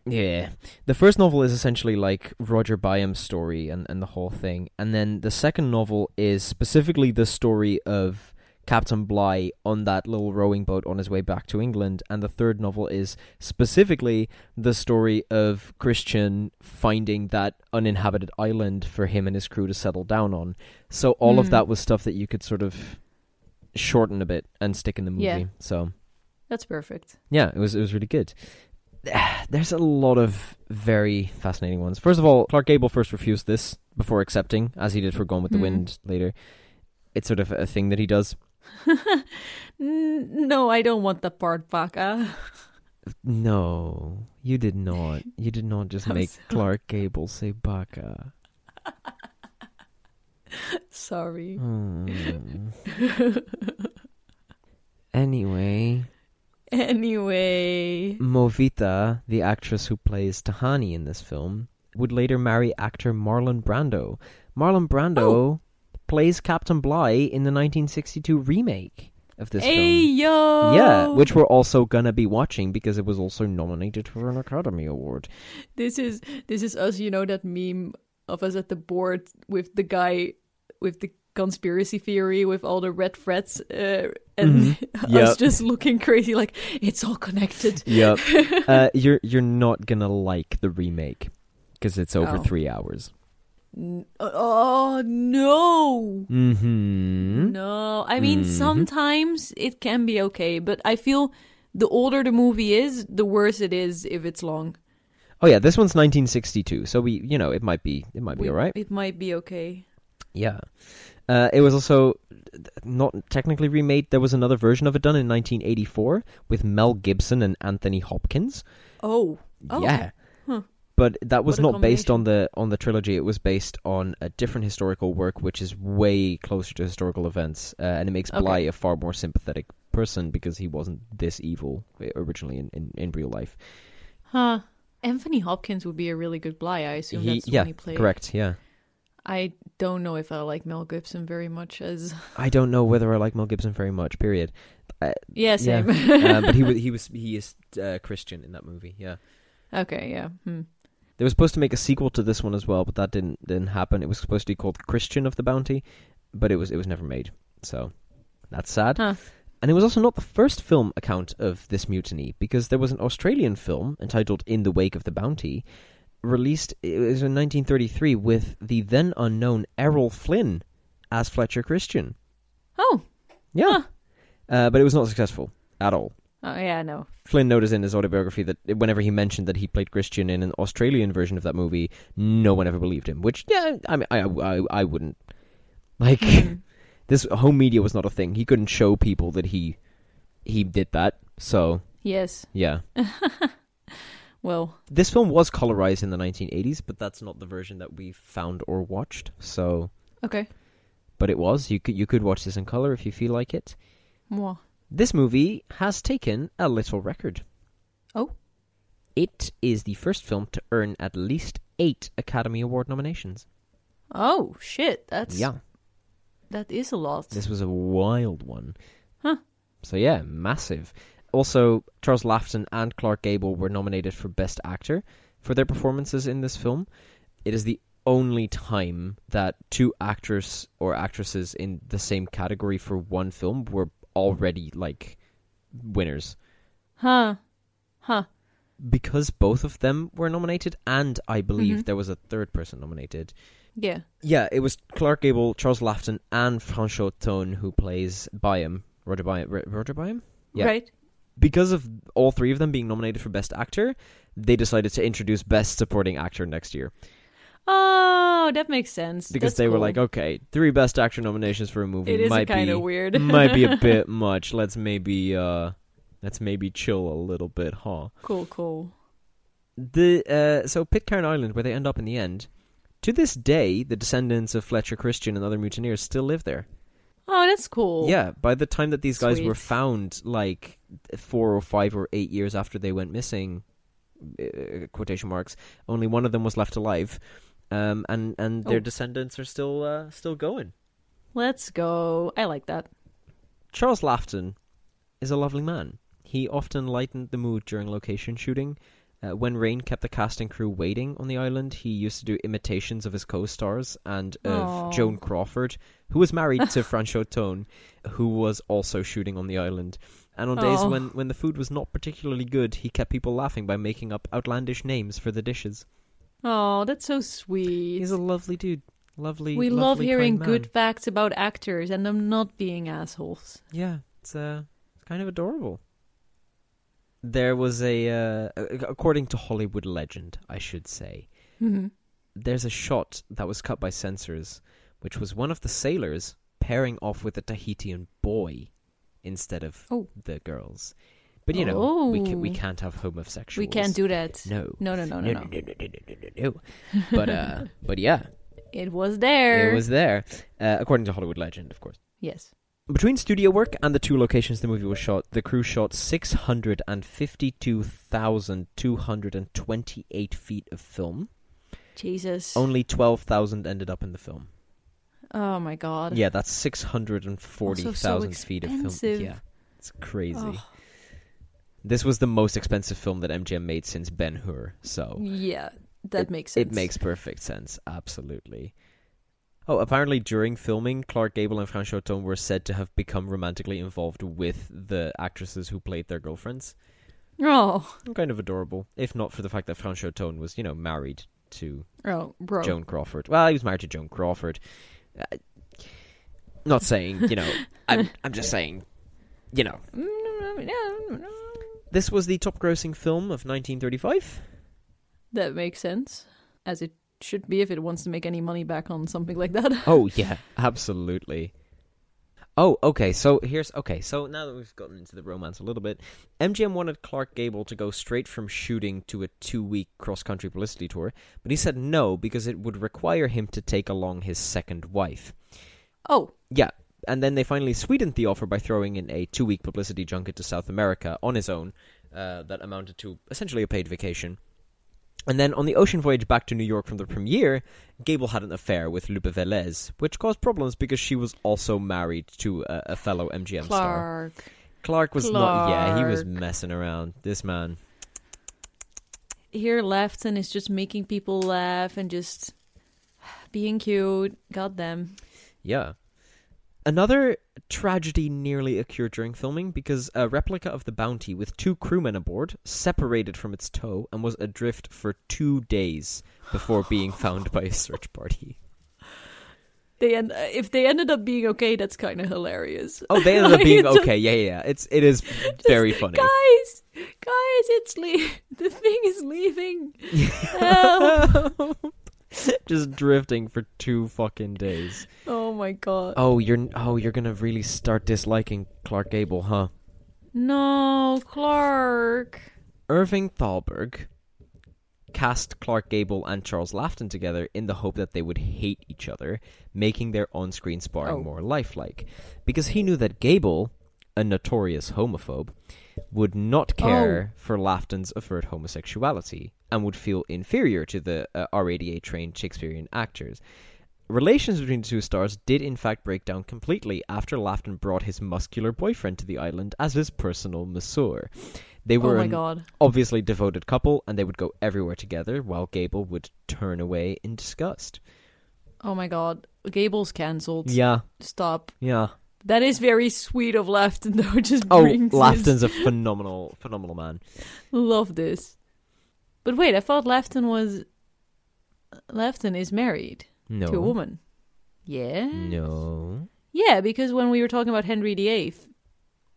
yeah. The first novel is essentially like Roger Byam's story and, and the whole thing. And then the second novel is specifically the story of Captain Bligh on that little rowing boat on his way back to England. And the third novel is specifically the story of Christian finding that uninhabited island for him and his crew to settle down on. So all of Hmm. that was stuff that you could sort of shorten a bit and stick in the movie. Yeah. So That's perfect. yeah, it was it was really good. There's a lot of very fascinating ones. First of all, Clark Gable first refused this before accepting, as he did for Gone with the Hmm. Wind later. It's sort of a thing that he does. No, I don't want the part back. Uh. No, you did not. You did not just I'm make sorry. Clark Gable say baka. Sorry. Hmm. anyway, Anyway. Movita, the actress who plays Tehani in this film, would later marry actor Marlon Brando. Marlon Brando Oh. Plays Captain Bligh in the 1962 remake of this Hey film. yo. Yeah, which we're also gonna be watching because it was also nominated for an Academy Award. this is this is us. You know that meme of us at the board with the guy with the conspiracy theory with all the red threads uh, and us Yep. just looking crazy like it's all connected. Yep. uh, you're you're not gonna like the remake because it's over Oh. three hours. Oh no. Mm-hmm. No, I mean Mhm. sometimes it can be okay, but I feel the older the movie is, the worse it is if it's long. Oh yeah, this one's 1962, so we you know it might be it might be We- alright. It might be okay. Yeah. Uh, it was also not technically remade. There was another version of it done in 1984 with Mel Gibson and Anthony Hopkins. Oh, Oh, yeah. Huh. But that was not based on the on the trilogy. It was based on a different historical work, which is way closer to historical events, uh, and it makes Okay. Bligh a far more sympathetic person because he wasn't this evil uh, originally in, in, in real life. huh. Anthony Hopkins would be a really good Bligh. I assume He- that's yeah, one he played. correct. Yeah, I don't know if I like Mel Gibson very much as. I don't know whether I like Mel Gibson very much. Period. Uh, Yeah, same. uh, but he was he was he is uh, Christian in that movie. Yeah. okay, yeah. Hmm. They were supposed to make a sequel to this one as well, but that didn't didn't happen. It was supposed to be called Christian of the Bounty, but it was it was never made. So that's sad. Huh. And it was also not the first film account of this mutiny because there was an Australian film entitled In the Wake of the Bounty released it was in 1933 with the then unknown Errol Flynn as Fletcher Christian. Oh, Yeah. Huh. Uh, but it was not successful at all. Oh yeah, no. Flynn noticed in his autobiography that whenever he mentioned that he played Christian in an Australian version of that movie, no one ever believed him. Which, yeah, I mean, I, I, I wouldn't. Like, Hmm. this home media was not a thing. He couldn't show people that he he did that. So, yes. yeah. Well, This film was colorized in the 1980s, but that's not the version that we found or watched. So, okay. but it was. You could you could watch this in color if you feel like it. Mwah. This movie has taken a little record. Oh. It is the first film to earn at least eight Academy Award nominations. Oh shit, that's yeah, that is a lot. this was a wild one. Huh. So yeah, massive. Also, Charles Laughton and Clark Gable were nominated for Best Actor for their performances in this film. It is the only time that two actors or actresses in the same category for one film were already like winners. Huh. Huh. because both of them were nominated, and I believe Mhm. there was a third person nominated. Yeah. Yeah, it was Clark Gable, Charles Laughton, and Franchot Tone who plays Byam, Roger Byam. Ro- Roger Byam? Yeah. Right. Because of all three of them being nominated for Best Actor, they decided to introduce Best Supporting Actor next year. Oh, that makes sense. Because That's they were cool. like, okay, three Best Actor nominations for a movie it is might kind be of weird. might be a bit much. Let's maybe uh, let's maybe chill a little bit, huh? cool, cool. The uh, so Pitcairn Island, where they end up in the end, to this day, the descendants of Fletcher Christian and other mutineers still live there. Oh, that's cool. Yeah, by the time that these guys were found, like four or five or eight years after they went missing, uh, quotation marks, only one of them was left alive, um, and and their Oh. descendants are still uh, still going. Let's go. I like that. Charles Laughton is a lovely man. He often lightened the mood during location shooting. Uh, when Rain kept the cast and crew waiting on the island, he used to do imitations of his co-stars and of Aw. Joan Crawford, who was married to Franchot Tone, who was also shooting on the island. And on days when, when the food was not particularly good, he kept people laughing by making up outlandish names for the dishes. Oh, that's so sweet. He's a lovely dude. Lovely. we love hearing good facts about actors and them not being assholes. Yeah, it's uh, it's kind of adorable. There was a, uh, according to Hollywood legend, I should say, Mm-hmm. there's a shot that was cut by censors, which was one of the sailors pairing off with a Tahitian boy instead of Oh. the girls. But you know, we can, we Oh. can't have homosexuals. We can't do that. No. No, no, no, no, no, no. no, no, no, no, no, no. But uh, but yeah, It was there. it was there, uh, according to Hollywood legend, of course. Yes. Between studio work and the two locations the movie was shot, the crew shot 652,228 feet of film. Jesus. Only 12,000 ended up in the film. oh my god. Yeah, that's 640,000 Also so feet of film. Yeah, it's crazy. Oh. This was the most expensive film that MGM made since Ben Hur, so Yeah, that it, makes sense. It makes perfect sense, absolutely. Oh, apparently during filming, Clark Gable and Franchot Tone were said to have become romantically involved with the actresses who played their girlfriends. Oh, Kind of adorable, if not for the fact that Franchot Tone was, you know, married to oh, bro. Joan Crawford. Well, he was married to Joan Crawford. Uh, not saying, you know, I'm, I'm just saying, you know. Mm, mm, mm. This was the top grossing film of 1935. That makes sense, as it should be if it wants to make any money back on something like that. Oh yeah, absolutely. Oh, okay. So here's okay. So now that we've gotten into the romance a little bit, MGM wanted Clark Gable to go straight from shooting to a two-week cross-country publicity tour, but he said no because it would require him to take along his second wife. Oh, Yeah, and then they finally sweetened the offer by throwing in a two-week publicity junket to South America on his own, uh, that amounted to essentially a paid vacation. And then on the ocean voyage back to New York from the premiere, Gable had an affair with Lupe Velez, which caused problems because she was also married to a, a fellow MGM star. Clark. Clark was not. Yeah, he was messing around. This man. Here, Laughton is just making people laugh and just being cute. God damn. Yeah. Another tragedy nearly occurred during filming because a replica of the Bounty with two crewmen aboard separated from its tow and was adrift for two days before being found by a search party. They end, if they ended up being okay, that's kind of hilarious. Oh, they ended up being okay. Yeah, yeah, yeah. It's it is very funny. Guys, guys, it's le- the thing is leaving. Help. Just drifting for two fucking days. oh my god. Oh, you're oh you're gonna really start disliking Clark Gable, huh? No, Clark. Irving Thalberg cast Clark Gable and Charles Laughton together in the hope that they would hate each other, making their on-screen sparring Oh. more lifelike. Because he knew that Gable, a notorious homophobe, would not oh. care for Laughton's overt homosexuality and would feel inferior to the uh, R88 trained Shakespearean actors. Relations between the two stars did in fact break down completely after Laughton brought his muscular boyfriend to the island as his personal masseur. They Oh were my an obviously devoted couple and they would go everywhere together while Gable would turn away in disgust. Oh my god. Gable's cancelled. Yeah, Stop. yeah. That is very sweet of Laughton though. Just Oh, brings his- Laughton's a phenomenal, phenomenal man. Love this. But wait, I thought Laughton was Laughton is married No. to a woman. Yeah. No. Yeah, because when we were talking about Henry VIII,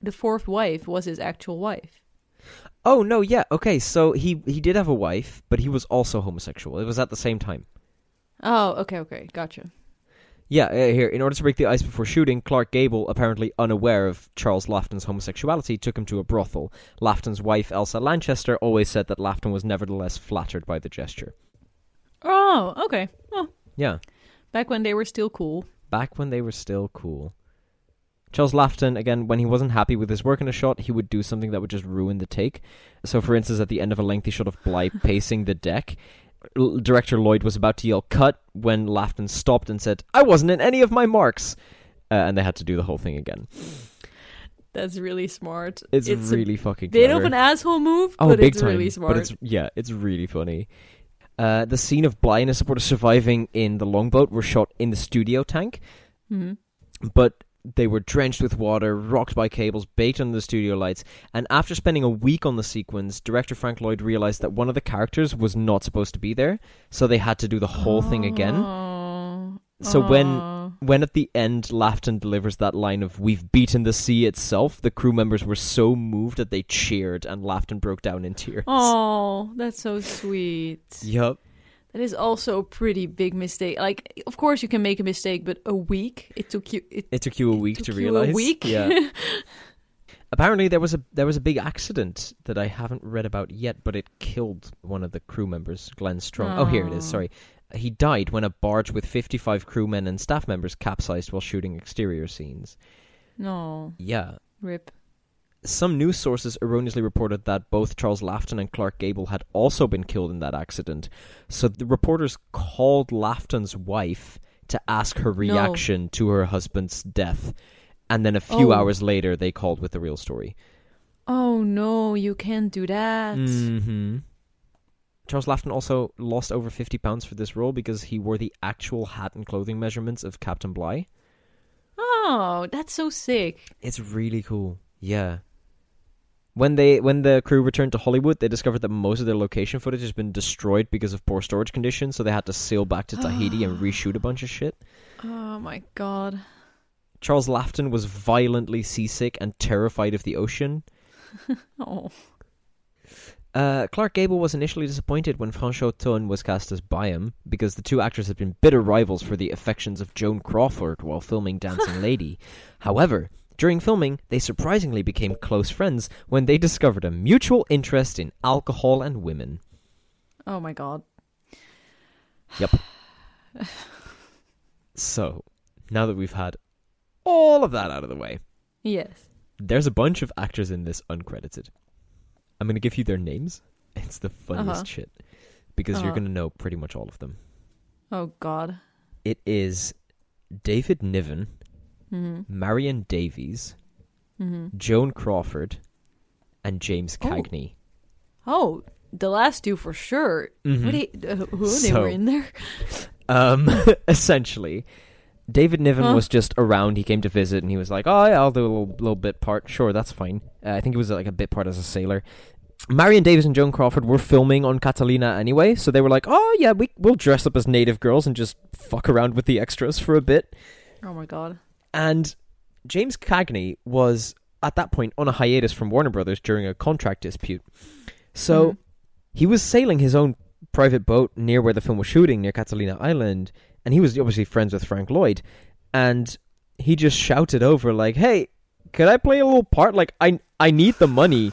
the fourth wife was his actual wife. Oh no, yeah, okay. So he he did have a wife, but he was also homosexual. It was at the same time. Oh, okay, okay, gotcha. Yeah, uh, here. In order to break the ice before shooting, Clark Gable, apparently unaware of Charles Laughton's homosexuality, took him to a brothel. Laughton's wife, Elsa Lanchester, always said that Laughton was nevertheless flattered by the gesture. Oh, okay. Well, Yeah, back when they were still cool. back when they were still cool. Charles Laughton, again, when he wasn't happy with his work in a shot, he would do something that would just ruin the take. So, for instance, at the end of a lengthy shot of Bligh pacing the deck, director Lloyd was about to yell cut when Laughton stopped and said, I wasn't in any of my marks. Uh, and they had to do the whole thing again. That's really smart. It's, a really fucking bit clever. of an asshole move, oh, but big it's time. really smart. But it's yeah, it's really funny. Uh, the scene of Bligh and his supporters surviving in the longboat were shot in the studio tank, Mhm. but they were drenched with water, rocked by cables, baked under the studio lights. And after spending a week on the sequence, director Frank Lloyd realized that one of the characters was not supposed to be there, so they had to do the whole thing again. So when when at the end Laughton delivers that line of "We've beaten the sea itself," the crew members were so moved that they cheered, and Laughton broke down in tears. Oh, that's so sweet. Yup. That is also a pretty big mistake. Like, of course you can make a mistake, but a week it took you. It, It took you a week took to you realize. a week. Yeah. Apparently there was a there was a big accident that I haven't read about yet, but it killed one of the crew members, Glenn Strong. Oh, here it is. Oh. Sorry. He died when a barge with 55 crewmen and staff members capsized while shooting exterior scenes. no, Yeah. rip. Some news sources erroneously reported that both Charles Laughton and Clark Gable had also been killed in that accident. So the reporters called Laughton's wife to ask her reaction to her husband's death. And then a few Oh. hours later, they called with the real story. Oh no, you can't do that. Mm-hmm. Charles Laughton also lost over 50 pounds for this role because he wore the actual hat and clothing measurements of Captain Bligh. Oh, that's so sick. It's really cool. Yeah. When they when the crew returned to Hollywood, they discovered that most of their location footage has been destroyed because of poor storage conditions, so they had to sail back to Tahiti and reshoot a bunch of shit. Oh my god. Charles Laughton was violently seasick and terrified of the ocean. Oh. Uh, Clark Gable was initially disappointed when Franchot Tone was cast as Byam because the two actors had been bitter rivals for the affections of Joan Crawford while filming Dancing Lady. However, during filming, they surprisingly became close friends when they discovered a mutual interest in alcohol and women. Oh my god. Yep. so, now that we've had all of that out of the way, Yes. there's a bunch of actors in this uncredited. I'm going to give you their names. It's the funniest Uh-huh. shit because you're Uh-huh. going to know pretty much all of them. Oh god. It is David Niven, Mhm. Marion Davies, Mhm. Joan Crawford, and James Oh. Cagney. Oh, the last two for sure. Mhm. What they, uh, who they were in there? Um, essentially, David Niven Huh? was just around. He came to visit, and he was like, "Oh, yeah, I'll do a little, little bit part. Sure, that's fine." Uh, I think it was like a bit part as a sailor. Marion Davies and Joan Crawford were filming on Catalina anyway, so they were like, "Oh yeah, we we'll dress up as native girls and just fuck around with the extras for a bit." Oh my god. And James Cagney was at that point on a hiatus from Warner Brothers during a contract dispute. So Mhm. he was sailing his own private boat near where the film was shooting, near Catalina Island, and he was obviously friends with Frank Lloyd. And he just shouted over, like, "Hey, could I play a little part? Like, I I need the money."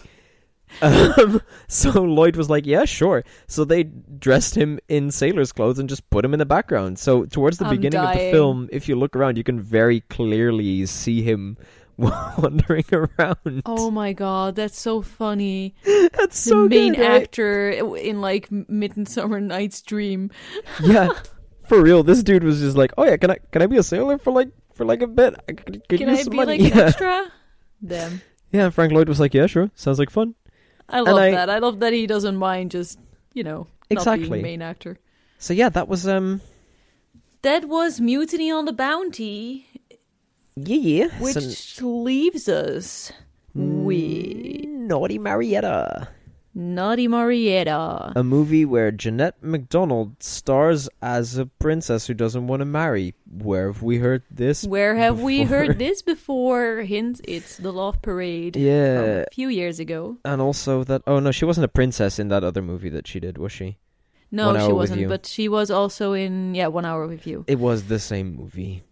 Um, so Lloyd was like, "Yeah, sure." So they dressed him in sailor's clothes and just put him in the background. So towards the I'm beginning of the film, if you look around, you can very clearly see him wandering around. Oh my god, that's so funny. That's The so main good, right? actor in like Midsummer Night's Dream. yeah, for real. This dude was just like, "Oh yeah, can I can I be a sailor for like for like a bit? I could, could Can I be money." like yeah. extra? Damn. yeah, Frank Lloyd was like, "Yeah, sure, sounds like fun." I love I- that. I love that he doesn't mind just, you know, not Exactly. being main actor. So yeah, that was um, That was Mutiny on the Bounty, yeah, yeah, which some leaves us with naughty Marietta. Naughty Marietta. a movie where Jeanette MacDonald stars as a princess who doesn't want to marry. Where have we heard this? Where have we heard this before? Hint, it's the Love Parade. Yeah, a few years ago. and also that. Oh no, she wasn't a princess in that other movie that she did, was she? No, One she wasn't, but she was also in yeah, One Hour with You. It was the same movie.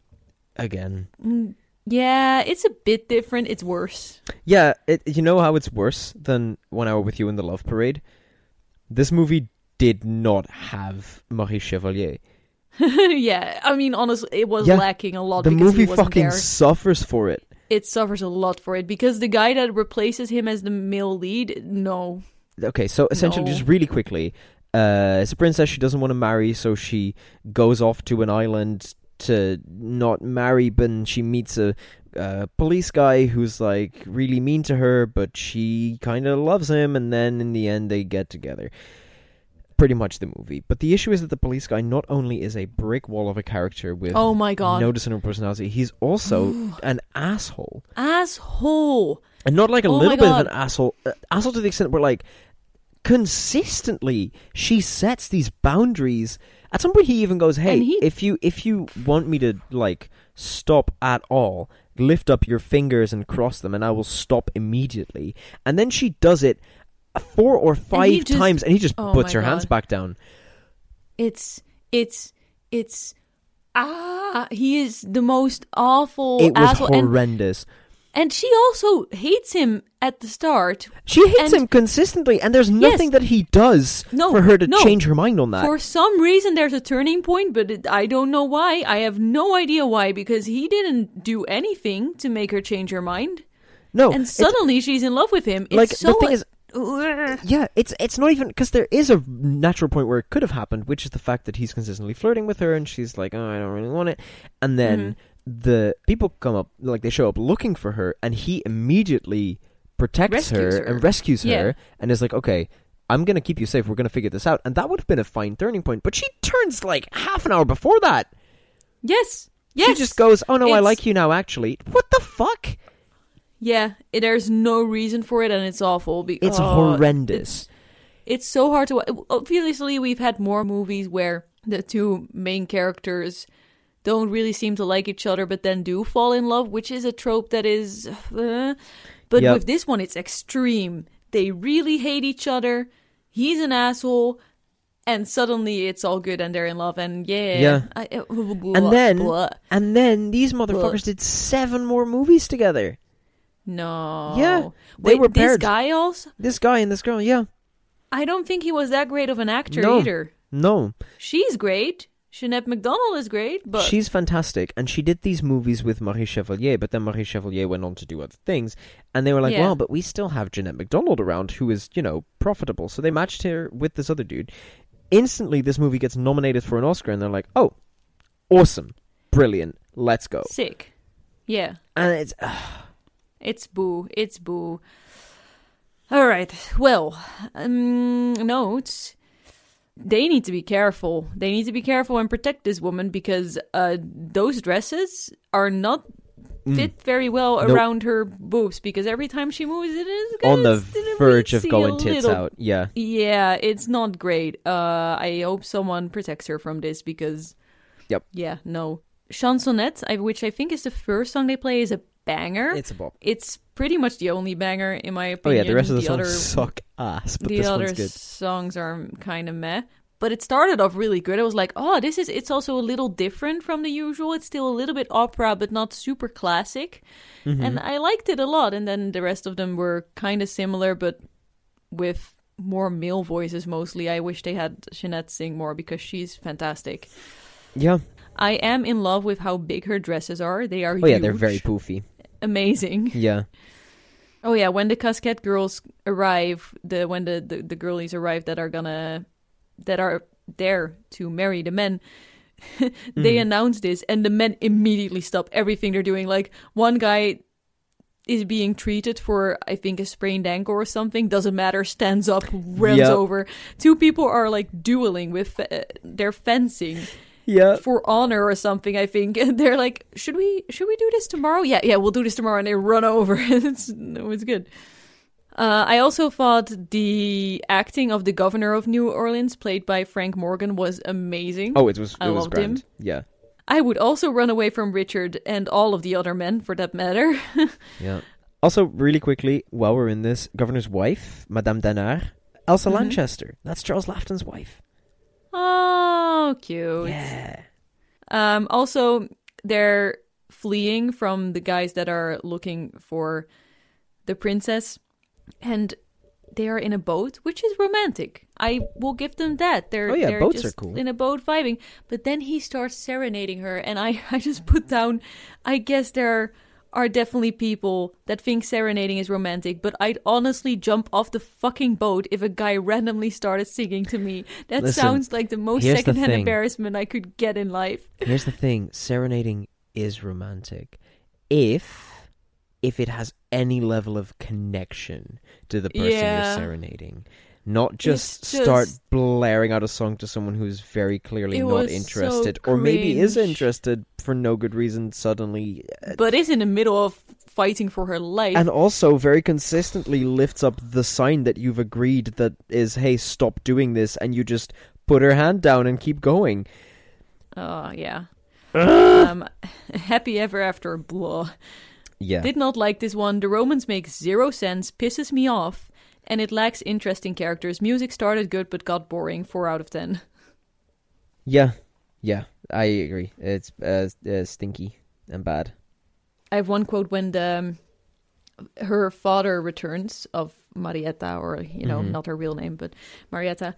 Again. Mm, Yeah, it's a bit different. It's worse. Yeah, it, you know how it's worse than One Hour with You in the Love Parade? This movie did not have Maurice Chevalier. yeah, I mean, honestly, it was Yeah, lacking a lot. The because he movie fucking there. suffers for it. It suffers a lot for it because the guy that replaces him as the male lead, no, Okay, so essentially, No. just really quickly, uh, it's a princess she doesn't want to marry, so she goes off to an island to not marry, but she meets a uh, police guy who's like really mean to her, but she kind of loves him, and then in the end they get together. Pretty much the movie. But the issue is that the police guy not only is a brick wall of a character with oh my god, no discernible personality, he's also an asshole. asshole. And not like a Oh little bit of an asshole. Uh, asshole to the extent where, like, consistently she sets these boundaries. At some point, he even goes, "Hey, he- if you if you want me to like stop at all, lift up your fingers and cross them, and I will stop immediately." And then she does it four or five just- times, and he just Oh puts her hands back down. It's it's it's ah, he is the most awful it was asshole, and, horrendous. and she also hates him at the start. She hates him consistently, and there's nothing that he does No, for her to no. change her mind on that. For some reason, there's a turning point, but it, I don't know why. I have no idea why because he didn't do anything to make her change her mind, no, and suddenly she's in love with him. It's like so the thing is, Yeah, it's it's not even because there is a natural point where it could have happened, which is the fact that he's consistently flirting with her, and she's like, "Oh, I don't really want it," and then Mm-hmm. the people come up, like they show up looking for her, and he immediately protects her, Rescues her. and rescues her, and is like, "Okay." I'm gonna keep you safe. We're gonna figure this out, and that would have been a fine turning point. But she turns like half an hour before that. yes, yes. She just goes, "Oh no, I like you now." Actually, what the fuck? Yeah, it- there's no reason for it, and it's awful. Be- It's oh, horrendous. It's so hard to. wa- Obviously, we've had more movies where the two main characters don't really seem to like each other, but then do fall in love, which is a trope that is. uh, but Yep. with this one, it's extreme. They really hate each other. He's an asshole. And suddenly it's all good and they're in love and yeah. Yeah. I, uh, And then, blah. and then these motherfuckers did seven more movies together. no. Yeah, they Wait, were this guy also? This guy and this girl, yeah. I don't think he was that great of an actor No. either. No, She's great. Jeanette MacDonald is great, but she's fantastic, and she did these movies with Maurice Chevalier. But then Maurice Chevalier went on to do other things, and they were like, Yeah. "Well, but we still have Jeanette MacDonald around, who is, you know, profitable." So they matched her with this other dude. Instantly, this movie gets nominated for an Oscar, and they're like, "Oh, awesome, brilliant, let's go!" sick. Yeah. And it's It's boo. It's boo. All right. Well, um, notes. They need to be careful. They need to be careful and protect this woman because uh, those dresses are not fit very well Nope. around her boobs. Because every time she moves, it is on the verge of going tits little- out. Yeah, Yeah, it's not great. Uh, I hope someone protects her from this because. Yep. Yeah. No. Chansonnette, which I think is the first song they play, is a banger. it's a bop. It's pretty much the only banger in my opinion. Oh yeah, the rest of the, songs other, suck ass, but the this other one's good. songs are kind of meh. But it started off really good. I was like, oh, this is. It's also a little different from the usual. It's still a little bit opera, but not super classic. Mm-hmm. And I liked it a lot. And then the rest of them were kind of similar, but with more male voices mostly. I wish they had Jeanette sing more because she's fantastic. Yeah. I am in love with how big her dresses are. They are Oh yeah, they're very poofy. Amazing. Yeah. Oh yeah, when the casquette girls arrive, the when the, the, the girlies arrive that are gonna that are there to marry the men, they announce this and the men immediately stop everything they're doing. Like one guy is being treated for I think a sprained ankle or something, doesn't matter, stands up, runs Yep. over. Two people are like dueling with uh, their fencing Yeah. for honor or something. I think and they're like, "Should we should we do this tomorrow?" Yeah, yeah, we'll do this tomorrow, and they run over. it's it was good. Uh, I also thought the acting of the governor of New Orleans, played by Frank Morgan, was amazing. Oh, it was it I was loved grand. him. Yeah. I would also run away from Richard and all of the other men, for that matter. Yeah. Also, really quickly, while we're in this, governor's wife, Madame Danard, Elsa Mhm. Lanchester. That's Charles Laughton's wife. Oh, cute. Yeah. Um, also, they're fleeing from the guys that are looking for the princess, and they are in a boat, which is romantic. I will give them that. They're Oh, yeah, they're boats are cool. in a boat vibing. But then he starts serenading her, and I I just put down. I guess there are definitely people that think serenading is romantic, but I'd honestly jump off the fucking boat if a guy randomly started singing to me. That Listen, sounds like the most here's the secondhand embarrassment I could get in life. Here's the thing: serenading is romantic, if if it has any level of connection to the person Yeah. you're serenading. Not just, It's start blaring out a song to someone who's very clearly not was so interested, or maybe is interested for no good reason suddenly, uh, but is in the middle of fighting for her life. and also very consistently lifts up the sign that you've agreed that is, "Hey, stop doing this," and you just put her hand down and keep going. oh yeah. um, happy ever after blah. Yeah, Did not like this one. The romans make zero sense, pisses me off, and it lacks interesting characters. Music started good but got boring. Four out of ten. Yeah, yeah, I agree. It's uh, uh, stinky and bad. I have one quote when the um, her father returns of Marietta, or you know, Mhm. not her real name, but Marietta,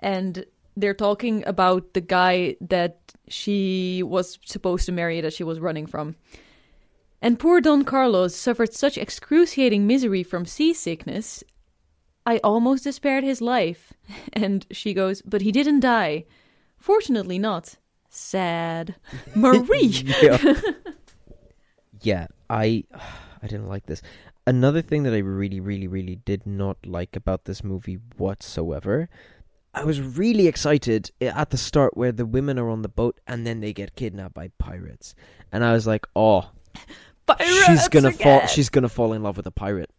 and they're talking about the guy that she was supposed to marry that she was running from. And poor Don Carlos suffered such excruciating misery from seasickness. I almost despaired his life. And she goes, But he didn't die. Fortunately not. Sad. Marie! yeah. yeah, I I didn't like this. Another thing that I really, really, really did not like about this movie whatsoever. I was really excited at the start where the women are on the boat and then they get kidnapped by pirates, and I was like, "Oh, she's gonna fall. She's gonna fall in love with a pirate."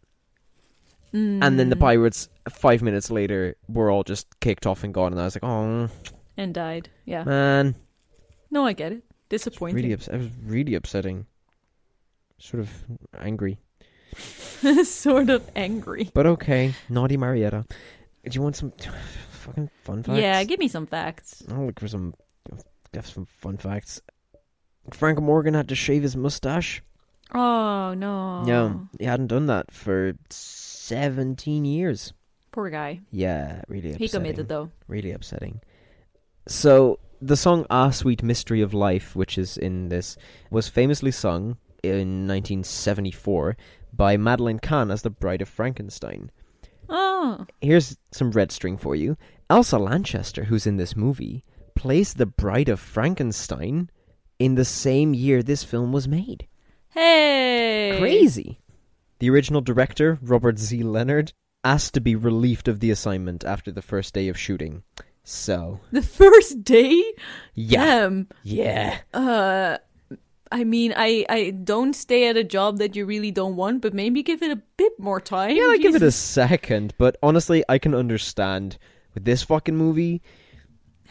Mm. And then the pirates, five minutes later, were all just kicked off and gone, and I was like, "Oh and died. Yeah. man, No, I get it. Disappointing. really, ups- it was really upsetting." Sort of angry. sort of angry. But okay, naughty Marietta. Do you want some fucking fun facts? Yeah, give me some facts. I'll look for some. Have some fun facts. Frank Morgan had to shave his mustache. Oh no. Yeah, he hadn't done that for seventeen years. Poor guy. Yeah, really upsetting. He committed though. Really upsetting. So the song "Ah Sweet Mystery of Life," which is in this, was famously sung in 1974 by Madeline Kahn as the Bride of Frankenstein. Oh. Here's some red string for you. Elsa Lanchester, who's in this movie, plays the Bride of Frankenstein in the same year this film was made. Hey. Crazy. The original director, Robert Z. Leonard, asked to be relieved of the assignment after the first day of shooting. So, The first day? yeah. Damn. Yeah. Uh I mean, I, I don't stay at a job that you really don't want, but maybe give it a bit more time. Yeah, I give it a second, but honestly, I can understand with this fucking movie.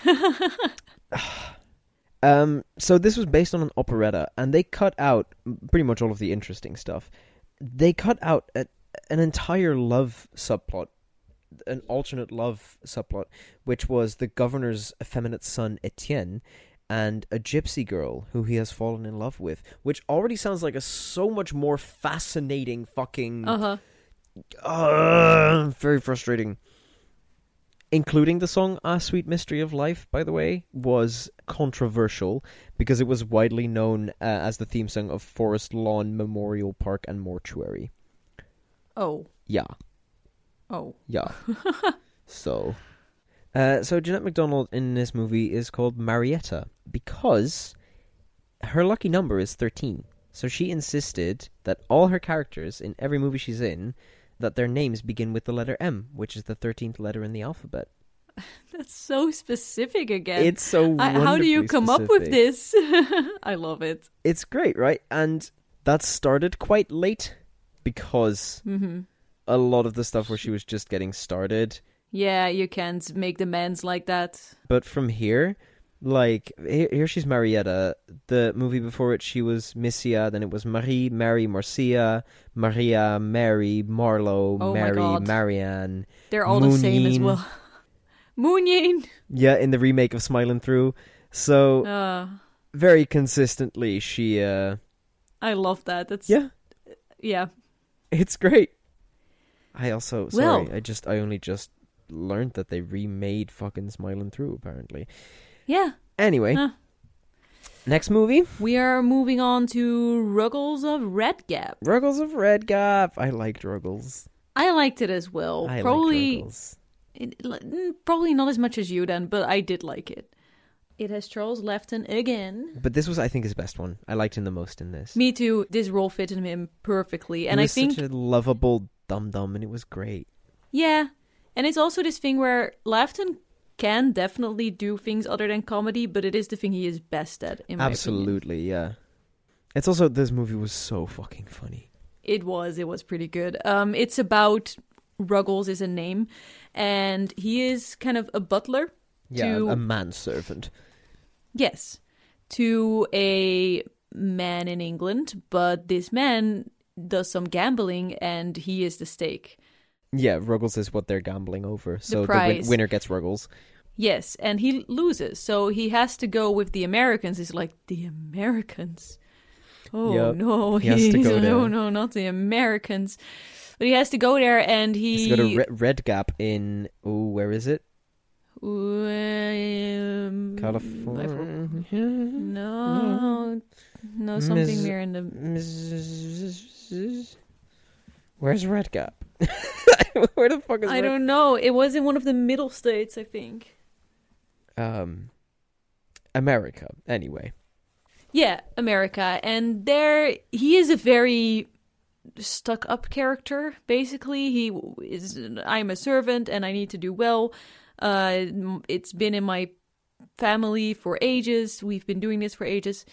um, so this was based on an operetta, and they cut out pretty much all of the interesting stuff. They cut out a, an entire love subplot, an alternate love subplot, which was the governor's effeminate son Etienne and a gypsy girl who he has fallen in love with, which already sounds like a so much more fascinating fucking Uh-huh. uh, very frustrating. Including the song "Ah Sweet Mystery of Life," by the way, was controversial because it was widely known uh, as the theme song of Forest Lawn Memorial Park and Mortuary. Oh. Yeah, Oh. yeah. so, uh, so Jeanette MacDonald in this movie is called Marietta because her lucky number is thirteen. So she insisted that all her characters in every movie she's in that their names begin with the letter M, which is the thirteenth letter in the alphabet. That's so specific again. It's so. I, how do you come up with this? I love it. It's great, right? And that started quite late because hmm a lot of the stuff where she was just getting started. Yeah, you can't make the men's like that. But from here, like here, here she's Marietta. The movie before it, she was Missia. Then it was Marie, Mary, Marcia, Maria, Mary, Marlowe, Oh Mary, Marianne. They're all the same as well. Moonyeen. Yeah, in the remake of Smiling Through. So Uh, very consistently, she. uh I love that. That's Yeah, yeah. it's great. I also sorry, Well- I just I only just learned that they remade fucking Smiling Through apparently. Yeah. Anyway, Huh. next movie, We are moving on to Ruggles of Red Gap. Ruggles of Red Gap. I liked Ruggles. I liked it as well. I probably Ruggles. it, mm, probably not as much as you then, but I did like it. It has Charles Laughton again. But this was, I think, his best one. I liked him the most in this. Me too. This role fitted him perfectly, He and I think such a lovable dum dum, and it was great. yeah, and it's also this thing where Laughton can definitely do things other than comedy, but it is the thing he is best at. Absolutely, yeah. It's also this movie was so fucking funny. It was. It was pretty good. Um, it's about Ruggles is a name, and he is kind of a butler. Yeah, To- a manservant. Yes, to a man in England, but this man does some gambling, and he is the stake. Yeah, Ruggles is what they're gambling over. So the, win- winner gets Ruggles. Yes, and he loses, so he has to go with the Americans. It's like the Americans. Oh Yep. no, He has to go no, there. no, not the Americans. But he has to go there, and he. He's got a re- red gap in. Oh, where is it? Um, California. No, no, something Miss- there in the. Mrs. Where's Red Gap? Where the fuck is I Red don't know. It was in one of the middle states, I think. Um, America. Anyway, Yeah, America, and there he is a very stuck-up character. Basically, he is. I'm a servant, and I need to do well. Uh, it's been in my family for ages. We've been doing this for ages,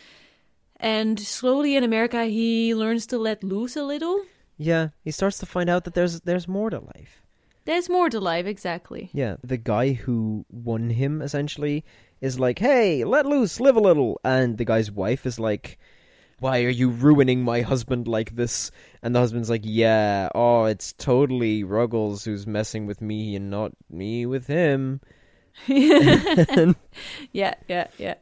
and slowly in America, he learns to let loose a little. Yeah, he starts to find out that there's there's more to life. There's more to life, exactly. Yeah, the guy who won him essentially is like, "Hey, let loose, live a little," and the guy's wife is like, "Why are you ruining my husband like this?" And the husband's like, "Yeah, oh, it's totally Ruggles who's messing with me and not me with him." yeah, yeah, yeah.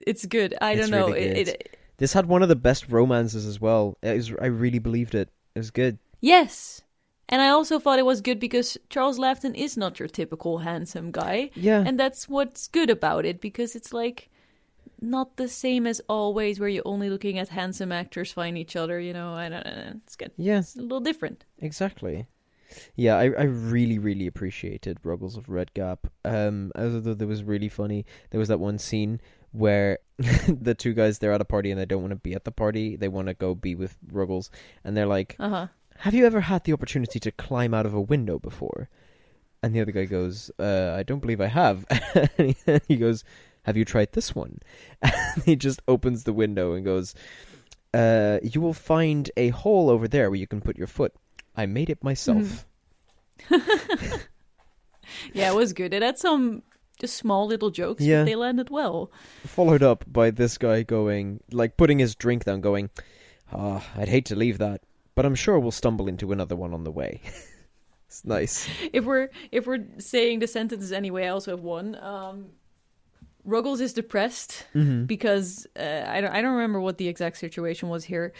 It's good. I It's don't know. really It, it, This had one of the best romances as well. Was, I really believed it. It was good. yes. And I also thought it was good because Charles Laughton is not your typical handsome guy. Yeah, And that's what's good about it because it's like not the same as always where you're only looking at handsome actors find each other, you know. I don't know. It's good. yeah, It's a little different. exactly. Yeah, I, I really, really appreciated Ruggles of Red Gap. Um, although there was really funny. There was that one scene where the two guys they're at a party and they don't want to be at the party. They want to go be with Ruggles, and they're like, Uh huh. "Have you ever had the opportunity to climb out of a window before?" And the other guy goes, uh, "I don't believe I have." and he- goes, "Have you tried this one?" And he just opens the window and goes, uh, "You will find a hole over there where you can put your foot. I made it myself." Yeah, it was good. It had some just small little jokes, Yeah. but they landed well. Followed up by this guy going, like, putting his drink down, going, "Ah, I'd hate to leave that, but I'm sure we'll stumble into another one on the way." it's nice. if we're if we're saying the sentences anyway, I also have one. Um, Ruggles is depressed Mm-hmm. because uh, I don't I don't remember what the exact situation was here,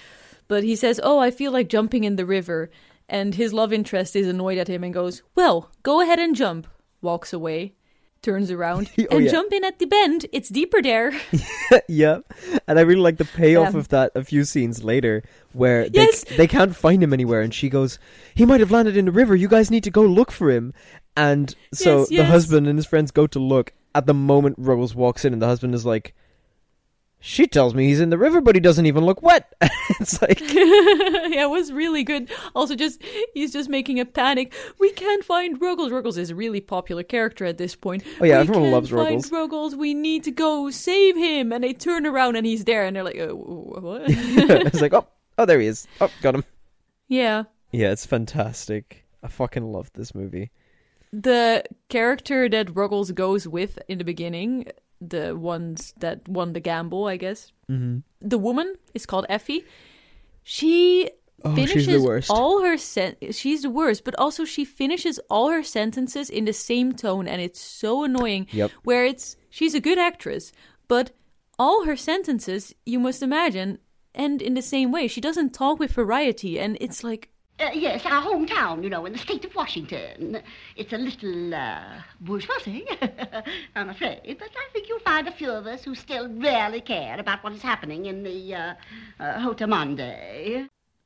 but he says, "Oh, I feel like jumping in the river," and his love interest is annoyed at him and goes, "Well, go ahead and jump." Walks away, turns around, Oh, and yeah. jump in at the bend. It's deeper there. yeah, and I really like the payoff Um, of that a few scenes later, where they Yes. they can't find him anywhere, and she goes, "He might have landed in the river. You guys need to go look for him." And so Yes, the husband and his friends go to look. At the moment Ruggles walks in, and the husband is like, "She tells me he's in the river, but he doesn't even look wet." it's like, yeah, it was really good. Also, just he's just making a panic. We can't find Ruggles. Ruggles is a really popular character at this point. Oh, yeah, we everyone loves Ruggles. Ruggles. We need to go save him. And they turn around and he's there, and they're like, uh, "What?" it's like, oh, oh, there he is. Oh, got him. yeah, Yeah, it's fantastic. I fucking love this movie. The character that Ruggles goes with in the beginning, the ones that won the gamble, I guess. Mm-hmm. The woman is called Effie. She Oh, finishes she's the worst. all her sen- she's the worst but also she finishes all her sentences in the same tone and it's so annoying Yep. where it's she's a good actress but all her sentences you must imagine end in the same way she doesn't talk with variety and it's like Uh, yes, our hometown, you know, in the state of Washington. It's a little uh, bourgeoisie, I'm afraid, but I think you'll find a few of us who still really care about what is happening in the uh, uh, haut monde.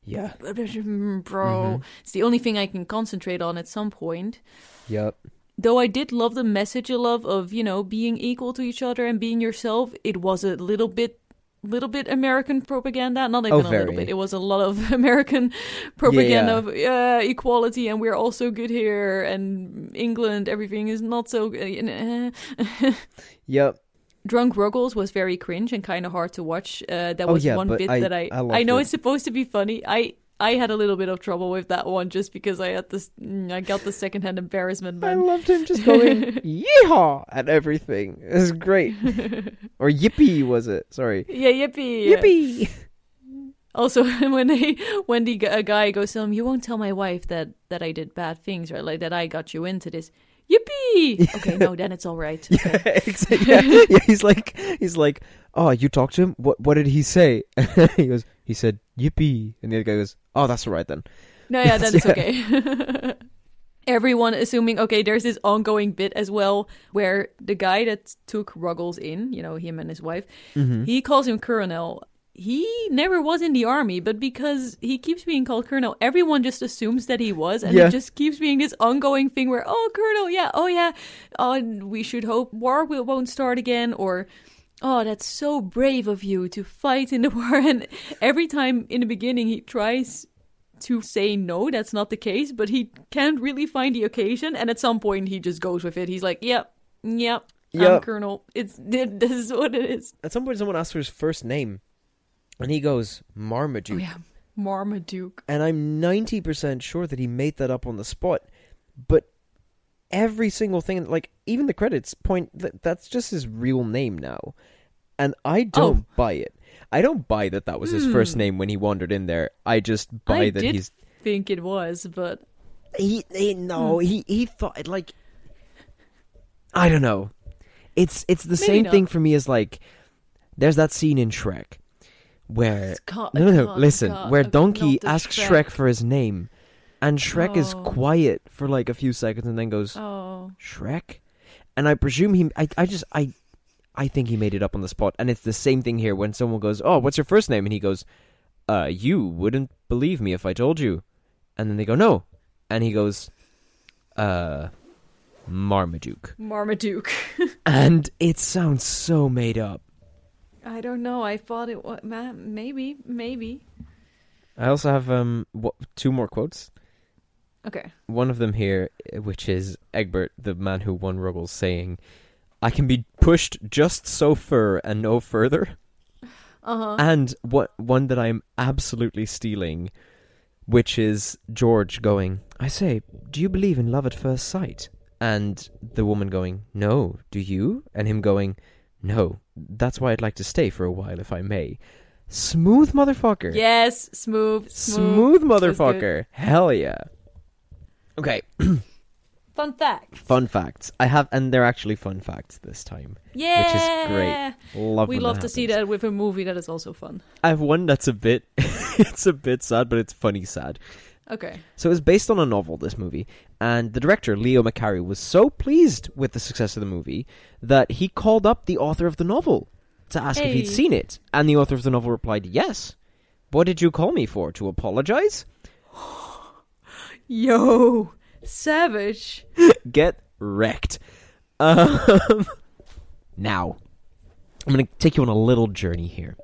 Yeah. bro Mm-hmm. it's the only thing i can concentrate on at some point Yep. though i did love the message of love of you know being equal to each other and being yourself it was a little bit little bit american propaganda not even Oh, a little bit it was a lot of american propaganda Yeah. of yeah, equality and we're all so good here and england everything is not so good Yep. Drunk Ruggles was very cringe and kind of hard to watch. Uh, that Oh, was yeah, one bit I- that I I loved know it. it's supposed to be funny. I I had a little bit of trouble with that one just because I had this mm, I got the secondhand embarrassment, I loved him just going yeehaw at everything. It was great. or yippee was it? Sorry. yeah, yippee. yeah. Yippee. Also, when they when the a guy goes to him, you won't tell my wife that that I did bad things, right? Like that I got you into this. Yippee! Okay, no, then it's all right. Okay. Yeah, exa- yeah, yeah, he's like, he's like, oh, you talked to him. What, what did he say? he goes, he said, yippee, and the other guy goes, oh, that's all right then. No, yeah, then it's Yeah. okay. Everyone assuming, okay, there's this ongoing bit as well where the guy that took Ruggles in, you know, him and his wife, Mm-hmm. he calls him Colonel. He never was in the army, but because he keeps being called Colonel, everyone just assumes that he was, and Yeah. it just keeps being this ongoing thing where, oh, Colonel, yeah, oh, yeah, oh, we should hope war will, won't start again, or oh, that's so brave of you to fight in the war. And every time in the beginning he tries to say no, that's not the case, but he can't really find the occasion. And at some point he just goes with it. He's like, yep, yep, I'm Yep. Colonel. It's this is what it is. At some point, someone asks for his first name, and he goes, Marmaduke. Oh yeah, Marmaduke. And I'm 90% sure that he made that up on the spot. But every single thing, like, even the credits point that that's just his real name now. And I don't Oh. buy it. I don't buy that that was his first name when he wandered in there. I just buy Hmm. I that did he's think it was, but he, he no Hmm. he he thought like I don't know. It's it's the same not. thing for me as like there's that scene in Shrek where no no no listen where Donkey asks Shrek. for his name and Shrek is Oh. quiet for like a few seconds and then goes Oh, Shrek? And I presume he I I just I I think he made it up on the spot. And it's the same thing here when someone goes oh what's your first name? And he goes uh you wouldn't believe me if I told you. And then they go no. And he goes uh Marmaduke. Marmaduke. and it sounds so made up. I don't know. I thought it was maybe, maybe. I also have um wha- two more quotes Okay. one of them here uh, which is Egbert the man who won Ruggles saying I can be pushed just so far and no further Uh huh. And what one that I'm absolutely stealing, which is George going, I say, do you believe in love at first sight? And the woman going, No, do you? And him going, No, that's why I'd like to stay for a while if I may. Smooth motherfucker. Yes, smooth, Smooth smooth. Motherfucker. Hell yeah. Okay, Fun fact. fun facts. I have, and they're actually fun facts this time. Yeah, which is great. Love We love to see that with a movie that is also fun. I have one that's a bit, it's a bit sad, but it's funny sad. Okay. So it was based on a novel, this movie, and the director, Leo McCarey, was so pleased with the success of the movie that he called up the author of the novel to ask if he'd seen it. And the author of the novel replied, Yes. What did you call me for? To apologize? Yo, savage. Get wrecked. Um, now, I'm going to take you on a little journey here.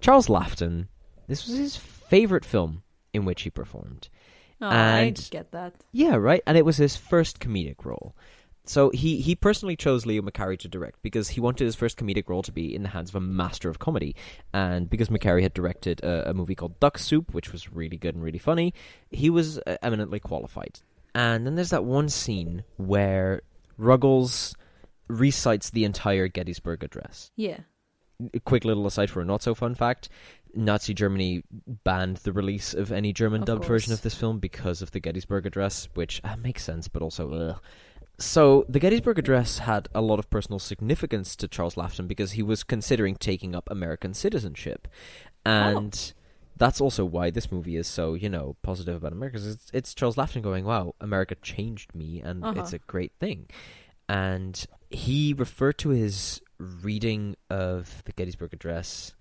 Charles Laughton, this was his favorite film in which he performed. Oh, I And- get that. Yeah, right. And it was his first comedic role. So he, he personally chose Leo McCarey to direct because he wanted his first comedic role to be in the hands of a master of comedy. And because McCarey had directed a, a movie called Duck Soup, which was really good and really funny, he was uh, eminently qualified And then there's that one scene where Ruggles recites the entire Gettysburg Address. Yeah. A quick little aside for a not so fun fact Nazi Germany banned the release of any German dubbed version of this film because of the Gettysburg Address, which uh, makes sense, but also ugh. So the Gettysburg Address had a lot of personal significance to Charles Laughton because he was considering taking up American citizenship, and that's also why this movie is so you know positive about America. It's, it's Charles Laughton going, "Wow, America changed me, and Uh-huh. it's a great thing." And he referred to his reading of the Gettysburg Address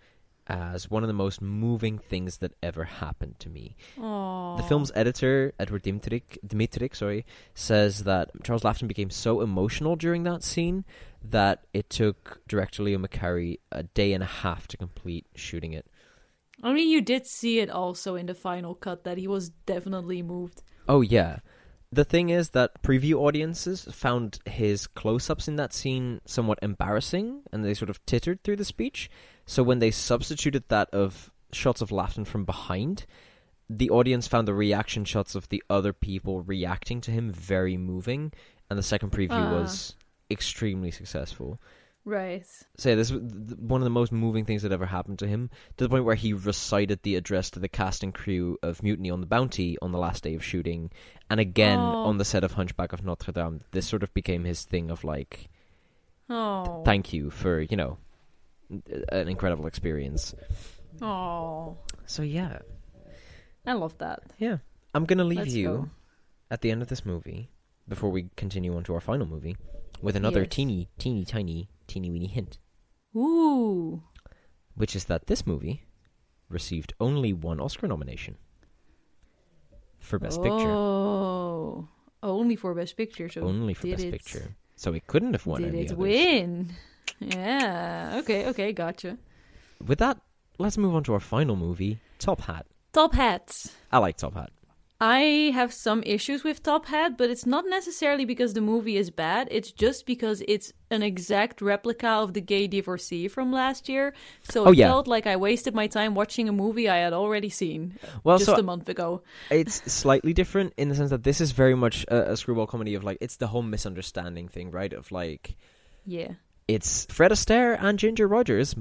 as one of the most moving things that ever happened to me. Aww. The film's editor, Edward Dmytryk, Dmytryk, sorry, says that Charles Laughton became so emotional during that scene that it took director Leo McCarey a day and a half to complete shooting it. I mean, you did see it also in the final cut that he was definitely moved. Oh yeah. The thing is that preview audiences found his close-ups in that scene somewhat embarrassing, and they sort of tittered through the speech. So when they substituted that of shots of Laughton from behind, the audience found the reaction shots of the other people reacting to him very moving, and the second preview Ah. was extremely successful. Right. So yeah, this was one of the most moving things that ever happened to him, to the point where he recited the address to the cast and crew of Mutiny on the Bounty on the last day of shooting, and again Oh. on the set of Hunchback of Notre Dame. This sort of became his thing of like, Oh. thank you for you know, an incredible experience. Oh. So yeah, I love that. yeah, I'm gonna leave Let's you go. at the end of this movie before we continue on to our final movie with another Yes. teeny, teeny, tiny, teeny weeny hint. Ooh. which is that this movie received only one Oscar nomination for Best Picture. Oh. Only for Best Picture. So Only for did Best it- Picture. So it couldn't have won Did any it others. win? Yeah. Okay. Okay. Gotcha. With that, let's move on to our final movie, Top Hat. Top Hat. I like Top Hat. I have some issues with Top Hat, but it's not necessarily because the movie is bad. It's just because it's an exact replica of the gay divorcee from last year. So oh, it Oh, yeah. felt like I wasted my time watching a movie I had already seen Well, just so a month ago. it's slightly different in the sense that this is very much a, a screwball comedy of like it's the whole misunderstanding thing, right? Of like Yeah. It's Fred Astaire and Ginger Rogers.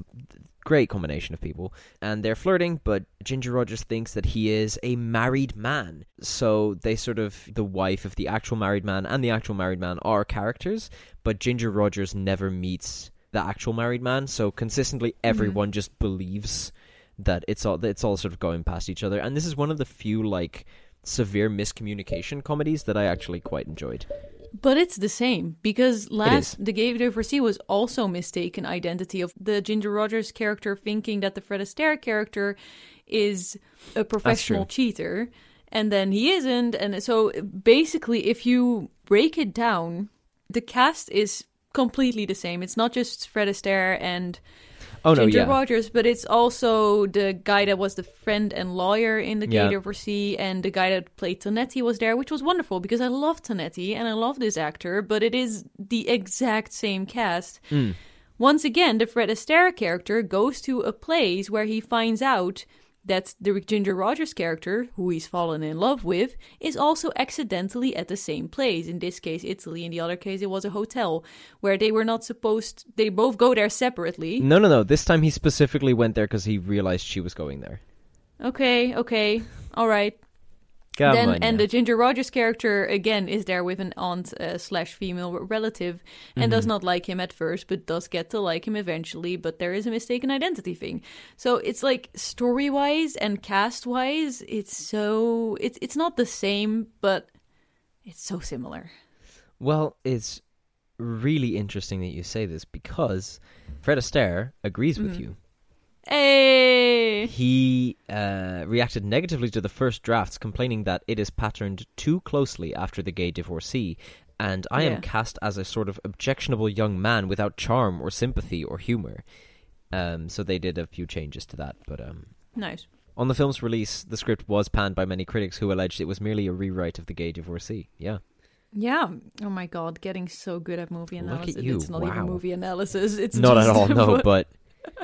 Great combination of people. And they're flirting, but Ginger Rogers thinks that he is a married man. So they sort of, the wife of the actual married man and the actual married man are characters, but Ginger Rogers never meets the actual married man. So consistently, mm-hmm. everyone just believes that it's all, that it's all sort of going past each other. And this is one of the few, like, severe miscommunication comedies that I actually quite enjoyed. But it's the same because last the gay divorcee was also mistaken identity of the Ginger Rogers character thinking that the Fred Astaire character is a professional cheater and then he isn't and so basically if you break it down the cast is completely the same. It's not just Fred Astaire and Oh, no, Ginger yeah. Rogers, but it's also the guy that was the friend and lawyer in the Gay Yeah. And the guy that played Tonetti was there, which was wonderful because I love Tonetti and I love this actor, but it is the exact same cast. Hmm. Once again, the Fred Astaire character goes to a place where he finds out that the Ginger Rogers character, who he's fallen in love with, is also accidentally at the same place. In this case, Italy. In the other case, it was a hotel where they were not supposed. They both go there separately. No, no, no. This time he specifically went there because he realized she was going there. Okay, okay, all right. Come then on and the Ginger Rogers character again is there with an aunt uh, slash female relative and does Mm-hmm. not like him at first, but does get to like him eventually. But there is a mistaken identity thing. So it's like story wise and cast wise, it's so it's it's not the same, but it's so similar. Well, it's really interesting that you say this because Fred Astaire agrees with Mhm. you. Hey, He uh, reacted negatively to the first drafts, complaining that it is patterned too closely after the gay divorcee, and I Yeah. am cast as a sort of objectionable young man without charm or sympathy or humor. Um, so they did a few changes to that, but um, nice. on the film's release, the script was panned by many critics who alleged it was merely a rewrite of the gay divorcee. Yeah. Yeah. Oh my god, getting so good at movie Look at analysis. you, It's not even movie analysis. It's Not at all, no, but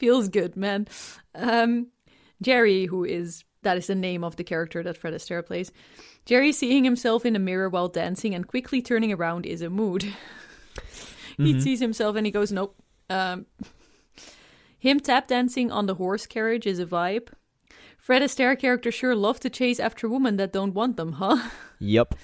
feels good, man. Um, Jerry, who is That is the name of the character that Fred Astaire plays. Jerry seeing himself in a mirror while dancing and quickly turning around is a mood. he Mhm. sees himself and he goes, nope. Um, him tap dancing on the horse carriage is a vibe. Fred Astaire character sure love to chase after women that don't want them, huh? Yep.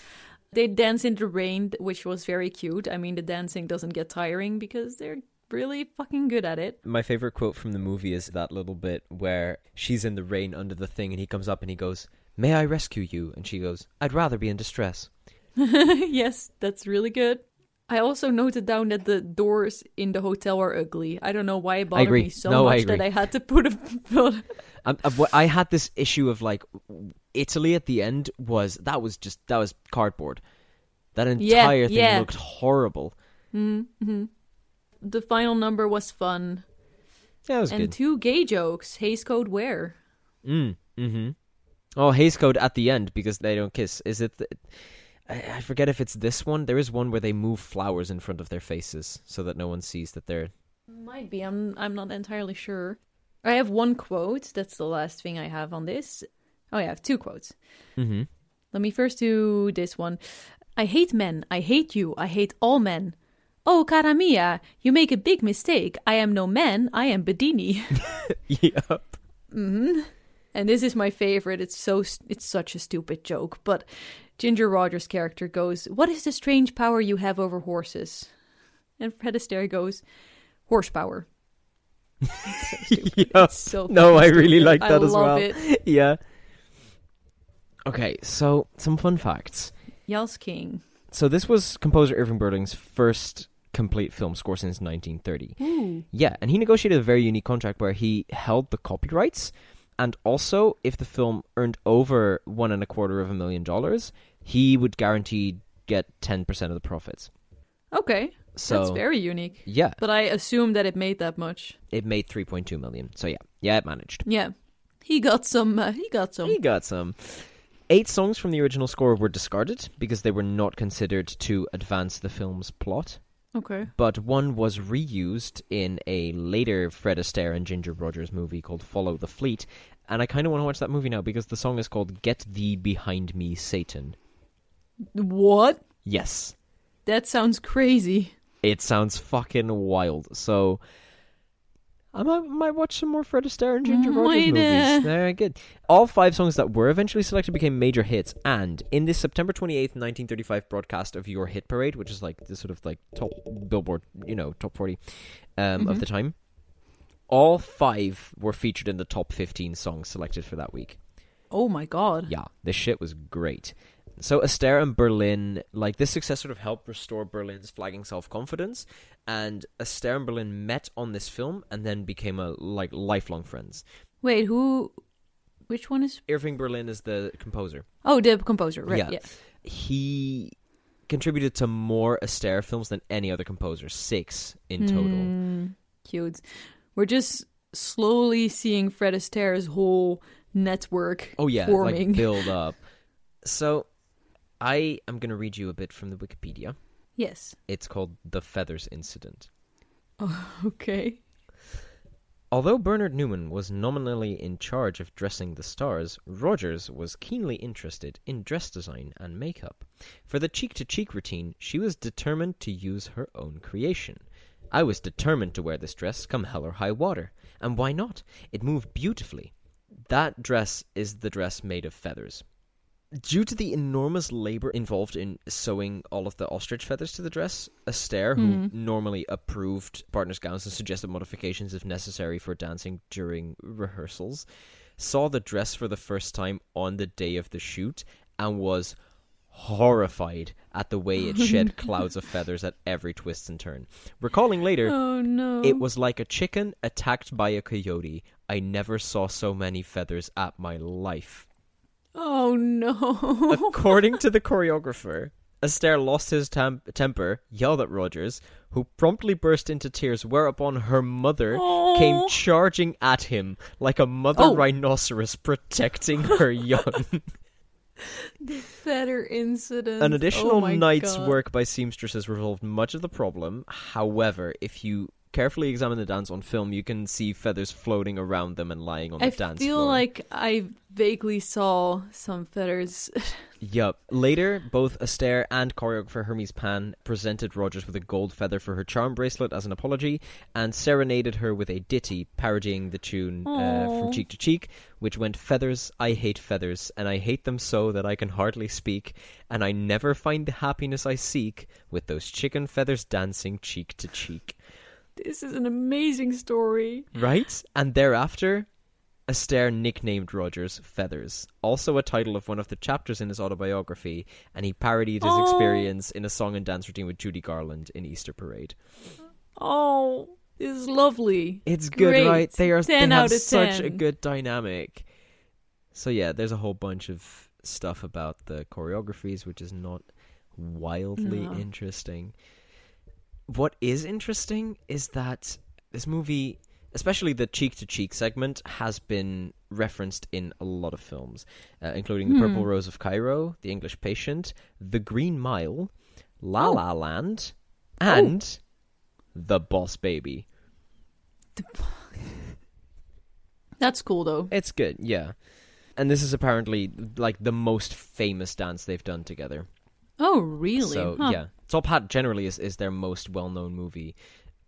They dance in the rain, which was very cute. I mean, the dancing doesn't get tiring because they're really fucking good at it. My favorite quote from the movie is that little bit where she's in the rain under the thing and he comes up and he goes, May I rescue you? And she goes, I'd rather be in distress. yes, that's really good. I also noted down that the doors in the hotel are ugly. I don't know why it bothered me so No, I much that. I had to put a. Um, uh, I had this issue of like Italy at the end was that was just that was cardboard. That Yeah, entire thing yeah. looked horrible. mm-hmm. The final number was fun. Yeah, was and good. two gay jokes. Hays Code where? Mm, mm-hmm. Oh, Hays Code at the end because they don't kiss. Is it? The, I, I forget if it's this one. There is one where they move flowers in front of their faces so that no one sees that they're. Might be. I'm. I'm not entirely sure. I have one quote. That's the last thing I have on this. Oh, yeah, I have two quotes. Mm-hmm. Let me first do this one. I hate men. I hate you. I hate all men. Oh, cara mia, you make a big mistake. I am no man. I am Bedini. yep. hmm And this is my favorite. It's so it's such a stupid joke, but Ginger Rogers' character goes, "What is the strange power you have over horses?" And Fred Astaire goes, "Horsepower." It's so stupid. Yep. It's so No, fucking I really stupid. like that I as love well. It. Yeah. Okay, so some fun facts. Yells King. So this was composer Irving Berlin's first complete film score since 1930. Ooh. Yeah, and he negotiated a very unique contract where he held the copyrights, and also if the film earned over one and a quarter of a million dollars, he would guarantee get ten percent of the profits. Okay, So that's very unique. yeah, But I assume that it made that much. it made three point two million. So yeah, yeah, it managed. Yeah, he got some. Uh, he got some. He got some. Eight songs from the original score were discarded because they were not considered to advance the film's plot. Okay. but one was reused in a later Fred Astaire and Ginger Rogers movie called Follow the Fleet, and I kind of want to watch that movie now because the song is called "Get Thee Behind Me, Satan." What? Yes, That sounds crazy. it sounds fucking wild. So I might, might watch some more Fred Astaire and Ginger Rogers movies. uh. Very good. All five songs that were eventually selected became major hits, and in this September twenty eighth, nineteen thirty five broadcast of Your Hit Parade, which is like the sort of like top Billboard, you know, top forty um, of Mhm. the time, all five were featured in the top fifteen songs selected for that week. Oh my god. Yeah, this shit was great. So Astaire and Berlin, like this success sort of helped restore Berlin's flagging self-confidence, and Astaire and Berlin met on this film and then became a like lifelong friends. Wait, who? Which one is? Irving Berlin is the composer. Oh, the composer. Right. Yeah. Yeah. He contributed to more Astaire films than any other composer, six in total. Hmm, cute. We're just slowly seeing Fred Astaire's whole network Oh yeah, forming. like build up. So I am going to read you a bit from the Wikipedia. yes. It's called The Feathers Incident. Oh, okay. Although Bernard Newman was nominally in charge of dressing the stars, Rogers was keenly interested in dress design and makeup. For the cheek to cheek routine, she was determined to use her own creation. I was determined to wear this dress come hell or high water. And why not? It moved beautifully. That dress is the dress made of feathers. Due to the enormous labor involved in sewing all of the ostrich feathers to the dress, Astaire, who Mhm. normally approved partners' gowns and suggested modifications if necessary for dancing during rehearsals, saw the dress for the first time on the day of the shoot and was horrified at the way it shed clouds of feathers at every twist and turn. Recalling later, Oh no. it was like a chicken attacked by a coyote. I never saw so many feathers at my life. Oh no. According to the choreographer, Astaire lost his tam- temper, yelled at Rogers, who promptly burst into tears, whereupon her mother came charging at him like a mother Oh. rhinoceros protecting her young. Feather incident. An additional oh night's God. work by seamstresses resolved much of the problem. However, if you carefully examine the dance on film, you can see feathers floating around them and lying on the I dance floor. I feel like I vaguely saw some feathers. Yup. Later, both Astaire and choreographer Hermes Pan presented Rogers with a gold feather for her charm bracelet as an apology, and serenaded her with a ditty parodying the tune uh, from Cheek to Cheek, which went Feathers, I hate feathers, and I hate them so that I can hardly speak, and I never find the happiness I seek with those chicken feathers dancing cheek to cheek. This is an amazing story. Right? And thereafter, Astaire nicknamed Rogers Feathers, also a title of one of the chapters in his autobiography, and he parodied his Oh. experience in a song and dance routine with Judy Garland in Easter Parade. Oh, this is lovely. It's good, Great. right? They are 10 they have such a good dynamic. So yeah, there's a whole bunch of stuff about the choreographies which is not wildly No. interesting. What is interesting is that this movie, especially the cheek to cheek segment, has been referenced in a lot of films, uh, including The Purple Hmm. Rose of Cairo, The English Patient, The Green Mile, La Oh. La Land, and The Boss Baby. That's cool though. It's good, yeah. And this is apparently like the most famous dance they've done together. Oh, really? So Huh. yeah, Top Hat generally is, is their most well known movie.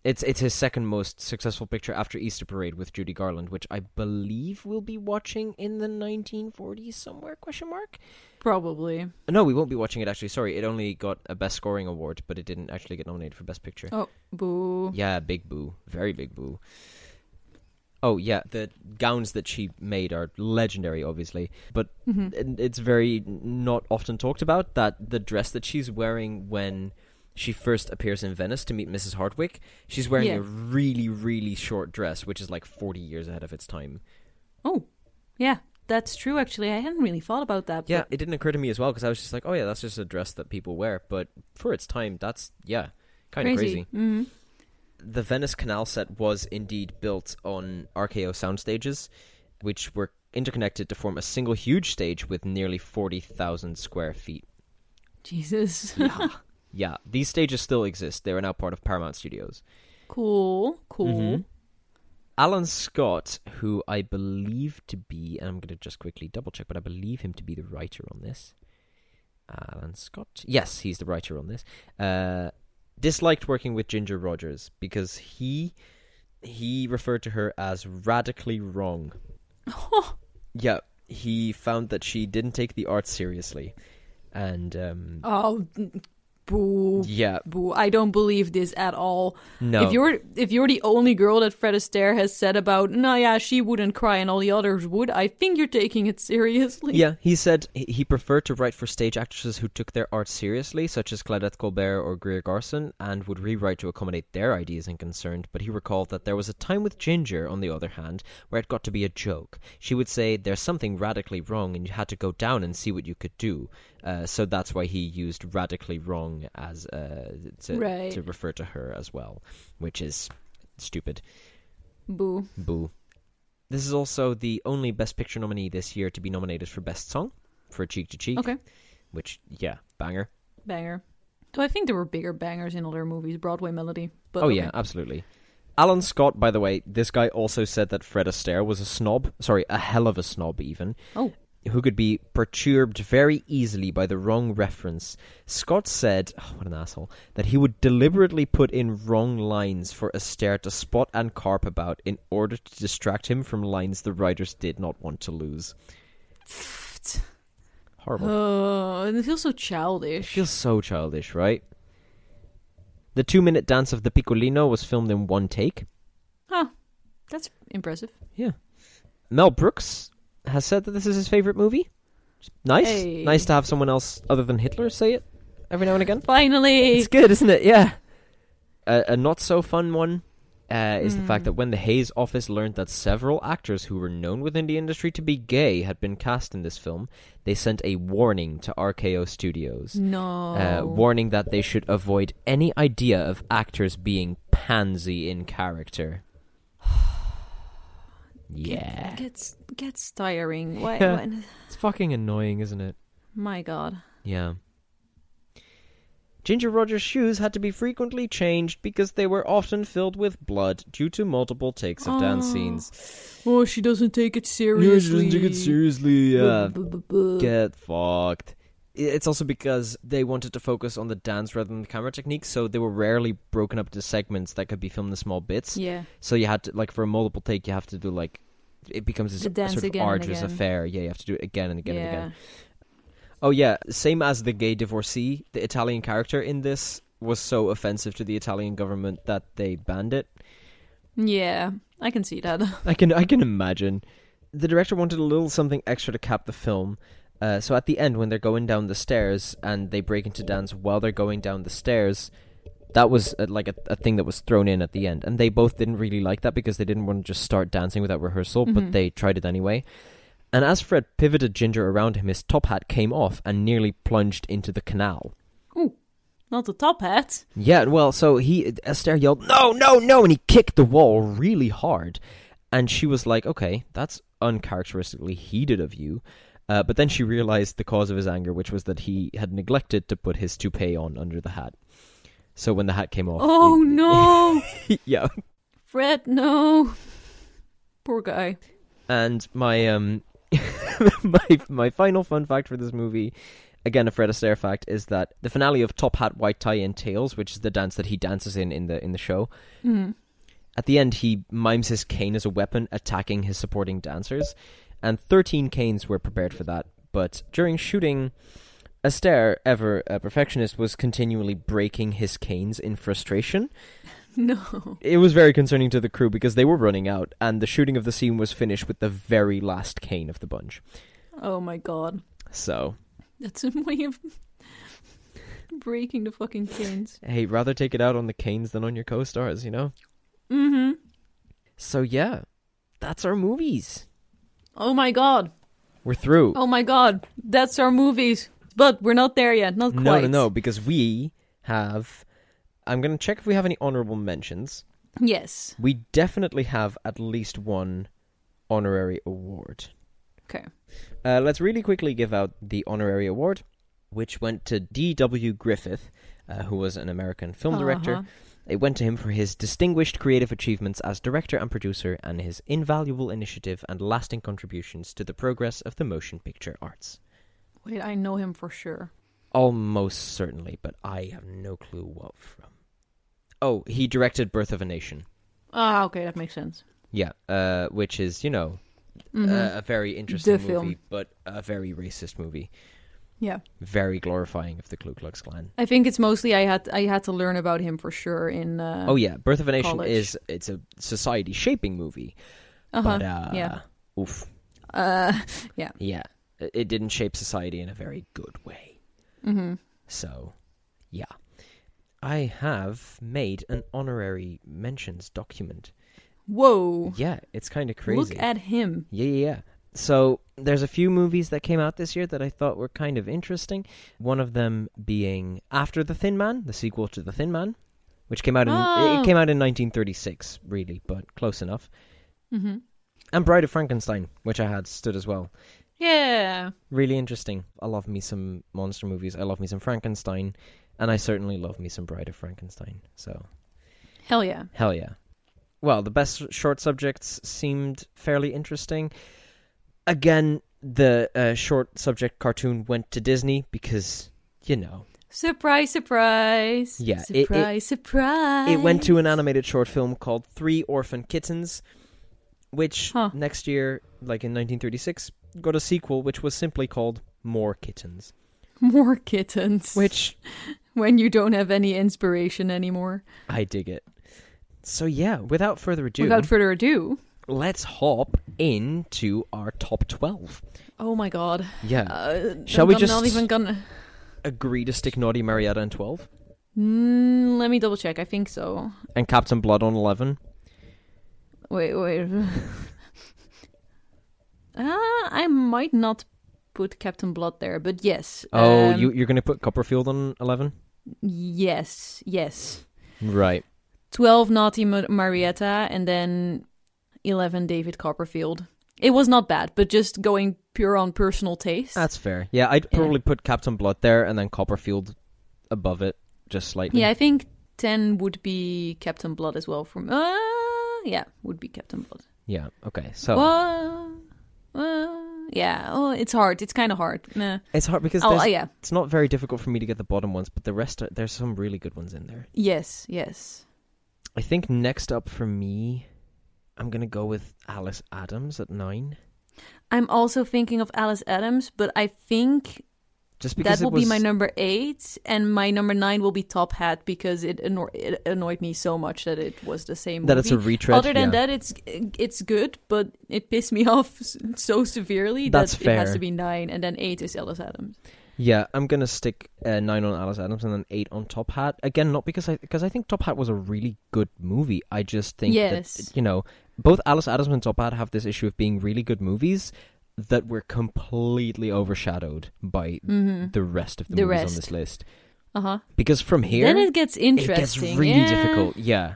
It's it's his second most successful picture after Easter Parade with Judy Garland, which I believe we'll be watching in the 1940s somewhere? Question mark. Probably. No, we won't be watching it actually. Sorry, it only got a Best Scoring award, but it didn't actually get nominated for Best Picture. Oh, boo. Yeah, big boo. Very big boo. Oh, yeah, the gowns that she made are legendary, obviously. But Mhm. it's very not often talked about that the dress that she's wearing when she first appears in Venice to meet Mrs. Hardwick, she's wearing Yeah. a really, really short dress, which is like 40 years ahead of its time. Oh, yeah. That's true. Actually, I hadn't really thought about that. Yeah, but- it didn't occur to me as well because I was just like, oh, yeah, that's just a dress that people wear. But for its time, that's, yeah, kind of crazy. hmm the Venice Canal set was indeed built on RKO sound stages, which were interconnected to form a single huge stage with nearly 40,000 square feet. Jesus. Yeah, yeah. these stages still exist. They are now part of Paramount Studios. cool. Cool. Mhm. Allan Scott, who I believe to be, and I'm going to just quickly double check, but I believe him to be the writer on this. Allan Scott? Yes, he's the writer on this. Uh, disliked working with Ginger Rogers because he he referred to her as radically wrong. Yeah, he found that she didn't take the art seriously, and um, oh, boo. yeah, Boo. I don't believe this at all. no, If you're if you're the only girl that Fred Astaire has said about, no, yeah, she wouldn't cry and all the others would, I think you're taking it seriously. Yeah, he said he he preferred to write for stage actresses who took their art seriously, such as Claudette Colbert or Greer Garson, and would rewrite to accommodate their ideas and concerns. But he recalled that there was a time with Ginger, on the other hand, where it got to be a joke. She would say, "There's something radically wrong, and you had to go down and see what you could do." Uh, so that's why he used radically wrong as uh, to Right. to refer to her as well, which is stupid. Boo. Boo. This is also the only Best Picture nominee this year to be nominated for Best Song for Cheek to Cheek. Okay. Which, yeah, banger. Banger. So I think there were bigger bangers in other movies, Broadway Melody. But oh, okay. yeah, absolutely. Allan Scott, by the way, this guy also said that Fred Astaire was a snob. Sorry, a hell of a snob, even. Oh. Who could be perturbed very easily by the wrong reference. Scott said, oh, what an asshole, that he would deliberately put in wrong lines for Astaire to spot and carp about in order to distract him from lines the writers did not want to lose. Horrible. Oh, and it feels so It childish. feels so childish, right? The two minute dance of the Piccolino was filmed in one take. Huh. That's impressive. Yeah. Mel Brooks has said that this is his favorite movie. Nice. Hey. Nice to have someone else other than Hitler say it every now and again. Finally. It's good, isn't it? Yeah. A, a not so fun one uh, is the fact Mm. that when the Hays office learned that several actors who were known within the industry to be gay had been cast in this film, they sent a warning to RKO Studios. no. uh, warning that they should avoid any idea of actors being pansy in character. Yeah. Gets gets tiring. Why, Yeah. why- It's fucking annoying, isn't it? My god. Yeah. Ginger Rogers' shoes had to be frequently changed because they were often filled with blood due to multiple takes of dance Oh. scenes. Oh, she doesn't take it seriously. seriously. Buh, buh, buh, buh. Get fucked. It's also because they wanted to focus on the dance rather than the camera technique, so they were rarely broken up into segments that could be filmed in small bits. Yeah. So you had to like for a multiple take, you have to do like it becomes this sort of arduous affair. Yeah, you have to do it again and again yeah. and again. Oh yeah, same as the gay divorcee, the Italian character in this was so offensive to the Italian government that they banned it. Yeah, I can see that. I can I can imagine. The director wanted a little something extra to cap the film. Uh, so at the end, when they're going down the stairs and they break into dance while they're going down the stairs, that was uh, like a, a thing that was thrown in at the end, and they both didn't really like that because they didn't want to just start dancing without rehearsal, Mhm. but they tried it anyway. And as Fred pivoted Ginger around him, his top hat came off and nearly plunged into the canal. Ooh, not the top hat. Yeah, well, so he Astaire yelled, "No, no, no!" and he kicked the wall really hard, and she was like, "Okay, that's uncharacteristically heated of you." Uh, but then she realized the cause of his anger, which was that he had neglected to put his toupee on under the hat. So when the hat came off, Oh it- no, yeah. Fred, no. Poor guy. And my um, my my final fun fact for this movie, again a Fred Astaire fact, is that the finale of Top Hat, White Tie, and Tails, which is the dance that he dances in in the in the show, Mm. At the end, he mimes his cane as a weapon, attacking his supporting dancers, and 13 canes were prepared for that. But during shooting, Astaire, ever a perfectionist, was continually breaking his canes in frustration. No. It was very concerning to the crew because they were running out, and the shooting of the scene was finished with the very last cane of the bunch. Oh my god. So, That's a way of breaking the fucking canes. hey, rather take it out on the canes than on your co stars, you know? Mm-hmm. So, yeah, that's our movies. Oh my god. We're through. Oh my god. That's our movies. But we're not there yet. Not quite. No, no, no, because we have. I'm going to check if we have any honorable mentions. Yes. We definitely have at least one honorary award. Okay. Uh, let's really quickly give out the honorary award, which went to D.W. Griffith, uh, who was an American film director. Uh-huh. It went to him for his distinguished creative achievements as director and producer and his invaluable initiative and lasting contributions to the progress of the motion picture arts. Wait, I know him for sure. Almost certainly, but I have no clue what from. Oh, he directed Birth of a Nation. Ah, okay, that makes sense. Yeah, uh, which is, you know, Mhm. uh, a very interesting The movie, film. but a very racist movie. Yeah. Very glorifying of the Ku Klux Klan. I think it's mostly I had I had to learn about him for sure in uh oh yeah, Birth of a Nation college. is it's a society shaping movie, uh-huh. but uh, yeah. oof, Uh yeah, it it didn't shape society in a very good way. mhm. So, yeah. I have made an honorary mentions document. Whoa. Yeah, it's kind of crazy. Look at him. Yeah, yeah, yeah. So there's a few movies that came out this year that I thought were kind of interesting. One of them being After the Thin Man, the sequel to The Thin Man, which came out in Oh. it came out in 1936, really, but close enough. Mm-hmm. And Bride of Frankenstein, which I had stood as well. Yeah. Really interesting. I love me some monster movies. I love me some Frankenstein, and I certainly love me some Bride of Frankenstein. So Hell yeah. Hell yeah. Well, the best short subjects seemed fairly interesting. Again, the uh, short subject cartoon went to Disney because, you know, Surprise, surprise. Yeah, it- it- Surprise, surprise. it went to an animated short film called Three Orphan Kittens, which Huh. next year, like in 1936, got a sequel which was simply called More Kittens. More kittens. Which when you don't have any inspiration anymore. I dig it. So, yeah, without further ado, Without further ado. Let's hop into our top 12. Oh my god. Yeah. Uh, Shall I'm we not even gonna agree to stick Naughty Marietta in 12 Mm, let me double check. I think so. and Captain Blood on 11. Wait, wait. Ah, I might not put Captain Blood there, but yes. Oh, um, you, you're going to put Copperfield on 11? Yes, yes. Right. 12 Naughty Ma- Marietta, and then 11 David Copperfield. It was not bad, but just going pure on personal taste. That's fair. Yeah, I'd Yeah. probably put Captain Blood there and then Copperfield above it. just slightly. Yeah, I think ten would be Captain Blood as well. From uh, yeah, would be Captain Blood. Yeah. Okay. So Well, uh, yeah. Oh, it's hard. It's kind of hard. Nah. it's hard because Oh, uh, yeah. it's not very difficult for me to get the bottom ones, but the rest are, there's some really good ones in there. Yes. Yes. I think next up for me, I'm gonna go with Alice Adams at nine, I'm also thinking of Alice Adams, but I think just because that will was, be my number eight, and my number nine will be Top Hat because it, anno- it annoyed me so much that it was the same. that movie. it's a retread. Other than yeah. that, it's it's good, but it pissed me off so severely That's that it has to be nine, and then eight is Alice Adams. Yeah, I'm gonna stick uh, nine on Alice Adams and then eight on Top Hat. Again, not because I because I think Top Hat was a really good movie. I just think Yes. that you know both Alice Adams and Top Hat have this issue of being really good movies that were completely overshadowed by Mm-hmm. the rest of the, The movies on this list. Uh huh. Because from here, Then it gets interesting. it gets really Yeah. difficult. Yeah,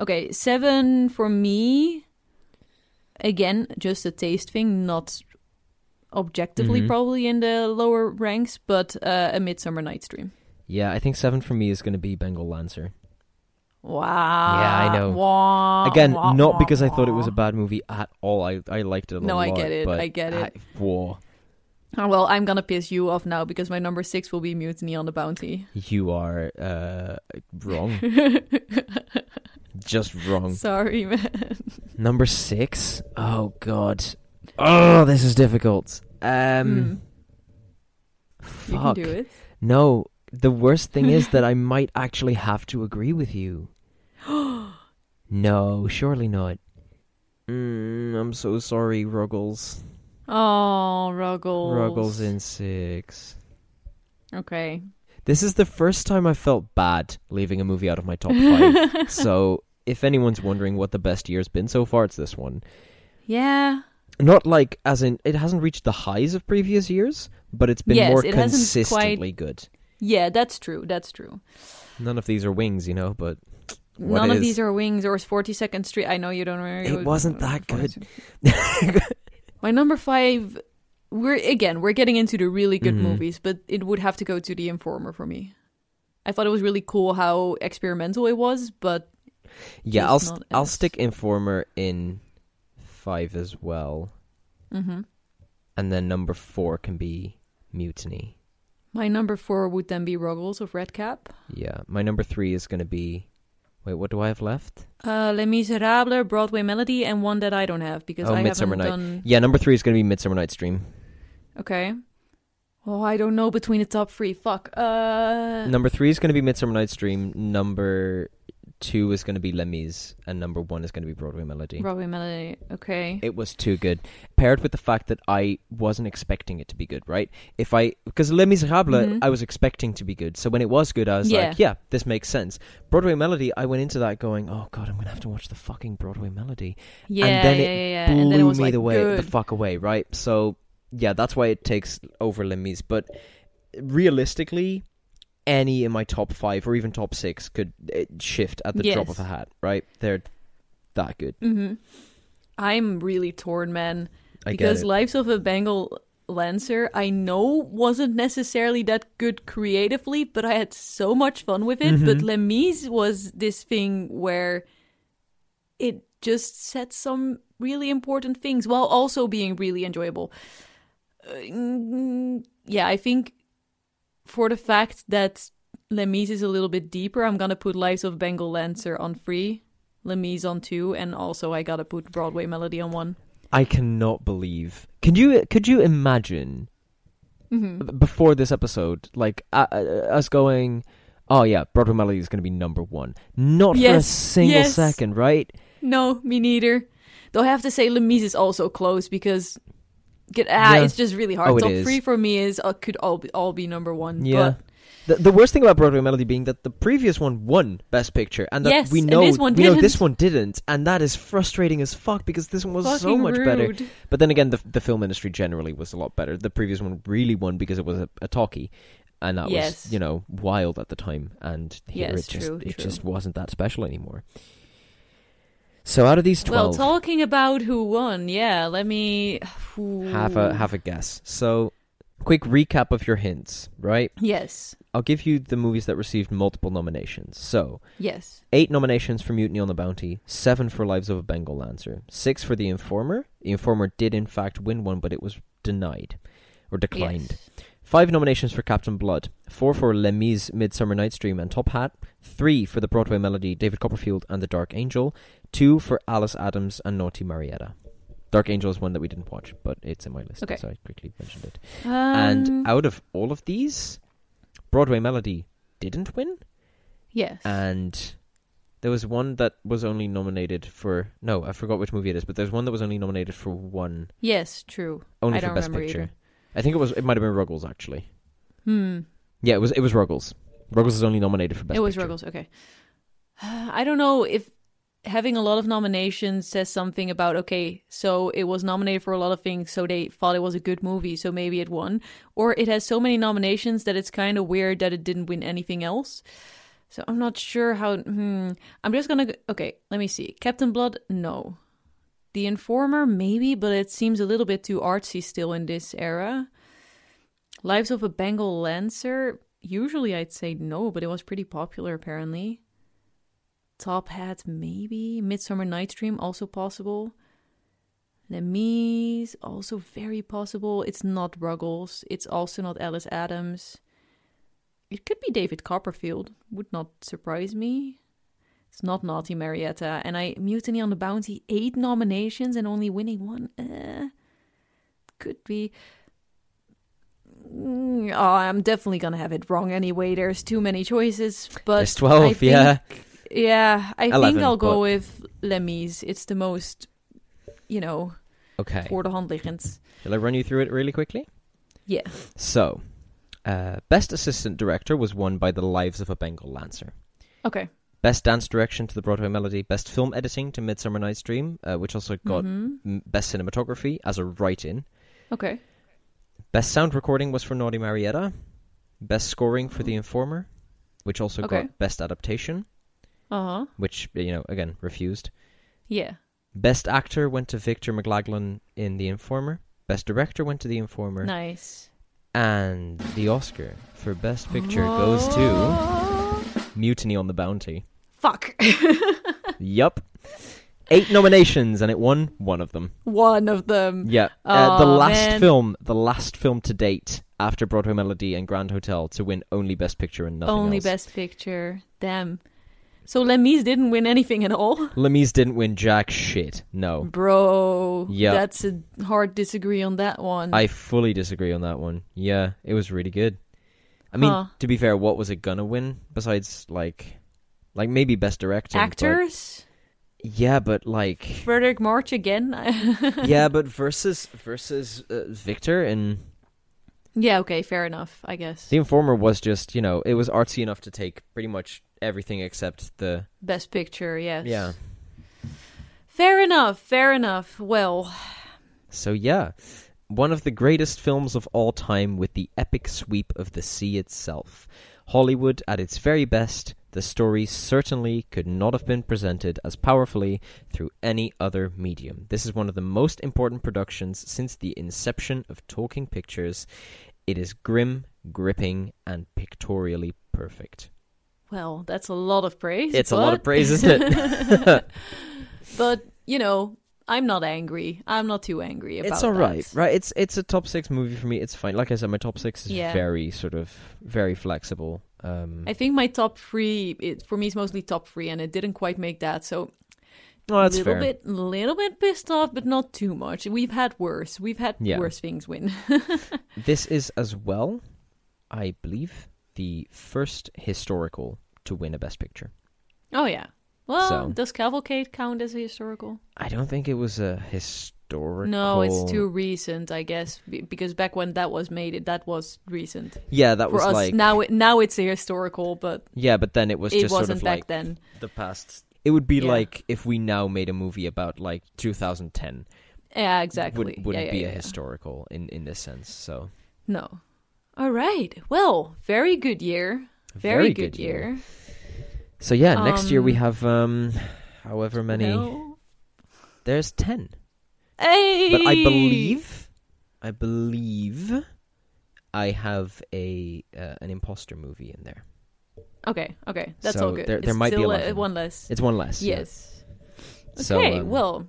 Okay, seven for me. Again, just a taste thing, not objectively Mhm. probably in the lower ranks, but uh, a Midsummer Night's Dream. yeah. I think seven for me is gonna be Bengal Lancer. Wow. Yeah, I know. Wah, Again, wah, not wah, because I thought it was a bad movie at all. I I liked it a No, lot. I get it, but I get it. whoa. Oh, well, I'm gonna piss you off now because my number six will be Mutiny on the Bounty. You are uh, wrong. Just wrong. Sorry, man. Number six. Oh God. Oh, this is difficult. Um, you fuck. can do it. No, the worst thing is that I might actually have to agree with you. no, surely not. Mm, I'm so sorry, Ruggles. Oh, Ruggles. Ruggles in six. Okay. This is the first time I felt bad leaving a movie out of my top five. so, if anyone's wondering what the best year's been so far, it's this one. Yeah. Not like as in it hasn't reached the highs of previous years, but it's been Yes, more it consistently good. Yeah, that's true. That's true. None of these are wings, you know, but None of these are wings or 42nd Street. I know you don't remember. It wasn't that good. My number five. We're again. We're getting into the really good Mhm. movies, but it would have to go to The Informer for me. I thought it was really cool how experimental it was, but yeah, I'll st- I'll stick Informer in five as well, mhm. and then number four can be Mutiny. My number four would then be Ruggles of Red Gap. Yeah, my number three is going to be. Wait, what do I have left? Uh, Les Miserables, Broadway Melody, and one that I don't have because Oh, I Midsummer haven't Night. done. Yeah, number three is going to be Midsummer Night's Dream. Okay. Oh, I don't know between the top three. Fuck. Uh, Number three is going to be Midsummer Night's Dream. Number two is going to be Lemmy's, and number one is going to be Broadway Melody. Broadway Melody. Okay. It was too good, paired with the fact that I wasn't expecting it to be good. Right? If I because Les Miserables, Mhm. I was expecting to be good. So when it was good, I was Yeah. like, yeah, this makes sense. Broadway Melody, I went into that going, oh god, I'm going to have to watch the fucking Broadway Melody. Yeah, and then yeah, it yeah, blew and then it was me like the way good. the fuck away. Right? So yeah, that's why it takes over Les Mis. But realistically. Any in my top five or even top six could uh, shift at the drop of a hat, right? They're that good. hmm I'm really torn, man. I because. Lives of a Bengal Lancer, I know wasn't necessarily that good creatively, but I had so much fun with it. But Mhm. Les Mis was this thing where it just said some really important things while also being really enjoyable. Uh, yeah, I think for the fact that Les Mis is a little bit deeper, I'm gonna put Lives of Bengal Lancer on three, Les Mis on two, and also I gotta put Broadway Melody on one. I cannot believe. Can you could you imagine hmm before this episode, like uh, uh, us going, "Oh yeah, Broadway Melody is going to be number one," not for a single yes. second, right? No, me neither. Though I have to say, Les Mis is also close because get, ah, Yeah. it's just really hard. Oh, Top is. three for me is uh, could all be, all be number one. Yeah. The, the worst thing about Broadway Melody being that the previous one won Best Picture, and that Yes, we know this one we know this didn't. one didn't, and that is frustrating as fuck because this one was but so fucking much better. But then again, the the film industry generally was a lot better. The previous one really won because it was a, a talkie, and that Yes. was you know wild at the time. And here Yes, it just true, it true. just wasn't that special anymore. So out of these twelve, Well, talking about who won, yeah. Let me ooh. have a have a guess. So quick recap of your hints, right? Yes. I'll give you the movies that received multiple nominations. So, Yes. eight nominations for Mutiny on the Bounty, seven for Lives of a Bengal Lancer, six for The Informer. The Informer did, in fact, win one, but it was denied or declined. Yes. Five nominations for Captain Blood, four for Les Mis, Midsummer Night's Dream, and Top Hat, three for the Broadway melody David Copperfield and the Dark Angel, two for Alice Adams and Naughty Marietta. Dark Angel is one that we didn't watch, but it's in my list, Okay. so I quickly mentioned it. Um, and out of all of these, Broadway melody didn't win, yes. and there was one that was only nominated for no, I forgot which movie it is, but there's one that was only nominated for one, yes, true. only I for Best Picture. either. I think it was it might have been Ruggles actually. Hmm. Yeah, it was it was Ruggles. Ruggles is only nominated for Best Picture. it was Picture. Ruggles. Okay. I don't know if having a lot of nominations says something about okay, so it was nominated for a lot of things, so they thought it was a good movie, so maybe it won, or it has so many nominations that it's kind of weird that it didn't win anything else. So I'm not sure how. Hmm. I'm just gonna. Okay, let me see. Captain Blood, no. The Informer, maybe, but it seems a little bit too artsy still in this era. Lives of a Bengal Lancer, usually I'd say no, but it was pretty popular apparently. Top Hat, maybe. Midsummer Night's Dream, also possible. Les Mis, also very possible. It's not Ruggles. It's also not Alice Adams. It could be David Copperfield. Would not surprise me. It's not Naughty Marietta. And I Mutiny on the Bounty, eight nominations and only winning one. Eh, could be. Mm, Oh, I'm definitely gonna have it wrong anyway. There's too many choices, but There's twelve. I think- yeah, yeah, I 11, think I'll go but- with Lemmy's. It's the most, you know, okay. voor de hand liggend. Shall I run you through it really quickly? Yeah. So, uh, best assistant director was won by The Lives of a Bengal Lancer. Okay. Best dance direction to the Broadway melody. Best film editing to Midsummer Night's Dream, uh, which also got Mhm. m- best cinematography as a write-in. Okay. Best sound recording was for Naughty Marietta. Best scoring for The Informer, which also Okay. got best adaptation, Uh huh. which you know again refused. Yeah. Best actor went to Victor McLaglen in The Informer. Best director went to The Informer, Nice. and the Oscar for best picture goes to Oh, Mutiny on the Bounty. Fuck. yup, eight nominations, and it won one of them. One of them. Yeah, uh, the last man. film, the last film to date after Broadway Melody and Grand Hotel to win only Best Picture and nothing Only else. Best Picture. Damn. So Les Mis didn't win anything at all? Lemise didn't win jack shit. No, Bro. Yeah. That's a hard disagree on that one. I fully disagree on that one. Yeah, it was really good. I mean, Huh. to be fair, what was it gonna win besides like, like maybe Best Directing? but- Actors? yeah, but like, Fredric March again? yeah, but versus versus uh, Victor and Yeah, okay, fair enough, I guess. The Informer was just you know it was artsy enough to take pretty much everything except the Best Picture, yes. yeah. Fair enough, fair enough. Well, So yeah, one of the greatest films of all time with the epic sweep of the sea itself. Hollywood at its very best, the story certainly could not have been presented as powerfully through any other medium. This is one of the most important productions since the inception of talking pictures. It is grim, gripping, and pictorially perfect. well, that's a lot of praise. It's a lot of but- praise, isn't it? but, you know, I'm not angry. I'm not too angry about it's all right, that. right? It's it's a top six movie for me. It's fine. Like I said, my top six is Yeah. very sort of very flexible. Um, I think my top three, it, for me, is mostly top three, and it didn't quite make that. So oh, that's little fair. bit, little bit pissed off, but not too much. We've had worse. We've had Yeah. worse things win. This is as well, I believe, the first historical to win a Best Picture. oh yeah. Well, So- does Cavalcade count as a historical? I don't think it was a historical. No, it's too recent, I guess, because back when that was made, it that was recent. Yeah, that For was us like now, it, now it's a historical, but yeah, but then it was it just wasn't of back like then. the past. It would be Yeah. like if we now made a movie about like 2010. Yeah, exactly. Wouldn't, wouldn't yeah, be a historical in in this sense. So No. All right. Well, very good year. Very, good, year. So yeah, next year we Um, have um, however many. Well, There's ten. hey! But I believe, I believe, I have a uh, an imposter movie in there. Okay, okay, that's So all good. there- there It's might be still, a lot uh, one less. It's one less. yeah. Yes. So, Okay, um, well,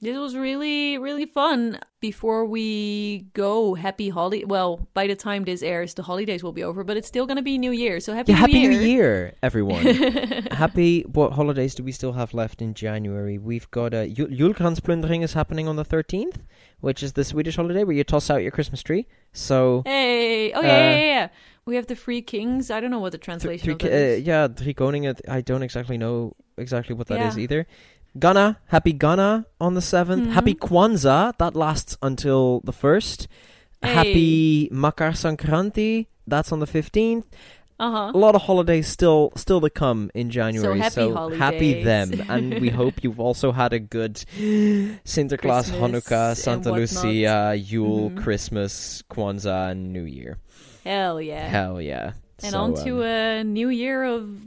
this was really, really fun. Before we go, happy holiday. Well, by the time this airs, the holidays will be over, but it's still going to be New Year. So happy Yeah, New happy Year. New Year, everyone. happy. What holidays do we still have left in January? We've got a Jul- Julkransplundering is happening on the thirteenth, which is the Swedish holiday where you toss out your Christmas tree. So Hey, oh yeah, Uh, yeah, yeah, yeah. We have the Three Kings. I don't know what the translation three, of ki- that is. uh, yeah, Drie Koningen. I don't exactly know exactly what that is Yeah. either. Ghana, happy Ghana on the 7th. Mhm. Happy Kwanzaa, that lasts until the 1st. Happy Makar Sankranti, that's on the 15th. Uh huh. A lot of holidays still still to come in January. happy happy holidays. them. and we hope you've also had a good Sinterklaas, Christmas Hanukkah, Santa. Lucia, Yule, Mhm. Christmas, Kwanzaa, and New Year. Hell yeah. Hell yeah. and So, on to um, a new year of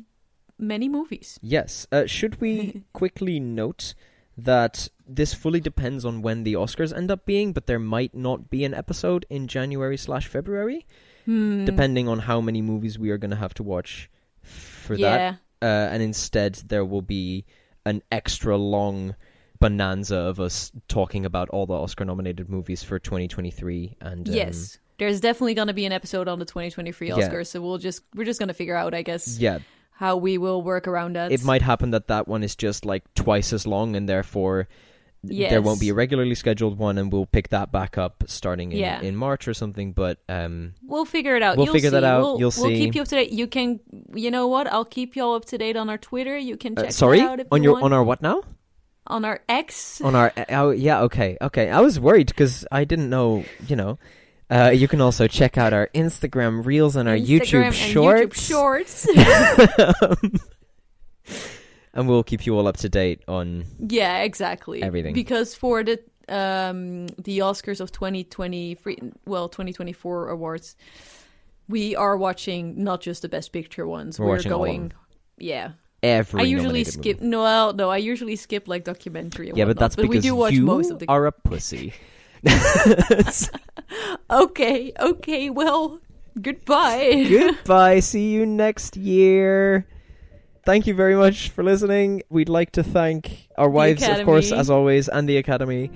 many movies. Yes. Uh, should we quickly note that this fully depends on when the Oscars end up being, but there might not be an episode in January slash February, Hmm. depending on how many movies we are going to have to watch for that. Uh, and instead, there will be an extra long bonanza of us talking about all the Oscar-nominated movies for 2023. And um, yes. There's definitely going to be an episode on the 2023 Yeah. Oscars, so we'll just we're just going to figure out, I guess, yeah, how we will work around that. it might happen that that one is just like twice as long, and therefore there won't be a regularly scheduled one, and we'll pick that back up starting in, Yeah. in March or something. But um, We'll figure it out. We'll You'll figure that out. We'll, You'll We'll keep you up to date. You can, you know what? I'll keep you all up to date on our Twitter. You can check uh, sorry, that out if on you your on our what now? on our X. On our oh yeah okay okay. I was worried because I didn't know you know. Uh, you can also check out our Instagram reels and our Instagram YouTube and shorts. YouTube shorts. and we'll keep you all up to date on yeah, exactly. Everything. Because for the um the Oscars of 2023, well, 2024 awards, we are watching not just the Best Picture ones. We're of going, yeah. every. I usually skip. movie. No, no, I usually skip like documentary. Yeah, but whatnot, that's but because we do watch you most of the. are a pussy. Okay, okay. Well, goodbye. Goodbye. See you next year. Thank you very much for listening. We'd like to thank our wives, of course, as always, and the Academy.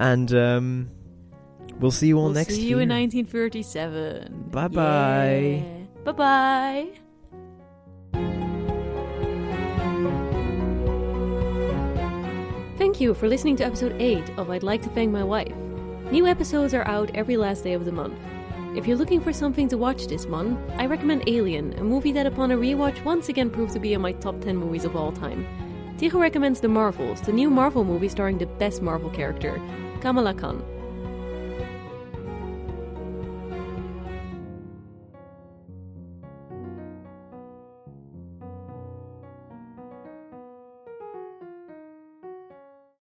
And um, we'll see you all we'll next see year. you in 1937. Bye-bye. Bye bye. Thank you for listening to episode 8 of I'd Like to Thank My Wife. New episodes are out every last day of the month. If you're looking for something to watch this month, I recommend Alien, a movie that upon a rewatch once again proved to be in my top 10 movies of all time. Tygo recommends The Marvels, the new Marvel movie starring the best Marvel character, Kamala Khan.